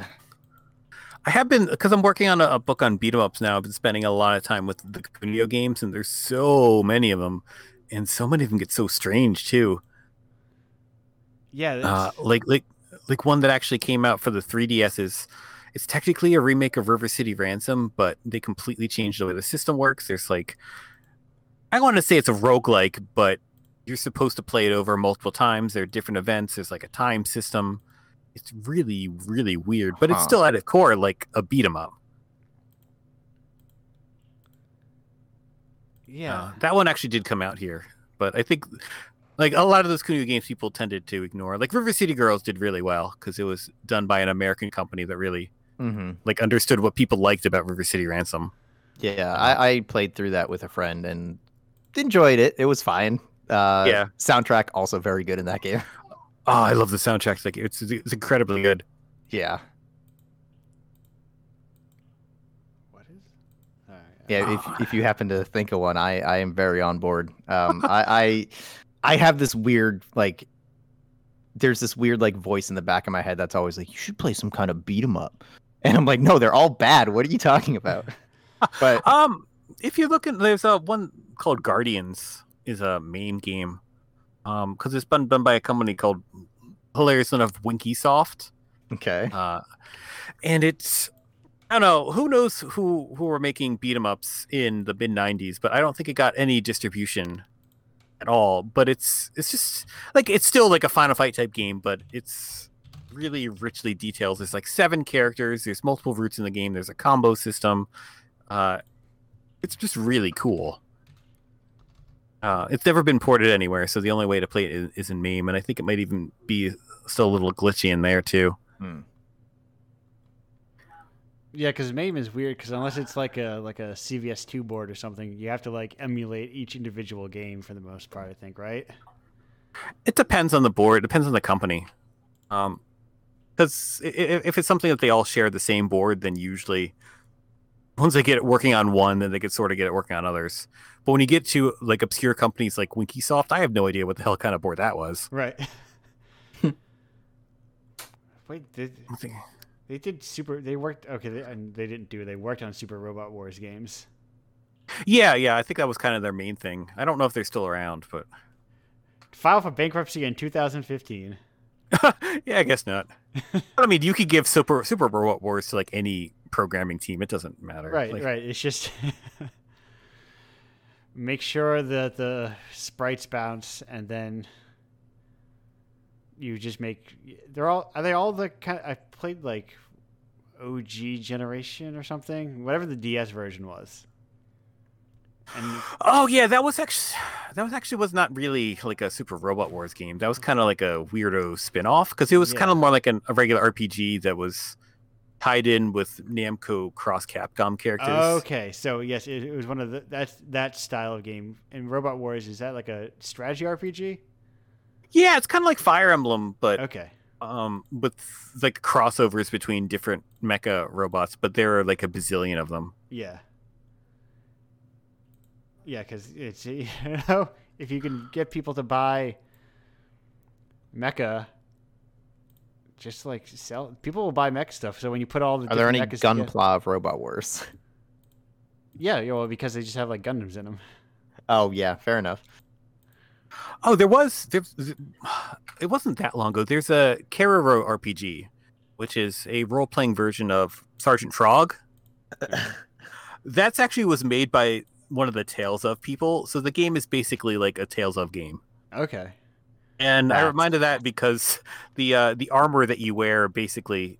I have been because I'm working on a, a book on beat 'em ups now. I've been spending a lot of time with the video games, and there's so many of them, and so many of them get so strange too. Yeah. Uh, like like like one that actually came out for the 3DS is it's technically a remake of River City Ransom, but they completely changed the way the system works. There's like I want to say it's a roguelike, but you're supposed to play it over multiple times. There are different events. There's like a time system. It's really, really weird, but it's Huh. still at its core like a beat 'em up. yeah. Uh, that one actually did come out here, but I think like a lot of those Kunio games people tended to ignore. Like River City Girls did really well because it was done by an American company that really mhm. like understood what people liked about River City Ransom. Yeah, I, I played through that with a friend and enjoyed it. It was fine. Uh, Yeah. Soundtrack also very good in that game. Oh, I love the soundtrack. Like it's it's incredibly good. Yeah. What is? All right. Yeah, Oh. if if you happen to think of one, I I am very on board. Um, I, I I have this weird like, there's this weird like voice in the back of my head that's always like, you should play some kind of beat 'em up, and I'm like, no, they're all bad. What are you talking about? But Um, if you look at there's a one called Guardians is a main game, um, because it's been done by a company called hilarious enough Winky Soft. okay, uh, and it's I don't know who knows who who were making beat 'em ups in the mid '90s, but I don't think it got any distribution at all. But it's it's just like it's still like a Final Fight type game, but it's really richly detailed. There's like seven characters. There's multiple routes in the game. There's a combo system. Uh, it's just really cool. Uh, it's never been ported anywhere, so the only way to play it is, is in MAME, and I think it might even be still a little glitchy in there too. Yeah, because MAME is weird. Because unless it's like a like a CPS two board or something, you have to like emulate each individual game for the most part. I think, right? It depends on the board. It depends on the company. Um, because if it's something that they all share the same board, then usually once they get it working on one, then they could sort of get it working on others. But when you get to like obscure companies like Winkysoft, I have no idea what the hell kind of board that was. Right. Wait, did they did super? They worked. Okay, they, and they didn't do. They worked on Super Robot Wars games. Yeah, yeah, I think that was kind of their main thing. I don't know if they're still around, but Filed for bankruptcy in 2015. yeah, I guess not. but I mean, you could give Super Super Robot Wars to like any programming team. It doesn't matter. Right, Like, right. It's just make sure that the sprites bounce, and then you just make. They're all. Are they all the kind? I played like OG generation or something, whatever the DS version was. And Oh yeah, that was actually that was actually was not really like a Super Robot Wars game. That was kind of like a weirdo spin-off because it was Yeah. kind of more like an, a regular RPG that was tied in with Namco cross Capcom characters. okay, so yes, it, it was one of the that's that style of game. And Robot Wars is that like a strategy RPG? Yeah, it's kind of like Fire Emblem, but Okay, um, with like crossovers between different mecha robots. But there are like a bazillion of them. yeah, yeah, because it's you know if you can get people to buy mecha. Just like sell, people will buy mech stuff. So when you put all the Are there any different Gunpla of Robot Wars? Yeah, yeah, well, because they just have like Gundams in them. Oh yeah, fair enough. Oh, there was there, it wasn't that long ago. There's a Keroro RPG, which is a role-playing version of Sergeant Frog. That's actually was made by one of the Tales of people. So the game is basically like a Tales of game. Okay. And I reminded that because the uh, the armor that you wear basically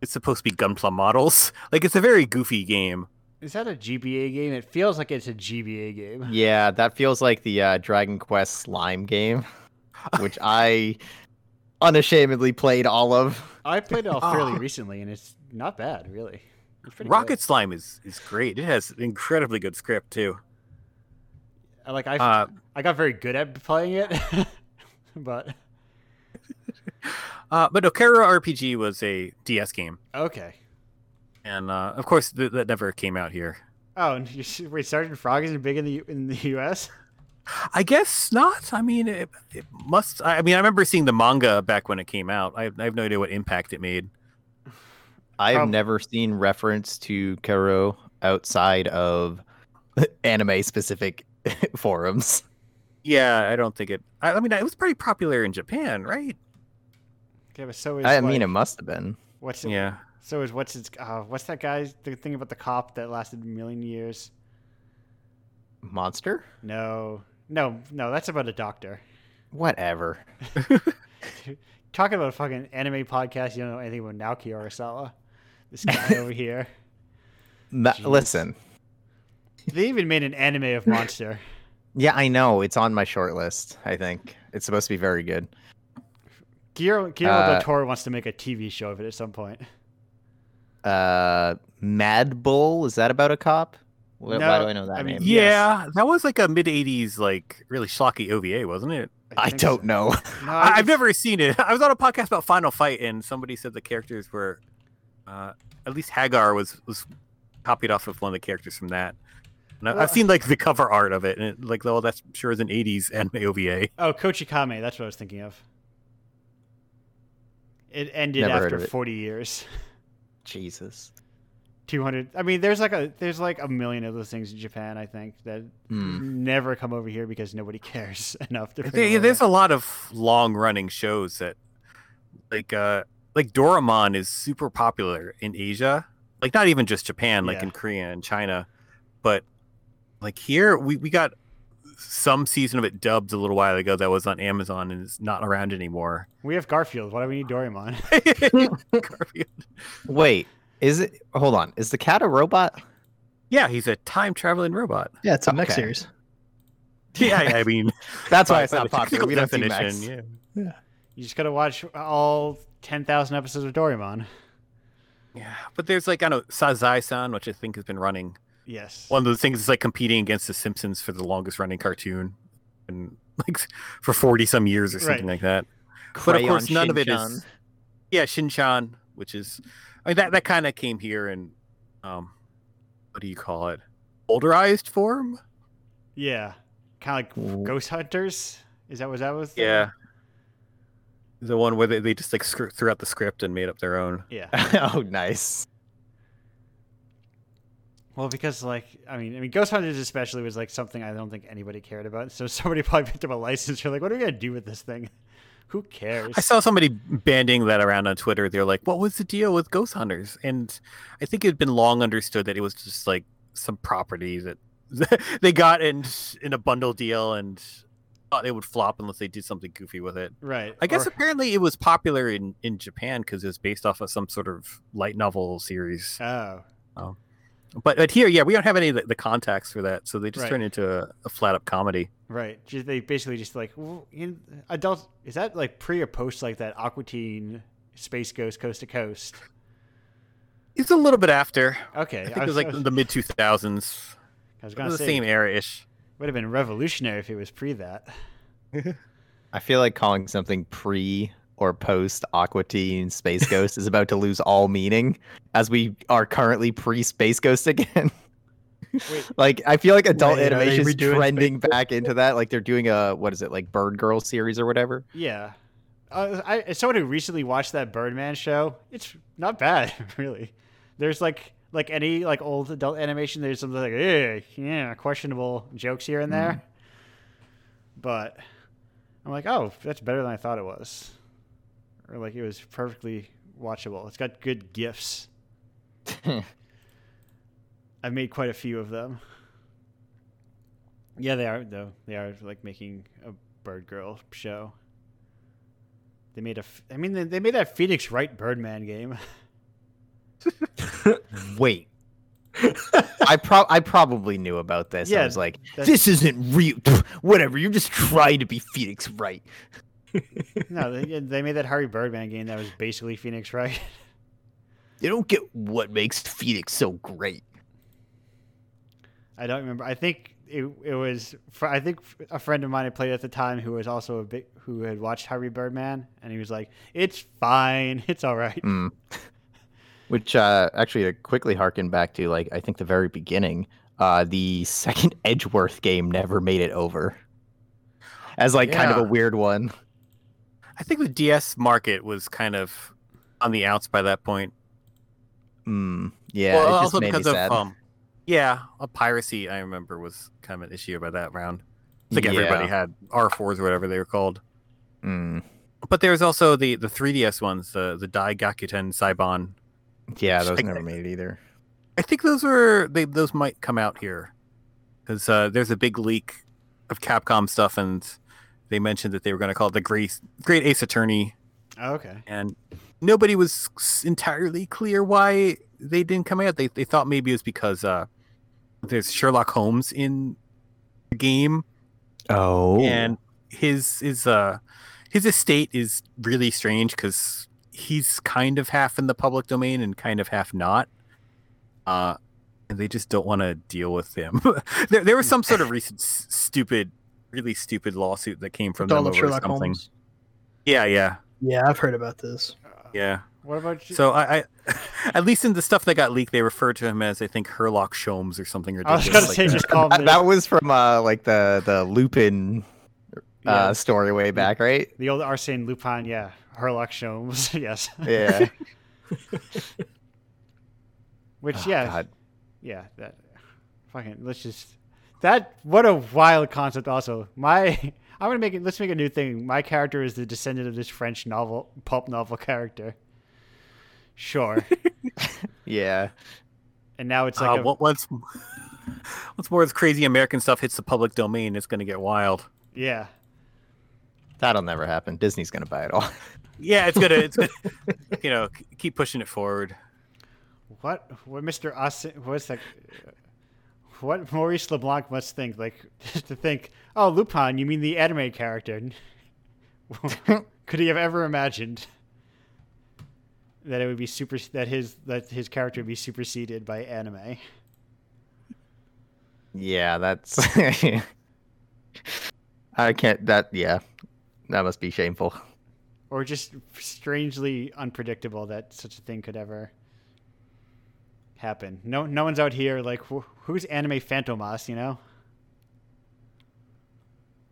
it's supposed to be Gunpla models. Like it's a very goofy game. Is that a GBA game? It feels like it's a GBA game. Yeah, that feels like the uh, Dragon Quest slime game, which I unashamedly played all of. I played it all fairly Oh. recently, and it's not bad, really. Rocket Slime is is great. It has incredibly good script too. Like I, Uh, I got very good at playing it, but uh, but no, Keroro RPG was a DS game. okay. and uh, of course th- that never came out here. Oh, and you, wait, Sergeant Frog isn't big in the in the U.S. I guess not. I mean, it, it must. I I mean, I remember seeing the manga back when it came out. I, I have no idea what impact it made. I've Prob- never seen reference to Kero outside of anime specific forums. Yeah, I don't think it. I, I mean, it was pretty popular in Japan, right? Okay, but so is I like, mean, it must have been. what's it, Yeah. so is what's its uh, what's that guy the thing about the cop that lasted a million years? Monster? No, no, no, that's about a doctor. Whatever. Talking about a fucking anime podcast, you don't know anything about Naoki Urasawa. This guy over here. Ma- listen, They even made an anime of Monster. yeah, I know it's on my short list. I think it's supposed to be very good. Guillermo, Guillermo Uh, del Toro wants to make a TV show of it at some point. Uh, Mad Bull is that about a cop? Wh- Why, No, do I know that I mean, name? Yes. Yeah, that was like a mid '80s, like really schlocky OVA, wasn't it? I think don't so. know. No, I, I've never seen it. I was on a podcast about Final Fight, and somebody said the characters were, uh, at least Hagar was was copied off of one of the characters from that. And I- Well- I've seen like the cover art of it, and it, like, oh, that's sure is an '80s anime OVA. Oh, Kochikame. That's what I was thinking of. It ended Never after it. 40 years. Jesus. 200. I mean, there's like a there's like a million of those things in Japan. I think that Hmm. never come over here because nobody cares enough to. bring There- them there's a lot of long running shows that, like, uh, like Doraemon is super popular in Asia. Like, not even just Japan, like Yeah. in Korea and China, but like here, we we got some season of it dubbed a little while ago that was on Amazon and is not around anymore. We have Garfield. Why do we need Doraemon? Garfield. Wait, is it? Hold on. Is the cat a robot? yeah, he's a time traveling robot. Yeah, it's a mech series. Yeah, I mean, That's why it's not popular. We don't see definition, mechs. yeah. you just gotta watch all 10,000 episodes of Doraemon. Yeah, but there's like I know Sazae-san, which I think has been running Yes. one of those things is like competing against the Simpsons for the longest running cartoon, and like for forty some years or something Right. like that. But of course, none of it Shin-chan. is. Yeah, Shinchan, which is, I mean that that kind of came here in, um, what do you call it? Olderized form. Yeah. Kind of like Ooh. Ghost Hunters. Is that what that was? Yeah. The one where they, they just like screw, threw out the script and made up their own. Yeah. oh, nice. Well, because like I mean, I mean, Ghost Hunters especially was like something I don't think anybody cared about. So somebody probably picked up a license. You're like, what are we gonna do with this thing? Who cares? I saw somebody banding that around on Twitter. They're like, "What was the deal with Ghost Hunters?" And I think it had been long understood that it was just like some property that they got in in a bundle deal, and thought it would flop unless they did something goofy with it. Right. I guess Or- apparently it was popular in, in Japan because it was based off of some sort of light novel series. oh, oh. But but here, yeah, we don't have any of the, the contacts for that, so they just Right. turn into a, a flat up comedy. right. Just, they basically just like well, in, adults. Is that like pre or post like that Aqua Teen Space Ghost Coast to Coast? It's a little bit after. Okay, I think it was like the mid two thousands. I was gonna was the same era ish. Would have been revolutionary if it was pre that. I feel like calling something pre or post Aqua Teen Space Ghost is about to lose all meaning as we are currently pre Space Ghost again. Wait. like I feel like adult Wait, animation is trending Space back into that. Like they're doing a what is it like Bird Girl series or whatever. Yeah. Uh, I as someone who recently watched that Birdman show, it's not bad, really. There's like like any like old adult animation, there's something like eh, yeah, questionable jokes here and there. But I'm like, oh, that's better than I thought it was. Or like it was perfectly watchable. It's got good gifs. I've made quite a few of them. Yeah, they are though. They are like making a Bird Girl show. They made a. f- I mean, they, they made that Phoenix Wright Birdman game. Wait. I pro I probably knew about this. Yeah, I was like, that's- this isn't real. Whatever. You're just trying to be Phoenix Wright. no, they, they made that Harvey Birdman game that was basically Phoenix Wright. You don't get what makes Phoenix so great. I don't remember. I think it, it was. I think a friend of mine had played at the time who was also a big who had watched Harvey Birdman, and he was like, "It's fine. It's all right." Mm. Which uh, actually to quickly harken back to like I think the very beginning, uh, the second Edgeworth game never made it over. As like kind of a weird one. I think the DS market was kind of on the outs by that point. Mm, yeah, well, it just also made because me of um, yeah, a piracy. I remember was kind of an issue by that round. I think everybody had R4s or whatever they were called. Mm, But there was also the the 3DS ones, the the Dai Gyakuten Saiban. Yeah, those I- never made it either. I think those are they those might come out here because uh, there's a big leak of Capcom stuff, and they mentioned that they were going to call it the Great Great Ace Attorney, Oh, okay. and nobody was entirely clear why they didn't come out. They they thought maybe it was because uh, there's Sherlock Holmes in the game, Oh, and his his uh his estate is really strange because he's kind of half in the public domain and kind of half not. Uh, and they just don't want to deal with him. there, there was some sort of recent s- stupid, really stupid lawsuit that came from With them all over Sherlock something. Holmes. Yeah, yeah, Yeah, I've heard about this. yeah. What about you? So I, I, at least in the stuff that got leaked, they refer to him as I think Herlock Sholmes or something I was ridiculous. gonna like say that. just call that, him that was from uh like the the Lupin uh, Yeah. story way back, right? the old Arsene Lupin. Yeah, Herlock Sholmes. yes. Yeah. Which Oh, yeah, God. yeah. That fucking. Let's just. That what a wild concept. Also, my I'm gonna make it. Let's make a new thing. My character is the descendant of this French novel, pulp novel character. Sure. Yeah. and now it's Uh, like a, what- once, once more of this crazy American stuff hits the public domain, it's going to get wild. yeah. That'll never happen. Disney's gonna buy it all. Yeah, it's gonna, it's gonna, you know, keep pushing it forward. What what Mr. Austin what's that what Maurice LeBlanc must think like to think oh Lupin you mean the anime character could he have ever imagined that it would be super that his that his character would be superseded by anime yeah, that's. I can't. That yeah, that must be shameful. Or just strangely unpredictable that such a thing could ever happen no no one's out here like wh- who's anime Fantomas you know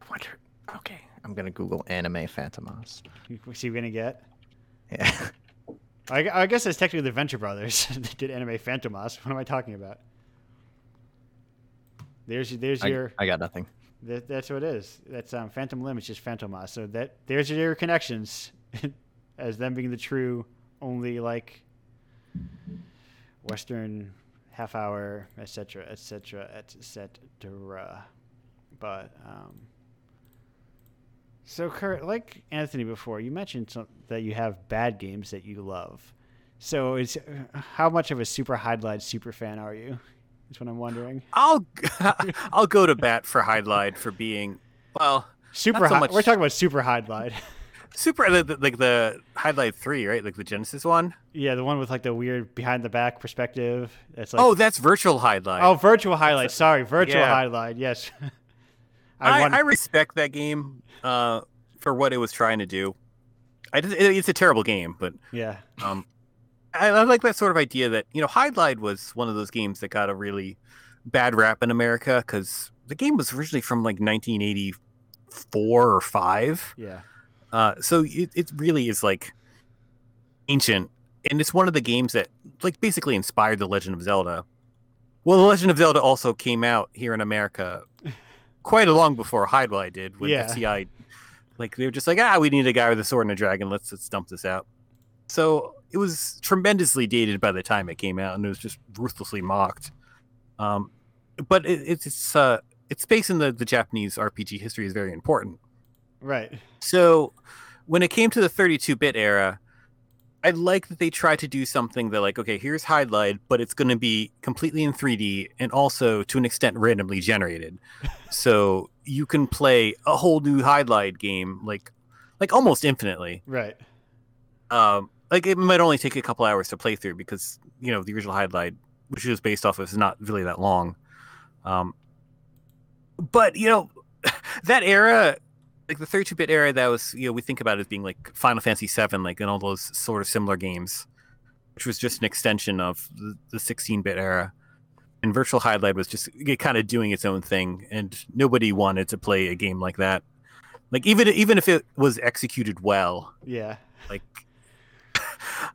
I Wonder. Okay, I'm gonna Google anime Fantomas. You see what we're gonna get Yeah. I, I guess it's technically the Venture Brothers that did anime Fantomas. What am I talking about? There's there's I, your I got nothing. That, that's what it is. That's um, Phantom Limb. It's just Fantomas. So that there's your connections, as them being the true only like Western half hour, etc., etc., etc. But um, So, Kurt, like Anthony before, you mentioned some, that you have bad games that you love. So, it's how much of a super Hydlide super fan are you? Is what I'm wondering. I'll I'll go to bat for Hydlide for being well super. so much- We're talking about super Hydlide. super like the, like the Hydlide three, right? Like the Genesis one. yeah, the one with like the weird behind the back perspective. It's like oh, that's virtual Hydlide. oh, virtual Hydlide. Sorry, virtual Yeah. Hydlide. Yes. I, want- I respect that game uh, for what it was trying to do. I just, it- it's a terrible game, but yeah. um, I, I like that sort of idea that you know Hydlide was one of those games that got a really bad rap in America because the game was originally from like 1984 or five. Yeah. Uh, so it, it really is like ancient, and it's one of the games that like basically inspired the Legend of Zelda. Well, the Legend of Zelda also came out here in America quite a long before Hydlide did. When Yeah. FCI, like they were just like, ah, we need a guy with a sword and a dragon. Let's let's dump this out. So it was tremendously dated by the time it came out, and it was just ruthlessly mocked. Um, but it, it's it's uh, its space in the the Japanese RPG history is very important. Right. So when it came to the 32-bit era, I like that they tried to do something that like, okay, here's Hydlide, but it's going to be completely in 3D and also to an extent randomly generated. so you can play a whole new Hydlide game like like almost infinitely. Right. Um like it might only take a couple hours to play through because, you know, the original Hydlide, which it was based off of, is not really that long. Um but you know, that era like the 32-bit era that was you know we think about it as being like final fantasy 7 like and all those sort of similar games which was just an extension of the, the 16-bit era and virtual Hydlide was just kind of doing its own thing and nobody wanted to play a game like that like even even if it was executed well Yeah. like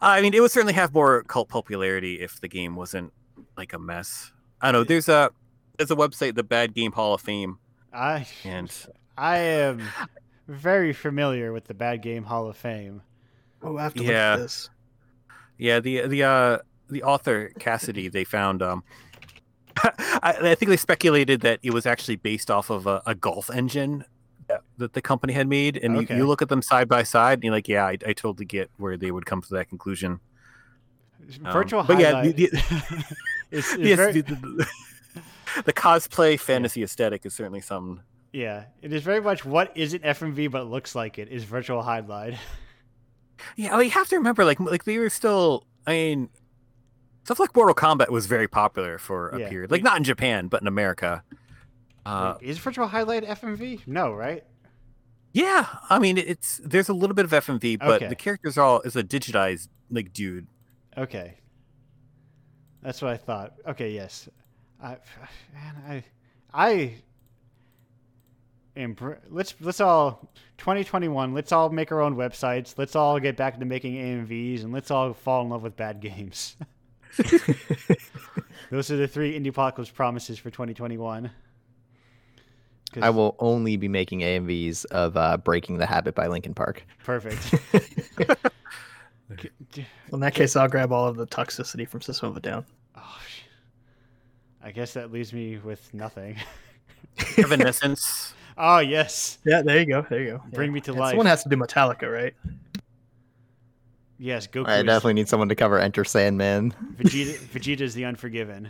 i mean it would certainly have more cult popularity if the game wasn't like a mess i don't know there's a there's a website the bad game hall of fame I and I am very familiar with the Bad Game Hall of Fame. Oh, I have to Yeah. look at this. Yeah, the the uh the author Cassidy they found um I, I think they speculated that it was actually based off of a, a golf engine that, the company had made, and Okay. you, you look at them side by side, and you're like, yeah, I, I totally get where they would come to that conclusion. Um, Virtual but yeah, the- is, is Yes, very, the, the- the cosplay fantasy aesthetic is certainly something. yeah, it is very much what isn't FMV but looks like it is virtual Hydlide. Yeah, well, you have to remember, like, like they were still. I mean, stuff like Mortal Kombat was very popular for a Yeah. period, like not in Japan, but in America. Uh, Wait, is virtual Hydlide FMV? No, right? Yeah, I mean it's there's a little bit of FMV, but Okay. the characters are all is a digitized like dude. Okay. That's what I thought. Okay, yes. I man, I I am let's let's all 2021, let's all make our own websites. Let's all get back into making AMVs and let's all fall in love with bad games. Those are the three Indiepocalypse promises for 2021. 'Cause- I will only be making AMVs of uh, Breaking the Habit by Linkin Park. Perfect. Well, in that case, I'll grab all of the toxicity from System of a Down. Oh, sh- I guess that leaves me with nothing. Evanescence. Oh yes, Yeah, there you go. There you go. Bring Yeah. me to And life. Someone has to do Metallica, right? yes. Goku. I is- definitely need someone to cover Enter Sandman. Vegeta. Vegeta's the Unforgiven.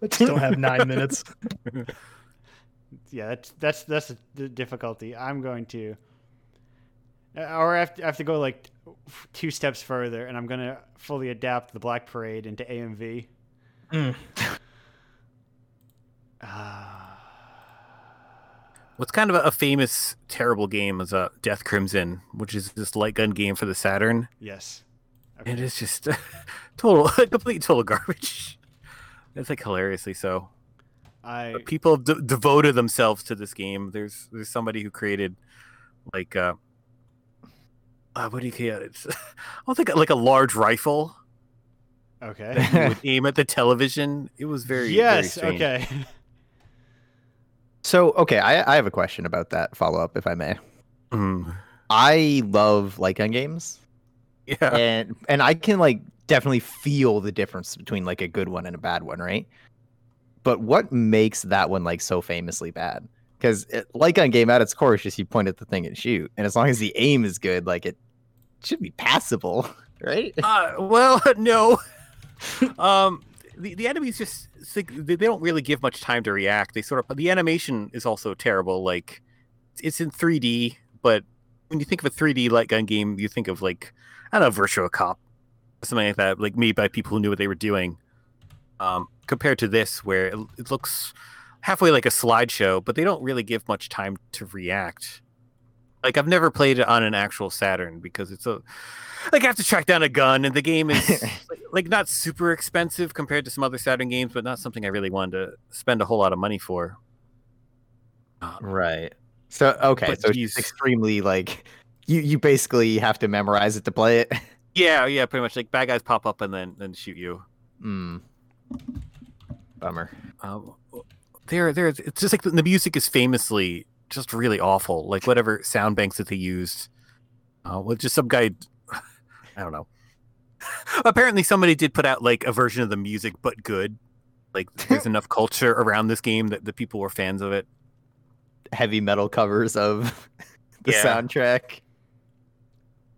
Let's don't have nine minutes. Yeah, that's that's that's the difficulty. I'm going to, uh, or I have to, I have to go like two steps further, and I'm gonna fully adapt the Black Parade into AMV. Mm. What's kind of a, a famous terrible game is uh, Death Crimson, which is this light gun game for the Saturn, yes. and it's just total complete total garbage. It's like hilariously so. I But people have de- devoted themselves to this game. There's there's somebody who created like uh, uh what do you call it? It's, I don't think like a large rifle okay. that you would aim at the television. It was very very yes. strange. okay. So, okay, I, I have a question about that follow up, if I may. Mm. I love light gun games, Yeah. and and I can like definitely feel the difference between like a good one and a bad one, right? But what makes that one like so famously bad? because like on game at its core it's just you point at the thing and shoot, and as long as the aim is good, like it should be passable, right? Uh, well, no. um, the, the enemies just they don't really give much time to react. They sort of the animation is also terrible. Like it's in 3D, but when you think of a 3D light gun game, you think of like I don't know, Virtua Cop, something like that, like made by people who knew what they were doing. Um, compared to this, where it, it looks halfway like a slideshow, but they don't really give much time to react. Like I've never played it on an actual Saturn because it's a like I have to track down a gun, and the game is like, like not super expensive compared to some other Saturn games, but not something I really wanted to spend a whole lot of money for. Right. So okay, But so geez. it's extremely like you you basically have to memorize it to play it. Yeah, yeah, pretty much. Like bad guys pop up and then then shoot you. Hmm. Bummer. Um, there, there. It's just like the, the music is famously just really awful. Like whatever sound banks that they used. Uh, well, just some guy. I don't know. Apparently, somebody did put out like a version of the music, but good. Like there's enough culture around this game that the people were fans of it. Heavy metal covers of the Yeah. soundtrack.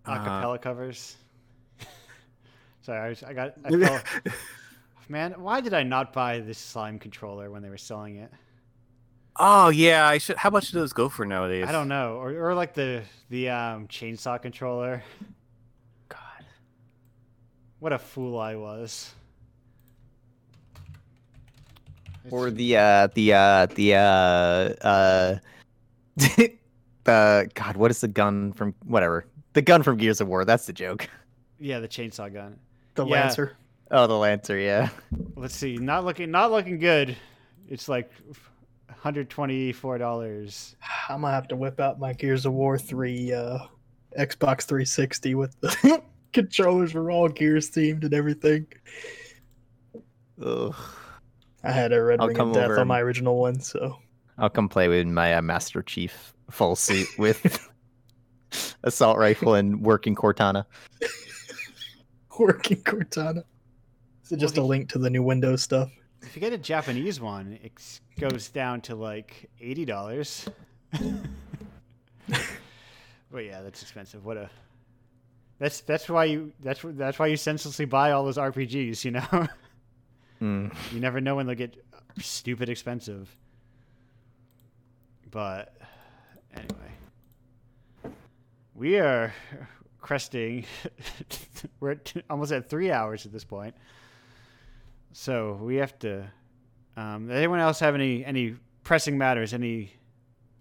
Uh, Acapella covers. Sorry, I, was, I got. I fell, man, why did I not buy this slime controller when they were selling it? Oh yeah, I should. How much do those go for nowadays? I don't know, or or like the the um, chainsaw controller. God. What a fool I was. Or the uh the uh the uh uh the God, what is the gun from whatever? The gun from Gears of War, that's the joke. yeah, the chainsaw gun. The Yeah. Lancer. Oh, the Lancer, yeah. Let's see, not looking not looking good. It's like hundred twenty four dollars. I'm gonna have to whip out my Gears of War three uh, Xbox 360 with the controllers were all Gears themed and everything. Ugh. I had a Red I'll Ring of Death on my original one, so I'll come play with my uh, Master Chief full suit with assault rifle and working Cortana. working Cortana. Just a link to the new Windows stuff. If you get a Japanese one, it goes down to like eighty dollars. but yeah, that's expensive. What a that's that's why you that's that's why you senselessly buy all those RPGs. You know, Mm. you never know when they'll get stupid expensive. But anyway, we are cresting. We're almost at three hours at this point. So we have to. Um, anyone else have any any pressing matters? Any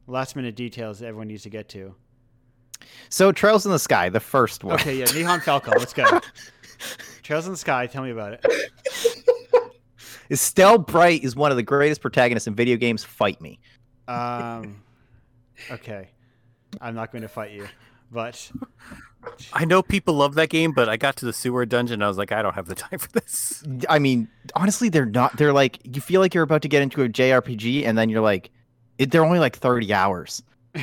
last minute details that everyone needs to get to? So Trails in the Sky, the first one. Okay, yeah, Nihon Falco. Let's go. Trails in the Sky. Tell me about it. Estelle Bright is one of the greatest protagonists in video games. Fight me. Um, okay, I'm not going to fight you, but I know people love that game, but I got to the sewer dungeon. And I was like, I don't have the time for this. I mean, honestly, they're not. They're like you feel like you're about to get into a JRPG, and then you're like, it, they're only like 30 hours,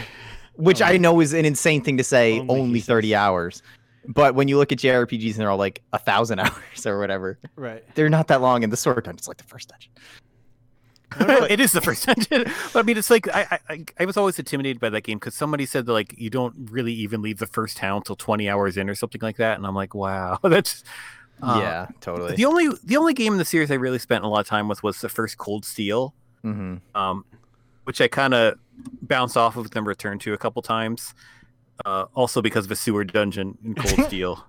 which I know is an insane thing to say. Only, Only, says. 30 hours, but when you look at JRPGs and they're all like a thousand hours or whatever, right. they're not that long. And the sword dungeon's like the first dungeon. it is the first dungeon, but I mean, it's like I I, I was always intimidated by that game because somebody said that like you don't really even leave the first town until 20 hours in or something like that, and I'm like, wow, that's uh, yeah, totally. The only the only game in the series I really spent a lot of time with was the first Cold Steel, hmm um, which I kind of bounced off of and returned to a couple times. Uh, also because of a sewer dungeon in Cold Steel.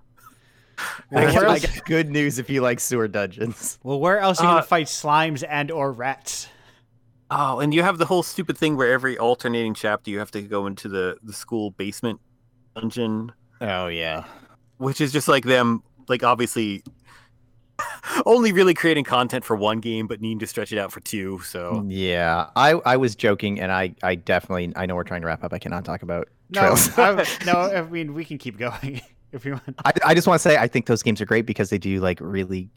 Well, I, where I else, good news if you like sewer dungeons. well, where else are you Uh, going to fight slimes and or rats? Oh, and you have the whole stupid thing where every alternating chapter you have to go into the the school basement dungeon, Oh yeah. which is just like them, like obviously only really creating content for one game, but needing to stretch it out for two. So Yeah, I I was joking, and I I definitely I know we're trying to wrap up. I cannot talk about No, Trails. I, no. I mean, we can keep going if you want. I, I just want to say I think those games are great because they do like really,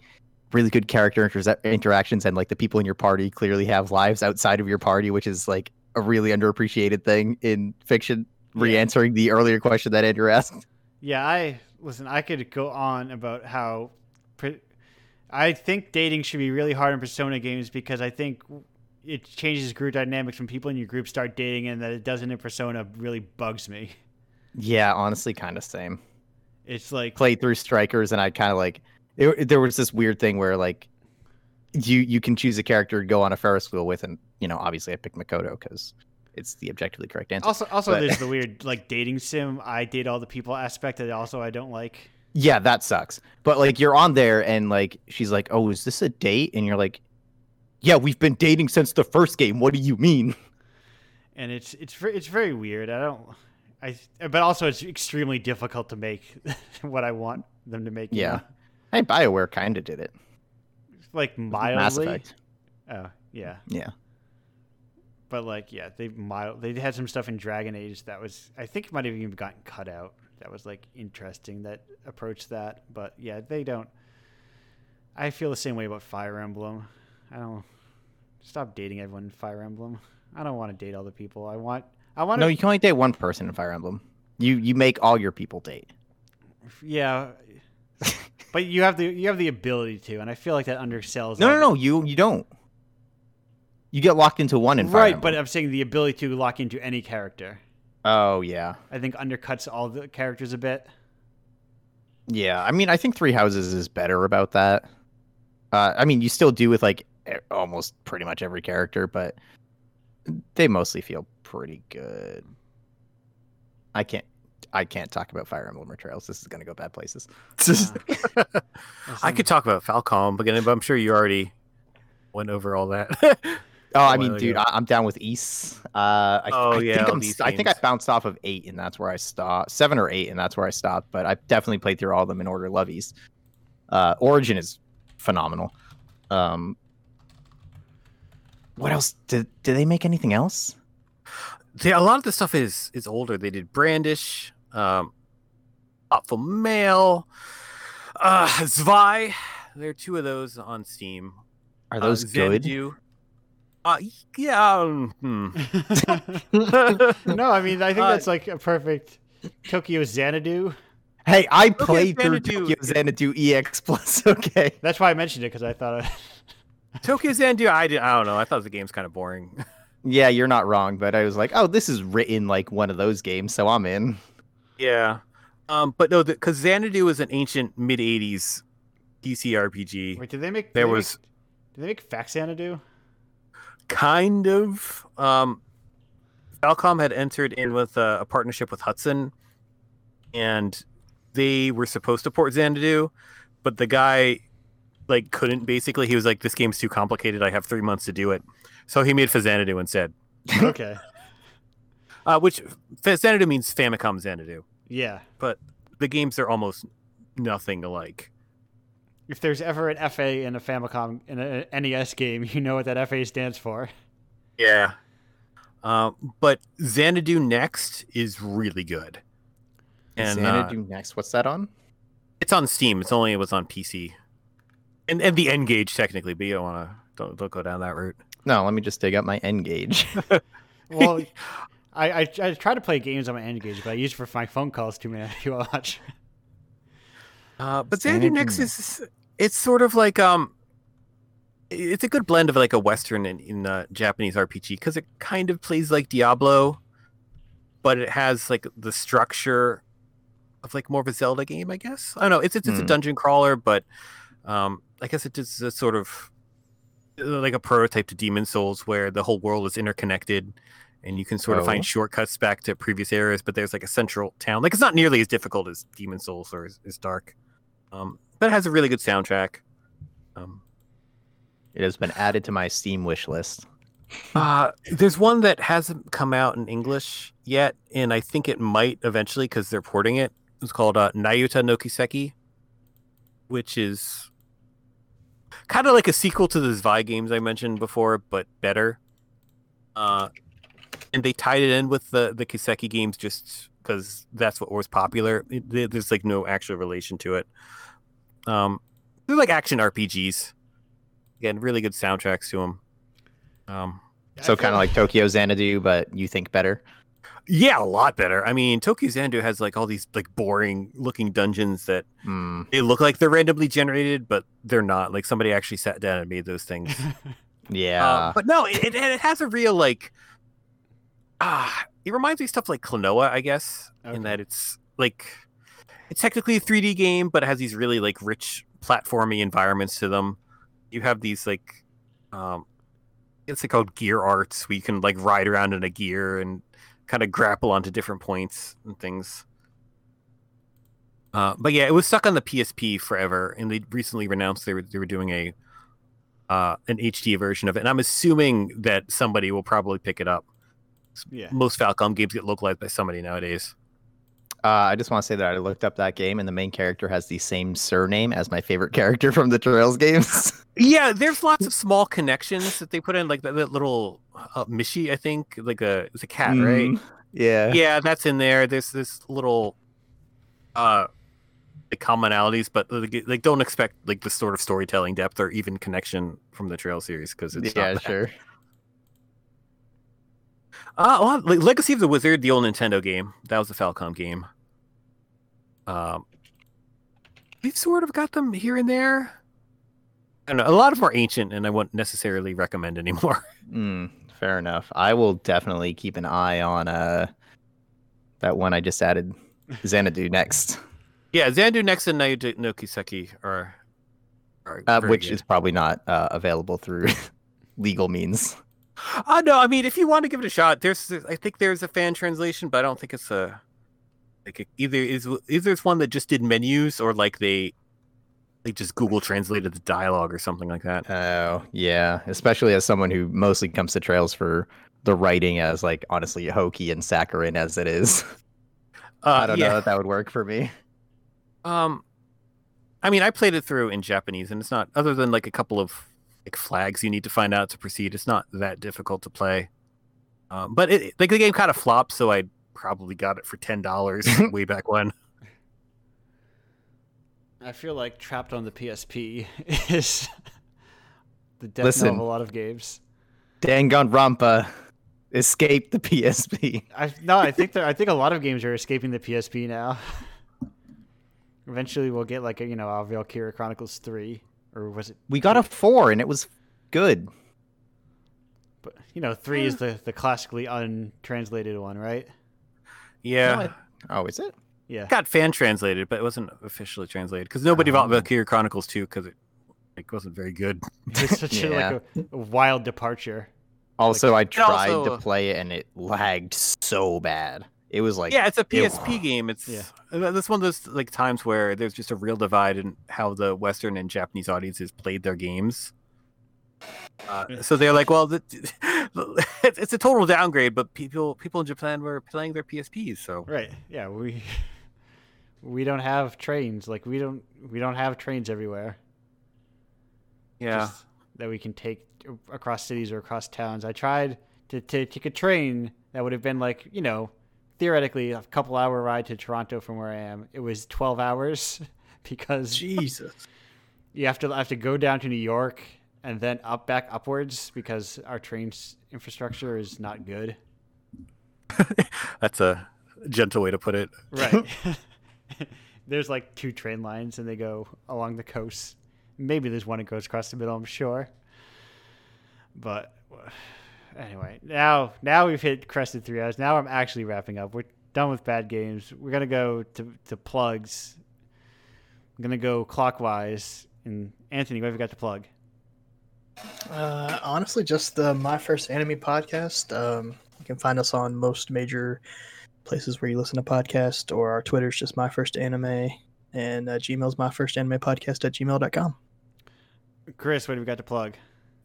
really good character inter- interactions and like the people in your party clearly have lives outside of your party, which is like a really underappreciated thing in fiction. Re-answering the earlier question that Andrew asked. Yeah, I listen. I could go on about how pre- I think dating should be really hard in Persona games because I think it changes group dynamics when people in your group start dating, and that it doesn't in Persona really bugs me. Yeah, honestly, kind of same. It's like Played through Strikers, and I kind of like. It, there was this weird thing where like, you you can choose a character to go on a Ferris wheel with, and you know, obviously, I picked Makoto because it's the objectively correct answer. also also but- there's the weird like dating sim. I date all the people aspect that also I don't like. Yeah, that sucks. But like you're on there and like she's like, "Oh, is this a date?" And you're like, "Yeah, we've been dating since the first game. What do you mean?" and it's it's it's very weird. I don't, I but also it's extremely difficult to make what I want them to make. you Yeah. Know? Hey, BioWare kind of did it. like Mass mildly. Effect. Oh yeah, Yeah. but like yeah, they mild they had some stuff in Dragon Age that was I think might have even gotten cut out. That was like interesting that approached that, but yeah, they don't. I feel the same way about Fire Emblem. I don't stop dating everyone in Fire Emblem. I don't want to date all the people. I want. I want No, to. you can only date one person in Fire Emblem. You you make all your people date. Yeah, but you have the you have the ability to, and I feel like that undersells. No, no, no. You you don't. You get locked into one in Fire Right, Emblem. but I'm saying the ability to lock into any character. oh yeah, I think undercuts all the characters a bit. yeah. I mean, I think Three Houses is better about that. Uh, I mean, you still do with like e- almost pretty much every character, but they mostly feel pretty good. I can't. I can't talk about Fire Emblem or Trails. This is gonna go bad places. I could talk about Falcom but I'm sure you already went over all that. Oh, I mean, dude. I, I'm down with Ys. Uh, I, Oh, I yeah, think I'm, these I think I bounced off of eight, and that's where I stopped. Seven or eight, and that's where I stopped. But I definitely played through all of them in order. Love Ys. Uh, Origin is phenomenal. Um, what else? Did did they make anything else? Yeah, a lot of the stuff is is older. They did Brandish, um, Popful Mail, uh, Zwei. There are two of those on Steam. Are Uh, those good? Xanadu. Uh, yeah. um, hmm. no, I mean I think Uh, that's like a perfect Tokyo Xanadu. Hey, I played through Xanadu- Tokyo Xanadu EX Plus. Okay. That's why I mentioned it because I thought. Tokyo Xanadu. I did. I don't know. I thought the game's kind of boring. Yeah, you're not wrong, but I was like, oh, this is written like one of those games, so I'm in. Yeah. Um, but no, because Xanadu was an ancient mid '80s PC RPG. Wait, did they make? did There they was- Make, did they make Faxanadu? kind of um Falcom had entered in with a, a partnership with Hudson and they were supposed to port Xanadu but the guy like couldn't basically he was like this game's too complicated I have 3 months to do it so he made Xanadu instead Okay. Uh which Xanadu means Famicom Xanadu yeah. But the games are almost nothing alike If there's ever an FA in a Famicom in a NES game, you know what that FA stands for. yeah um but Xanadu next is really good and uh, Xanadu next. What's that on? It's on Steam. It's only it was on PC, and and the N-Gage technically, but you don't want to don't don't go down that route. No, let me just dig up my N-Gage. Well, I, I I try to play games on my N-Gage, but I use it for my phone calls too many to watch. Uh, but Xanadu Xanadu Next Next. is it's sort of like um, it's a good blend of like a Western and in uh, Japanese RPG because it kind of plays like Diablo, but it has like the structure of like more of a Zelda game, I guess. I don't know. It's it's, it's a Hmm. dungeon crawler, but um, I guess it is a sort of like a prototype to Demon Souls where the whole world is interconnected and you can sort of Oh. find shortcuts back to previous areas, but there's like a central town. Like it's not nearly as difficult as Demon Souls or as, as Dark. Um, but it has a really good soundtrack. Um, it has been added to my Steam wish list. uh, there's one that hasn't come out in English yet, and I think it might eventually because they're porting it. It's called uh, Nayuta no Kiseki, which is kind of like a sequel to the Zwei games I mentioned before, but better. Uh, and they tied it in with the the Kiseki games just because that's what was popular. It- there's like no actual relation to it. Um, they're like action RPGs. Again, really good soundtracks to them. Um, So kind of like Tokyo Xanadu, but you think better. yeah, a lot better. I mean, Tokyo Xanadu has like all these like boring looking dungeons that Hmm. they look like they're randomly generated, but they're not. Like somebody actually sat down and made those things. Yeah. Uh, but no, it, it, it has a real like. Ah, it reminds me of stuff like Klonoa, I guess, Okay. in that it's like it's technically a 3D game, but it has these really like rich platformy environments to them. You have these like, um, it's like called gear arts, where you can like ride around in a gear and kind of grapple onto different points and things. Uh, but yeah, it was stuck on the PSP forever, and they recently announced they were they were doing a uh, an HD version of it, and I'm assuming that somebody will probably pick it up. Yeah. Most Falcom games get localized by somebody nowadays. Uh, I just want to say that I looked up that game, and the main character has the same surname as my favorite character from the Trails games. Yeah, there's lots of small connections that they put in, like that, that little uh, Mishy, I think, like a it's a cat, right? Mm, Yeah. Yeah, that's in there. There's this little uh like commonalities, but like, like don't expect like the sort of storytelling depth or even connection from the Trail series because it's yeah, not sure. Uh, well, Legacy of the Wizard, the old Nintendo game, that was the Falcom game. Um, we've sort of got them here and there. I don't know. A lot of them are ancient, and I wouldn't necessarily recommend anymore. Mm, fair enough. I will definitely keep an eye on uh that one I just added, Xanadu next, yeah, Xanadu Next and Nayu no Kiseki are, are uh, which good. is probably not uh, available through legal means. Uh, no, I mean, if you want to give it a shot, there's, I think there's a fan translation, but I don't think it's a, like either is either it's one that just did menus or like they, they just Google translated the dialogue or something like that. Oh, yeah. Especially as someone who mostly comes to Trails for the writing as like honestly hokey and saccharine as it is. Uh, I don't yeah. know if that would work for me. Um, I mean, I played it through in Japanese, and it's not other than like a couple of like flags you need to find out to proceed. It's not that difficult to play. Um, but it, like the game kind of flopped, so I probably got it for ten dollars way back when. I feel like trapped on the PSP is the death Listen. of a lot of games. Danganronpa escaped the PSP. I no, I think that I think a lot of games are escaping the PSP now. Eventually, we'll get like a you know a Valkyria Chronicles three, or was it? We got a four and it was good. But you know, three is the the classically untranslated one, right? Yeah, No, I- Oh, is it? Yeah. got fan translated, but it wasn't officially translated because nobody bought Oh. Valkyria Chronicles 2 because it like wasn't very good. It's such a, like a, a wild departure. Also, I tried also- to play it and it lagged so bad. It was like yeah, it's a it- PSP game. It's Yeah. that's one of those like times where there's just a real divide in how the Western and Japanese audiences played their games. Uh, so they're like, well, the, it's it's a total downgrade, but people people in Japan were playing their PSPs, so Right. Yeah. We we don't have trains. Like we don't we don't have trains everywhere. yeah. just that we can take across cities or across towns. I tried to, to take a train that would have been like, you know, theoretically a couple hour ride to Toronto from where I am. It was 12 hours because Jesus. you have to I have to go down to New York and then up back upwards because our train infrastructure is not good. That's a gentle way to put it. Right. there's like two train lines and they go along the coast. Maybe there's one that goes across the middle, I'm sure. But anyway, now now we've hit crested three hours. Now I'm actually wrapping up. We're done with bad games. We're gonna go to, to plugs. I'm gonna go clockwise. And Anthony, what have you got to plug? Uh, honestly, just the My First Anime podcast. Um, you can find us on most major places where you listen to podcasts, or our Twitter's just My First Anime, and uh, Gmail's My First Anime Podcast at gmail.com. Chris, what have you got to plug?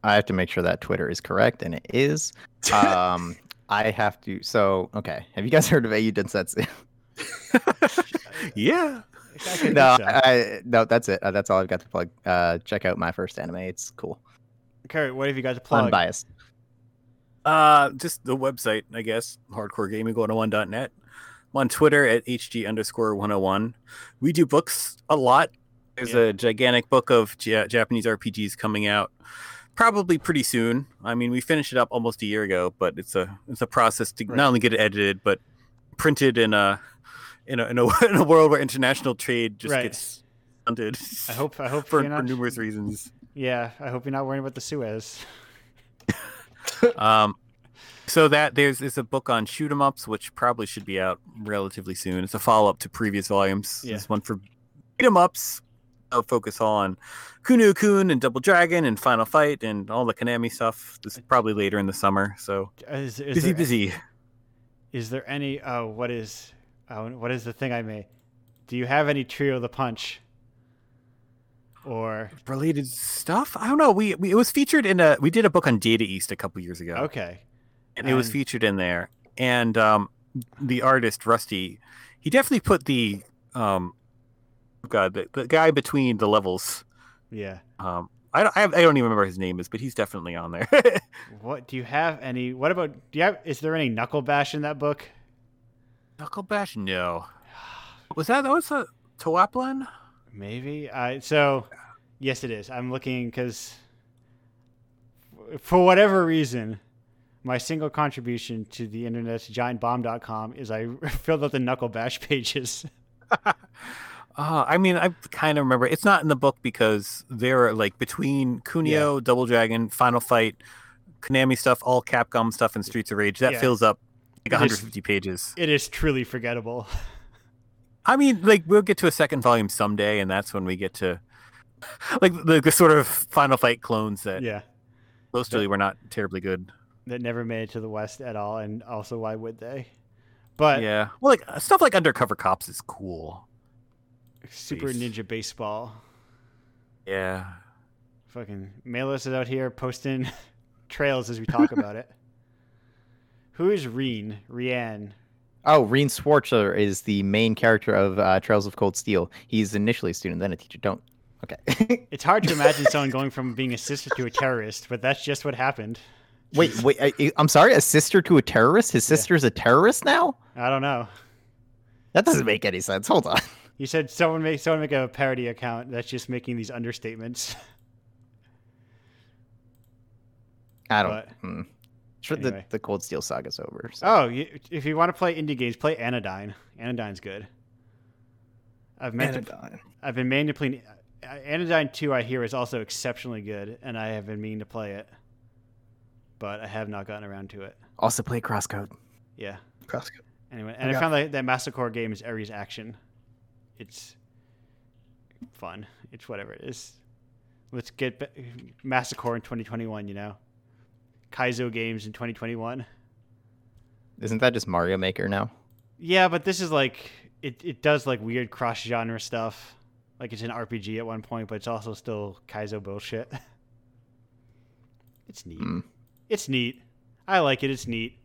I have to make sure that Twitter is correct, and it is. Um, I have to. So, okay. Have you guys heard of Eiyuu Densetsu? Yeah. No. I, I- no, that's it. Uh, that's all I've got to plug. Uh, check out my first anime. It's cool. Kurt, what have you got to plug? Unbiased. Uh, just the website, I guess, Hardcore hardcoregaming101.net. I'm on Twitter at HG underscore 101. We do books a lot. There's Yeah. a gigantic book of Ja- Japanese RPGs coming out probably pretty soon. I mean, we finished it up almost a year ago, but it's a it's a process to Right. not only get it edited, but printed in a in a, in a, in a world where international trade just Right. gets stunted I hope I hope for, you're for numerous reasons. Yeah, I hope you're not worrying about the Suez. um, so that there's there's a book on shoot 'em ups, which probably should be out relatively soon. It's a follow up to previous volumes. Yeah. This one for beat 'em ups. I'll focus on Kunio-kun and Double Dragon and Final Fight and all the Konami stuff. This is probably later in the summer. So Is, is busy, there, busy. Is there any? Oh, what is? Oh, what is the thing I made? Do you have any Trio the Punch? Or Related stuff? I don't know. We, we it was featured in a we did a book on Data East a couple years ago. okay, and it was featured in there. And um, the artist Rusty, he definitely put the um, God, the, the guy between the levels. yeah. Um, I don't, I, have, I don't even remember his name is, but he's definitely on there. What do you have any? What about? Do you have? Is there any Knuckle Bash in that book? Knuckle Bash? No. Was that that was a Toaplan? Maybe. I so yes, it is. I'm looking because for whatever reason, my single contribution to the internet's giantbomb.com is I filled out the Knuckle Bash pages. Uh, I mean, I kind of remember. It's not in the book because they're like between Kunio, Double Dragon, Final Fight, Konami stuff, all Capcom stuff, and Streets of Rage. That Yeah. fills up like It is- 150 pages. It is truly forgettable. I mean, like we'll get to a second volume someday, and that's when we get to like the, the sort of Final Fight clones that Yeah, mostly were not terribly good. that never made it to the West at all, and also why would they? But yeah, well, like stuff like Undercover Cops is cool. Super Base. Ninja Baseball, Yeah, fucking Malus is out here posting trails as we talk about it. Who is Rean? Rianne. Oh, Rean Schwarzer is the main character of uh, Trails of Cold Steel. He's initially a student, then a teacher. Don't. Okay. It's hard to imagine someone going from being a sister to a terrorist, but that's just what happened. wait, wait. I, I'm sorry. A sister to a terrorist? His Yeah. sister's a terrorist now? I don't know. That doesn't make any sense. Hold on. You said someone make someone make a parody account that's just making these understatements. I don't. But- hmm. Sure, anyway. the, the Cold Steel saga's over. so- Oh, you, if you want to play indie games, play Anodyne. Anodyne's good. I've meant to, Anodyne. I've been meaning to play uh, Anodyne 2 I hear is also exceptionally good and I have been meaning to play it. But I have not gotten around to it. Also play Crosscode. Yeah. Crosscode. Anyway, and I, got- found that that Mastercore game is Ares Action. It's fun. It's whatever it is. Let's get ba- Mastercore in 2021, you know? Kaizo games in 2021. Isn't that just Mario Maker now? Yeah, but this is like it, it does like weird cross genre stuff. Like it's an RPG at one point, but it's also still Kaizo bullshit. It's neat. Hmm. It's neat. I like it. It's neat.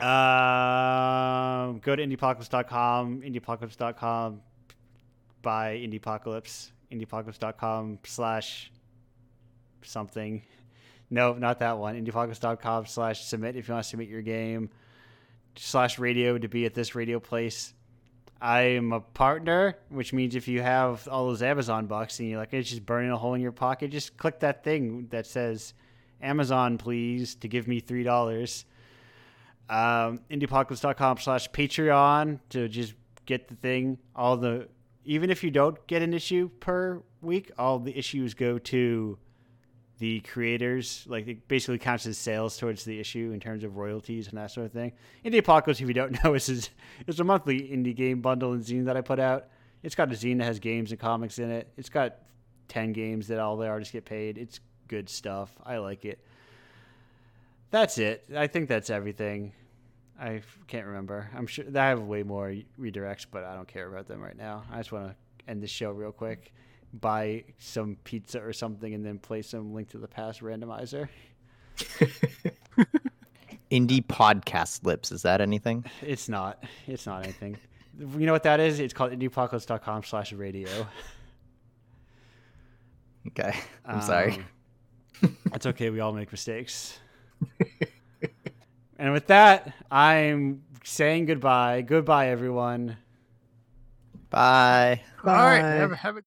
Um, go to indiepocalypse.com, indiepocalypse.com, buy indiepocalypse, indiepocalypse.com slash something. No, not that one. Indiepocalypse.com slash submit if you want to submit your game slash radio to be at this radio place. I'm a partner, which means if you have all those Amazon bucks and you're like, it's just burning a hole in your pocket, just click that thing that says Amazon, please, to give me $3. Um, indiepocalypse.com slash Patreon to just get the thing. All the, even if you don't get an issue per week, all the issues go to the creators. Like it basically counts as sales towards the issue in terms of royalties and that sort of thing. Indiepocalypse, if you don't know, is is is a monthly indie game bundle and zine that I put out. It's got a zine that has games and comics in it. It's got ten games that all the artists get paid. It's good stuff. I like it. That's it. I think that's everything. I can't remember. I'm sure I have way more redirects, but I don't care about them right now. I just want to end the show real quick buy some pizza or something and then play some link to the past randomizer. Indie podcast lips. Is that anything? It's not. It's not anything. you know what that is? It's called indiepocalypse.com slash radio. Okay. I'm sorry. Um, That's okay. We all make mistakes. and with that, I'm saying goodbye. Goodbye, everyone. Bye. All right, Bye. have, have a